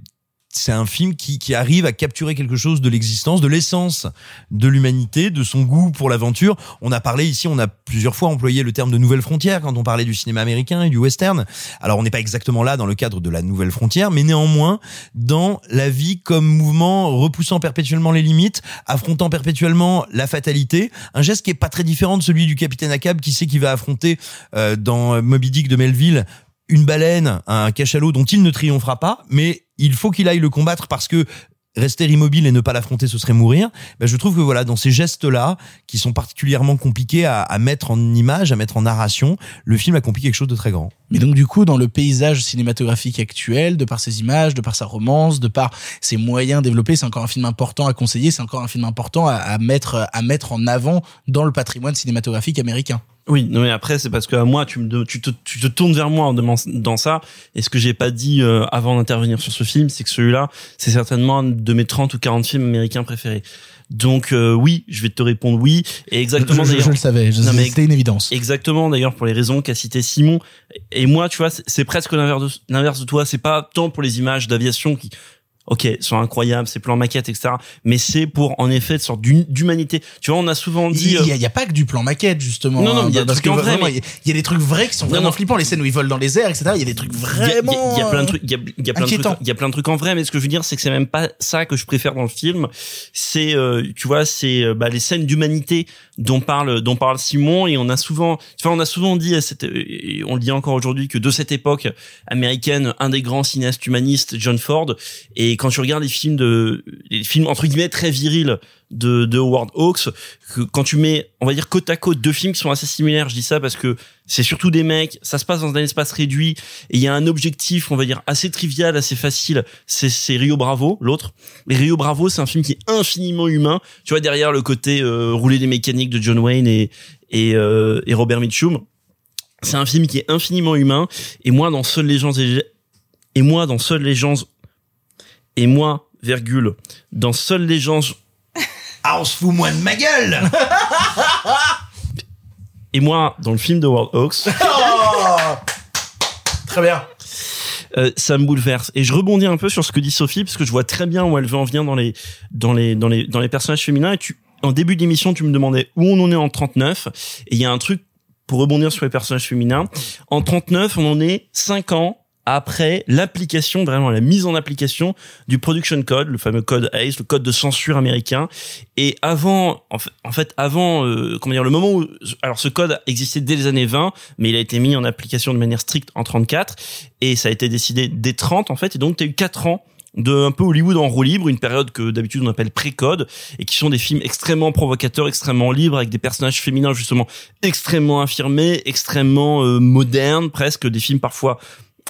c'est un film qui, qui arrive à capturer quelque chose de l'existence, de l'essence de l'humanité, de son goût pour l'aventure. On a parlé ici, on a plusieurs fois employé le terme de nouvelle frontière quand on parlait du cinéma américain et du western. Alors on n'est pas exactement là dans le cadre de la nouvelle frontière, mais néanmoins dans la vie comme mouvement repoussant perpétuellement les limites, affrontant perpétuellement la fatalité. Un geste qui est pas très différent de celui du capitaine Ahab qui sait qu'il va affronter euh, dans Moby Dick de Melville une baleine, un cachalot dont il ne triomphera pas, mais il faut qu'il aille le combattre parce que rester immobile et ne pas l'affronter, ce serait mourir. Ben, je trouve que voilà, dans ces gestes-là, qui sont particulièrement compliqués à, mettre en image, à mettre en narration, le film accomplit quelque chose de très grand. Mais donc du coup, dans le paysage cinématographique actuel, de par ses images, de par sa romance, de par ses moyens développés, c'est encore un film important à conseiller, c'est encore un film important à mettre à mettre en avant dans le patrimoine cinématographique américain. Oui, non mais après c'est parce que à moi tu me tu te tu te tournes vers moi en demandant dans ça. Et ce que j'ai pas dit euh, avant d'intervenir sur ce film, c'est que celui-là, c'est certainement un de mes 30 ou 40 films américains préférés. Donc euh, oui, je vais te répondre oui. Et exactement Je- je- je le savais, je- Non, mais c'était une évidence. Exactement d'ailleurs pour les raisons qu'a cité Simon. Et moi tu vois, c'est- c'est presque l'inverse de l'inverse de toi, c'est pas tant pour les images d'aviation qui Ok, sont incroyables, ces plans maquettes, etc. Mais c'est pour, en effet, une sorte d'hu- d'humanité. Tu vois, on a souvent dit. Il y, a, euh, pas que du plan maquette justement. Non, non, il y a hein, des parce trucs mais- il y a- des trucs vrais qui sont Non, vraiment non. flippants. Les scènes où ils volent dans les airs, etc. Il y a des trucs vraiment. il y, a- il y a plein de euh, trucs, il y a, il y a plein de trucs, inquiétants. il y a plein de trucs en vrai, mais ce que je veux dire, c'est que c'est même pas ça que je préfère dans le film. C'est, euh, tu vois, c'est euh, bah, les scènes d'humanité dont parle, dont parle Simon, et on a souvent, tu vois, on a souvent dit, et on le dit encore aujourd'hui, que de cette époque américaine, un des grands cinéastes humanistes, John Ford, et quand tu regardes les films de, les films entre guillemets très virils de, de Howard Hawks, que quand tu mets, on va dire côte à côte deux films qui sont assez similaires, je dis ça parce que c'est surtout des mecs, ça se passe dans un espace réduit, et il y a un objectif, on va dire, assez trivial, assez facile, c'est, c'est Rio Bravo, l'autre. Et Rio Bravo, c'est un film qui est infiniment humain. Tu vois, derrière le côté euh, rouler des mécaniques de John Wayne et, et, euh, et Robert Mitchum. C'est un film qui est infiniment humain. Et moi, dans Seules les gens et, et moi, dans Seules les gens et moi, virgule, dans Seules les gens Ah, on se fout moins de ma gueule et moi, dans le film de World Hawks, Très bien. euh, ça me bouleverse. Et je rebondis un peu sur ce que dit Sophie, parce que je vois très bien où elle veut en venir dans les, dans les, dans les, dans les personnages féminins. Et tu, en début d'émission, tu me demandais où on en est en 39. Et il y a un truc pour rebondir sur les personnages féminins. En 39, on en est 5 ans après l'application, vraiment la mise en application du production code, le fameux code ACE, le code de censure américain. Et avant, en fait, avant, euh, comment dire, le moment où, alors ce code existait dès les années 20, mais il a été mis en application de manière stricte en 34, et ça a été décidé dès 30 en fait, et donc tu as eu 4 ans de un peu Hollywood en roue libre, une période que d'habitude on appelle pré-code, et qui sont des films extrêmement provocateurs, extrêmement libres, avec des personnages féminins justement extrêmement affirmés, extrêmement euh, modernes, presque des films parfois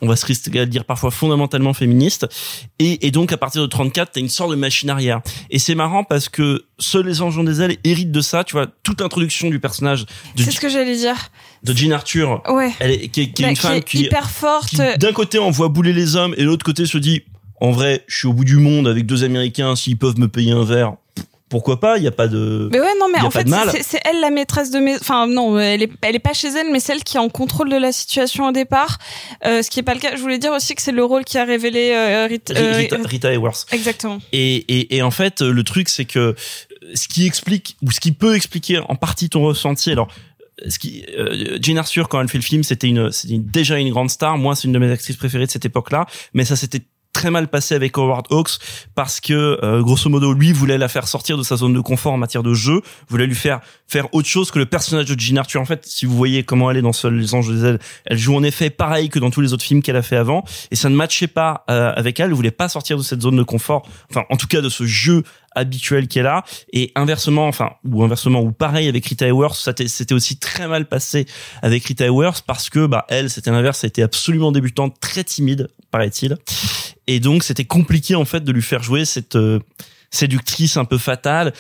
on va se risquer à dire parfois fondamentalement féministes et, et donc à partir de 34 t'as une sorte de machine arrière et c'est marrant parce que seuls les anges ont des ailes héritent de ça tu vois toute l'introduction du personnage de, C'est ce que j'allais dire. de Jean Arthur Ouais. elle est, qui est, qui est Bah, une qui femme est qui hyper forte. d'un côté on voit bouler les hommes et de l'autre côté se dit en vrai je suis au bout du monde avec deux américains s'ils peuvent me payer un verre pourquoi pas il y a pas de Mais ouais, non, mais en fait, c'est elle la maîtresse de mes. Enfin, non, elle est, elle est pas chez elle, mais celle qui est en contrôle de la situation au départ. Euh, ce qui est pas le cas. Je voulais dire aussi que c'est le rôle qui a révélé euh, Rit- euh, Rita, Rita Hayworth Exactement. Et, et, et en fait, le truc, c'est que ce qui explique, ou ce qui peut expliquer en partie ton ressenti, alors, ce qui, euh, Jane Arthur, quand elle fait le film, c'était une, c'était déjà une grande star. Moi, c'est une de mes actrices préférées de cette époque-là. Mais ça s'était très mal passé avec Howard Hawks parce que euh, grosso modo lui voulait la faire sortir de sa zone de confort en matière de jeu voulait lui faire faire autre chose que le personnage de Jean Arthur. En fait si vous voyez comment elle est dans les anges des ailes elle joue en effet pareil que dans tous les autres films qu'elle a fait avant et ça ne matchait pas euh, avec elle elle voulait pas sortir de cette zone de confort enfin en tout cas de ce jeu habituel qu'elle a et inversement enfin ou inversement ou pareil avec Rita Hayworth ça c'était aussi très mal passé avec Rita Hayworth parce que bah elle c'était l'inverse elle était absolument débutante très timide paraît-il. Et donc c'était compliqué en fait de lui faire jouer cette euh, séductrice un peu fatale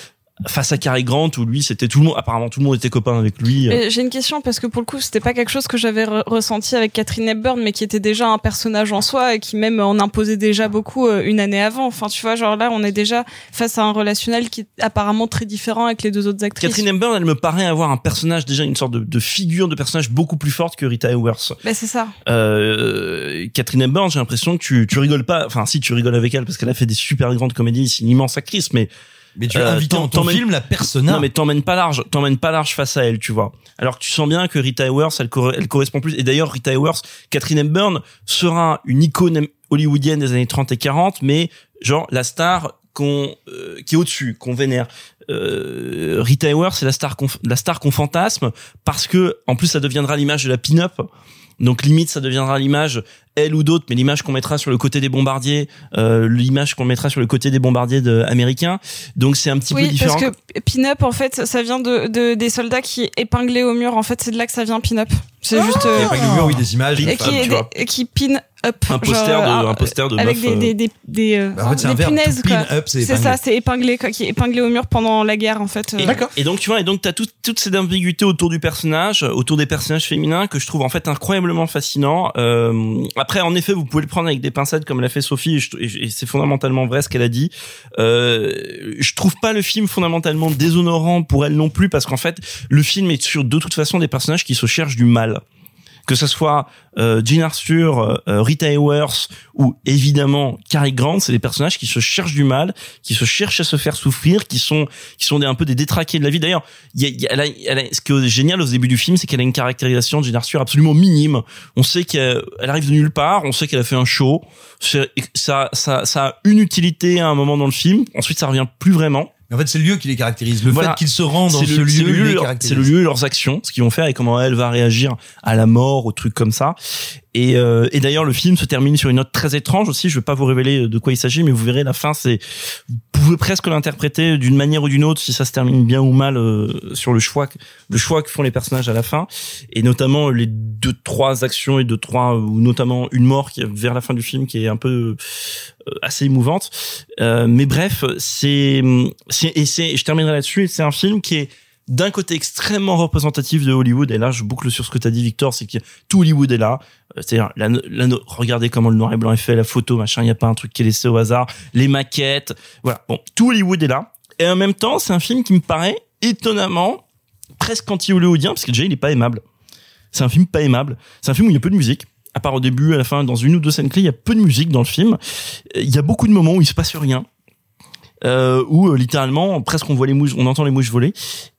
face à Cary Grant où lui c'était tout le monde apparemment tout le monde était copain avec lui Mais J'ai une question parce que pour le coup, c'était pas quelque chose que j'avais re- ressenti avec Catherine Hepburn, mais qui était déjà un personnage en soi et qui même en imposait déjà beaucoup euh, une année avant. Enfin, tu vois, genre là, on est déjà face à un relationnel qui est apparemment très différent avec les deux autres actrices. Catherine Hepburn elle me paraît avoir un personnage déjà une sorte de, de figure de personnage beaucoup plus forte que Rita Hayworth Bah, c'est ça. euh, Catherine Hepburn, j'ai l'impression que tu, tu rigoles pas. Enfin, si tu rigoles avec elle parce qu'elle a fait des super grandes comédies, c'est une immense actrice, mais Mais tu as invité t'en- dans ton t'emmènes- film la persona. Non, mais t'emmènes pas large, t'emmènes pas large face à elle, tu vois. Alors que tu sens bien que Rita Hayworth, elle, cor- elle correspond plus. Et d'ailleurs, Rita Hayworth, Catherine Hepburn sera une icône hollywoodienne des années 30 et 40, mais genre la star qu'on euh, qui est au-dessus, qu'on vénère. Euh, Rita Hayworth, c'est la star qu'on la star qu'on fantasme parce que en plus ça deviendra l'image de la pin-up. Donc limite ça deviendra l'image elle ou d'autres, mais l'image qu'on mettra sur le côté des bombardiers, euh, l'image qu'on mettra sur le côté des bombardiers de, américains. Donc c'est un petit peu Oui, différent. parce que pin-up, en fait, ça vient de, de des soldats qui épinglaient au mur. En fait, c'est de là que ça vient pin-up. C'est juste. Il y a euh, pas que du mur, oui, des images. et qui, tu vois. qui pin up. Un poster genre, de- euh, un poster de avec meuf, des, euh, des, des, des, euh, Bah, en fait, c'est un des verbe, punaises, pin quoi. up, c'est ça, c'est épinglé, quoi, qui est épinglé au mur pendant la guerre, en fait. euh. Et, et donc tu vois, et donc t'as tout, toute cette ambiguïté autour du personnage, autour des personnages féminins que je trouve en fait incroyablement fascinant. Euh, après, en effet, vous pouvez le prendre avec des pincettes comme l'a fait Sophie, et- et c'est fondamentalement vrai ce qu'elle a dit. Euh, je trouve pas le film fondamentalement déshonorant pour elle non plus parce qu'en fait, le film est sur de toute façon des personnages qui se cherchent du mal que ce soit euh, Jean Arthur, euh, euh, Rita Hayworth ou évidemment Cary Grant, c'est des personnages qui se cherchent du mal, qui se cherchent à se faire souffrir, qui sont qui sont des, un peu des détraqués de la vie. D'ailleurs, il y a, y a- elle a- ce qui est génial au début du film, c'est qu'elle a une caractérisation de Jean Arthur absolument minime. On sait qu'elle elle arrive de nulle part, on sait qu'elle a fait un show, ça, ça, ça a une utilité à un moment dans le film. Ensuite, ça revient plus vraiment. Mais en fait, c'est le lieu qui les caractérise. Le Voilà. fait qu'ils se rendent dans C'est ce le- c'est lieu, le lieu, les leur- caractérise. c'est le lieu leurs actions, ce qu'ils vont faire et comment elle va réagir à la mort, aux trucs comme ça. Et, euh, et d'ailleurs, le film se termine sur une note très étrange aussi. Je vais pas vous révéler de quoi il s'agit, mais vous verrez la fin. C'est vous pouvez presque l'interpréter d'une manière ou d'une autre si ça se termine bien ou mal euh, sur le choix, que- le choix que font les personnages à la fin, et notamment les deux trois actions et deux trois ou notamment une mort qui est vers la fin du film qui est un peu assez émouvante. Euh, mais bref, c'est et c'est je terminerai là-dessus. C'est un film qui est d'un côté extrêmement représentatif de Hollywood et là je boucle sur ce que t'as dit Victor c'est que tout Hollywood est là. Euh, c'est-à-dire la, la- regardez comment le noir et blanc est fait la photo machin il y a pas un truc qui est laissé au hasard les maquettes voilà. Bon tout Hollywood est là. Et en même temps c'est un film qui me paraît étonnamment presque anti-hollywoodien parce que déjà il est pas aimable. C'est un film pas aimable. C'est un film où il y a peu de musique à part au début à la fin dans une ou deux scènes clés il y a peu de musique dans le film il y a beaucoup de moments où il se passe rien euh, où euh, littéralement presque on voit les mouches, on entend les mouches voler.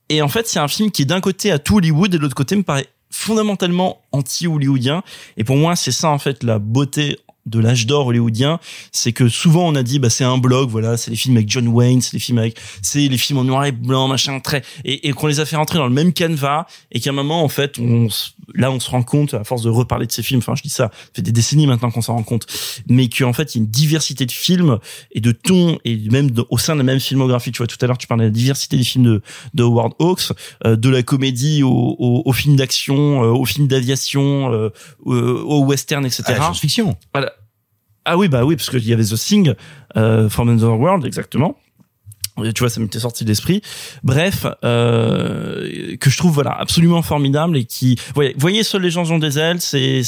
Et en fait, c'est un film qui d'un côté a tout Hollywood et de l'autre côté me paraît fondamentalement anti-hollywoodien. Et pour moi, c'est ça en fait la beauté de l'âge d'or hollywoodien, c'est que souvent on a dit bah c'est un blog, voilà, c'est les films avec John Wayne, c'est les films avec, c'est les films en noir et blanc, machin, très, et, et qu'on les a fait rentrer dans le même canevas, et qu'à un moment en fait, on, là on se rend compte à force de reparler de ces films, enfin je dis ça, ça fait des décennies maintenant qu'on s'en rend compte, mais qu'en fait il y a une diversité de films et de tons et même de- au sein de la même filmographie. Tu vois, tout à l'heure tu parlais de la diversité des films de, de Howard Hawks, euh, de la comédie au, au, au film d'action, euh, au film d'aviation, euh, au, au western, etc. À la science-fiction. Voilà. Ah oui, bah oui, parce qu'il y avait The Thing, euh, From Another World, exactement. Tu vois, ça m'était sorti de l'esprit. Bref, euh, que je trouve voilà absolument formidable et qui, voyez, voyez seuls les gens ont des ailes, c'est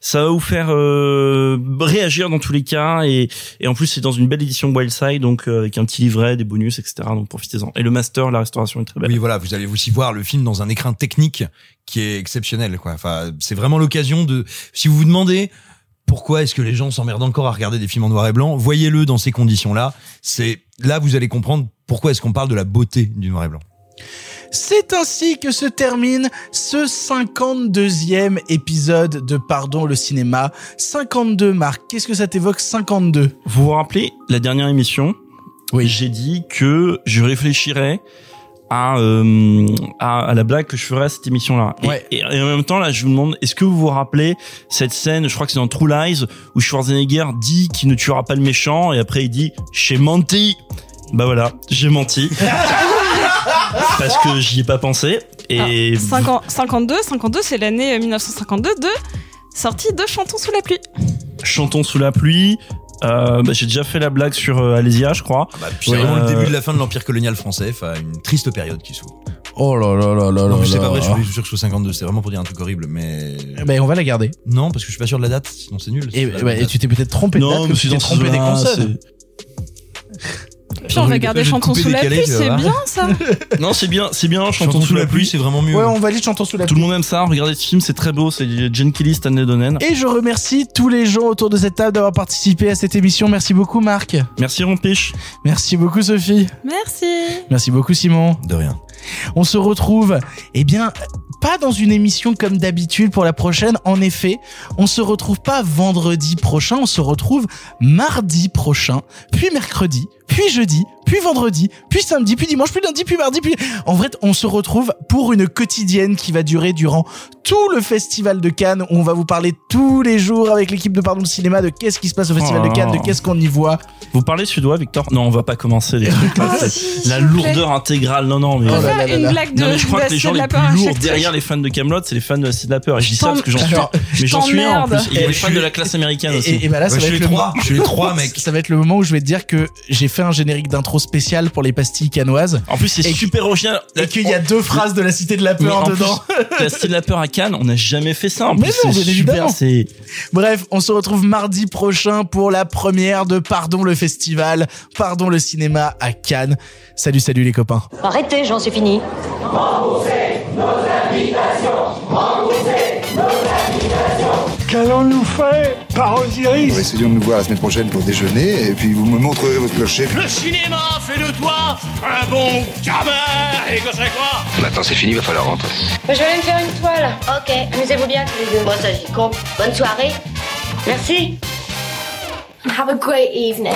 ça va vous faire euh, réagir dans tous les cas et, et en plus c'est dans une belle édition Wildside donc euh, avec un petit livret, des bonus, etc. Donc profitez-en. Et le master, la restauration est très belle. Oui, voilà, vous allez aussi voir le film dans un écran technique qui est exceptionnel, quoi. Enfin, c'est vraiment l'occasion de, si vous vous demandez pourquoi est-ce que les gens s'emmerdent encore à regarder des films en noir et blanc, voyez-le dans ces conditions-là. C'est, là, vous allez comprendre pourquoi est-ce qu'on parle de la beauté du noir et blanc. C'est ainsi que se termine ce 52e épisode de Pardon le cinéma. 52, Marc, qu'est-ce que ça t'évoque 52 Vous vous rappelez la dernière émission? Oui. J'ai dit que je réfléchirais à, euh, à, à la blague que je ferais à cette émission-là. Et- Ouais. Et, et en même temps, là, je vous demande, est-ce que vous vous rappelez cette scène, je crois que c'est dans True Lies, où Schwarzenegger dit qu'il ne tuera pas le méchant, et après il dit, j'ai menti. Bah voilà, j'ai menti. Parce que j'y ai pas pensé. Et Ah, 50 52, 52, c'est l'année euh, 1952 de sortie de Chantons sous la pluie. chantons sous la pluie. Euh, bah, j'ai déjà fait la blague sur euh, Alésia, je crois. Bah, puis c'est Ouais. vraiment le Euh, début de la fin de l'Empire colonial français, enfin, une triste période qui s'ouvre. Oh là là là là là c'est là. pas vrai, je suis sûr que je suis 52, c'est vraiment pour dire un truc horrible, mais. Ben, on va la garder. Non, parce que je suis pas sûr de la date, sinon c'est nul. Et, ouais, et tu t'es peut-être trompé de Non, date, c'est tu t'es trompé des consonnes. Puis on va garder Chantons sous la pluie, c'est bien ça. Non, c'est bien, c'est bien, chantons, sous la pluie. c'est vraiment mieux. Ouais, on valide Chantons sous la Tout pluie. le monde aime ça. Regardez ce film, c'est très beau. C'est Jen Kelly, Stanley Donen. Et je remercie tous les gens autour de cette table d'avoir participé à cette émission. Merci beaucoup, Marc. Merci Rompiche. Merci beaucoup, Sophie. Merci. Merci beaucoup, Simon. De rien. On se retrouve, eh bien, pas dans une émission comme d'habitude pour la prochaine. En effet, on se retrouve pas vendredi prochain, on se retrouve mardi prochain, puis mercredi, puis jeudi puis vendredi, puis samedi, puis dimanche, puis lundi, puis mardi, puis... En vrai, on se retrouve pour une quotidienne qui va durer durant tout le festival de Cannes, où on va vous parler tous les jours avec l'équipe de Pardon le Cinéma de qu'est-ce qui se passe au festival de Cannes, de qu'est-ce qu'on y voit. Vous parlez suédois, Victor? Non, on va pas commencer les trucs. Ah, si, la lourdeur intégrale. Non, non, mais. Oh là là là Une là. blague de Non, mais je crois que les gens les plus lourds derrière les fans de Camelot, c'est les fans de la Cité de la Peur. Et je dis ça parce que j'en suis, mais j'en suis un en plus. il y a les fans de suis- la classe américaine aussi. et, bah là, ça va je être suis le les trois. Je suis les trois, mec. Ça va être le moment où je vais te dire que j'ai fait un générique d'intro spécial pour les pastilles canoises. En plus, c'est super original. Et qu'il y a deux phrases de la Cité de la Peur en dedans. plus, la Cité de la Peur à Cannes, on n'a jamais fait ça. En Mais plus, non, c'est super. C'est Bref, on se retrouve mardi prochain pour la première de Pardon le festival, Pardon le cinéma à Cannes. Salut, salut les copains. Arrêtez, j'en suis fini. Qu'allons-nous faire par Osiris Essayons de nous voir la semaine prochaine pour déjeuner, et puis vous me montrerez votre clocher. Le cinéma fait de toi un bon gamin Et que c'est quoi? Maintenant c'est fini, va falloir rentrer. Je vais aller me faire une toile. Ok, amusez-vous bien tous les deux. Moi, ça, j'y compte. Bonne soirée. Merci. Have a great evening.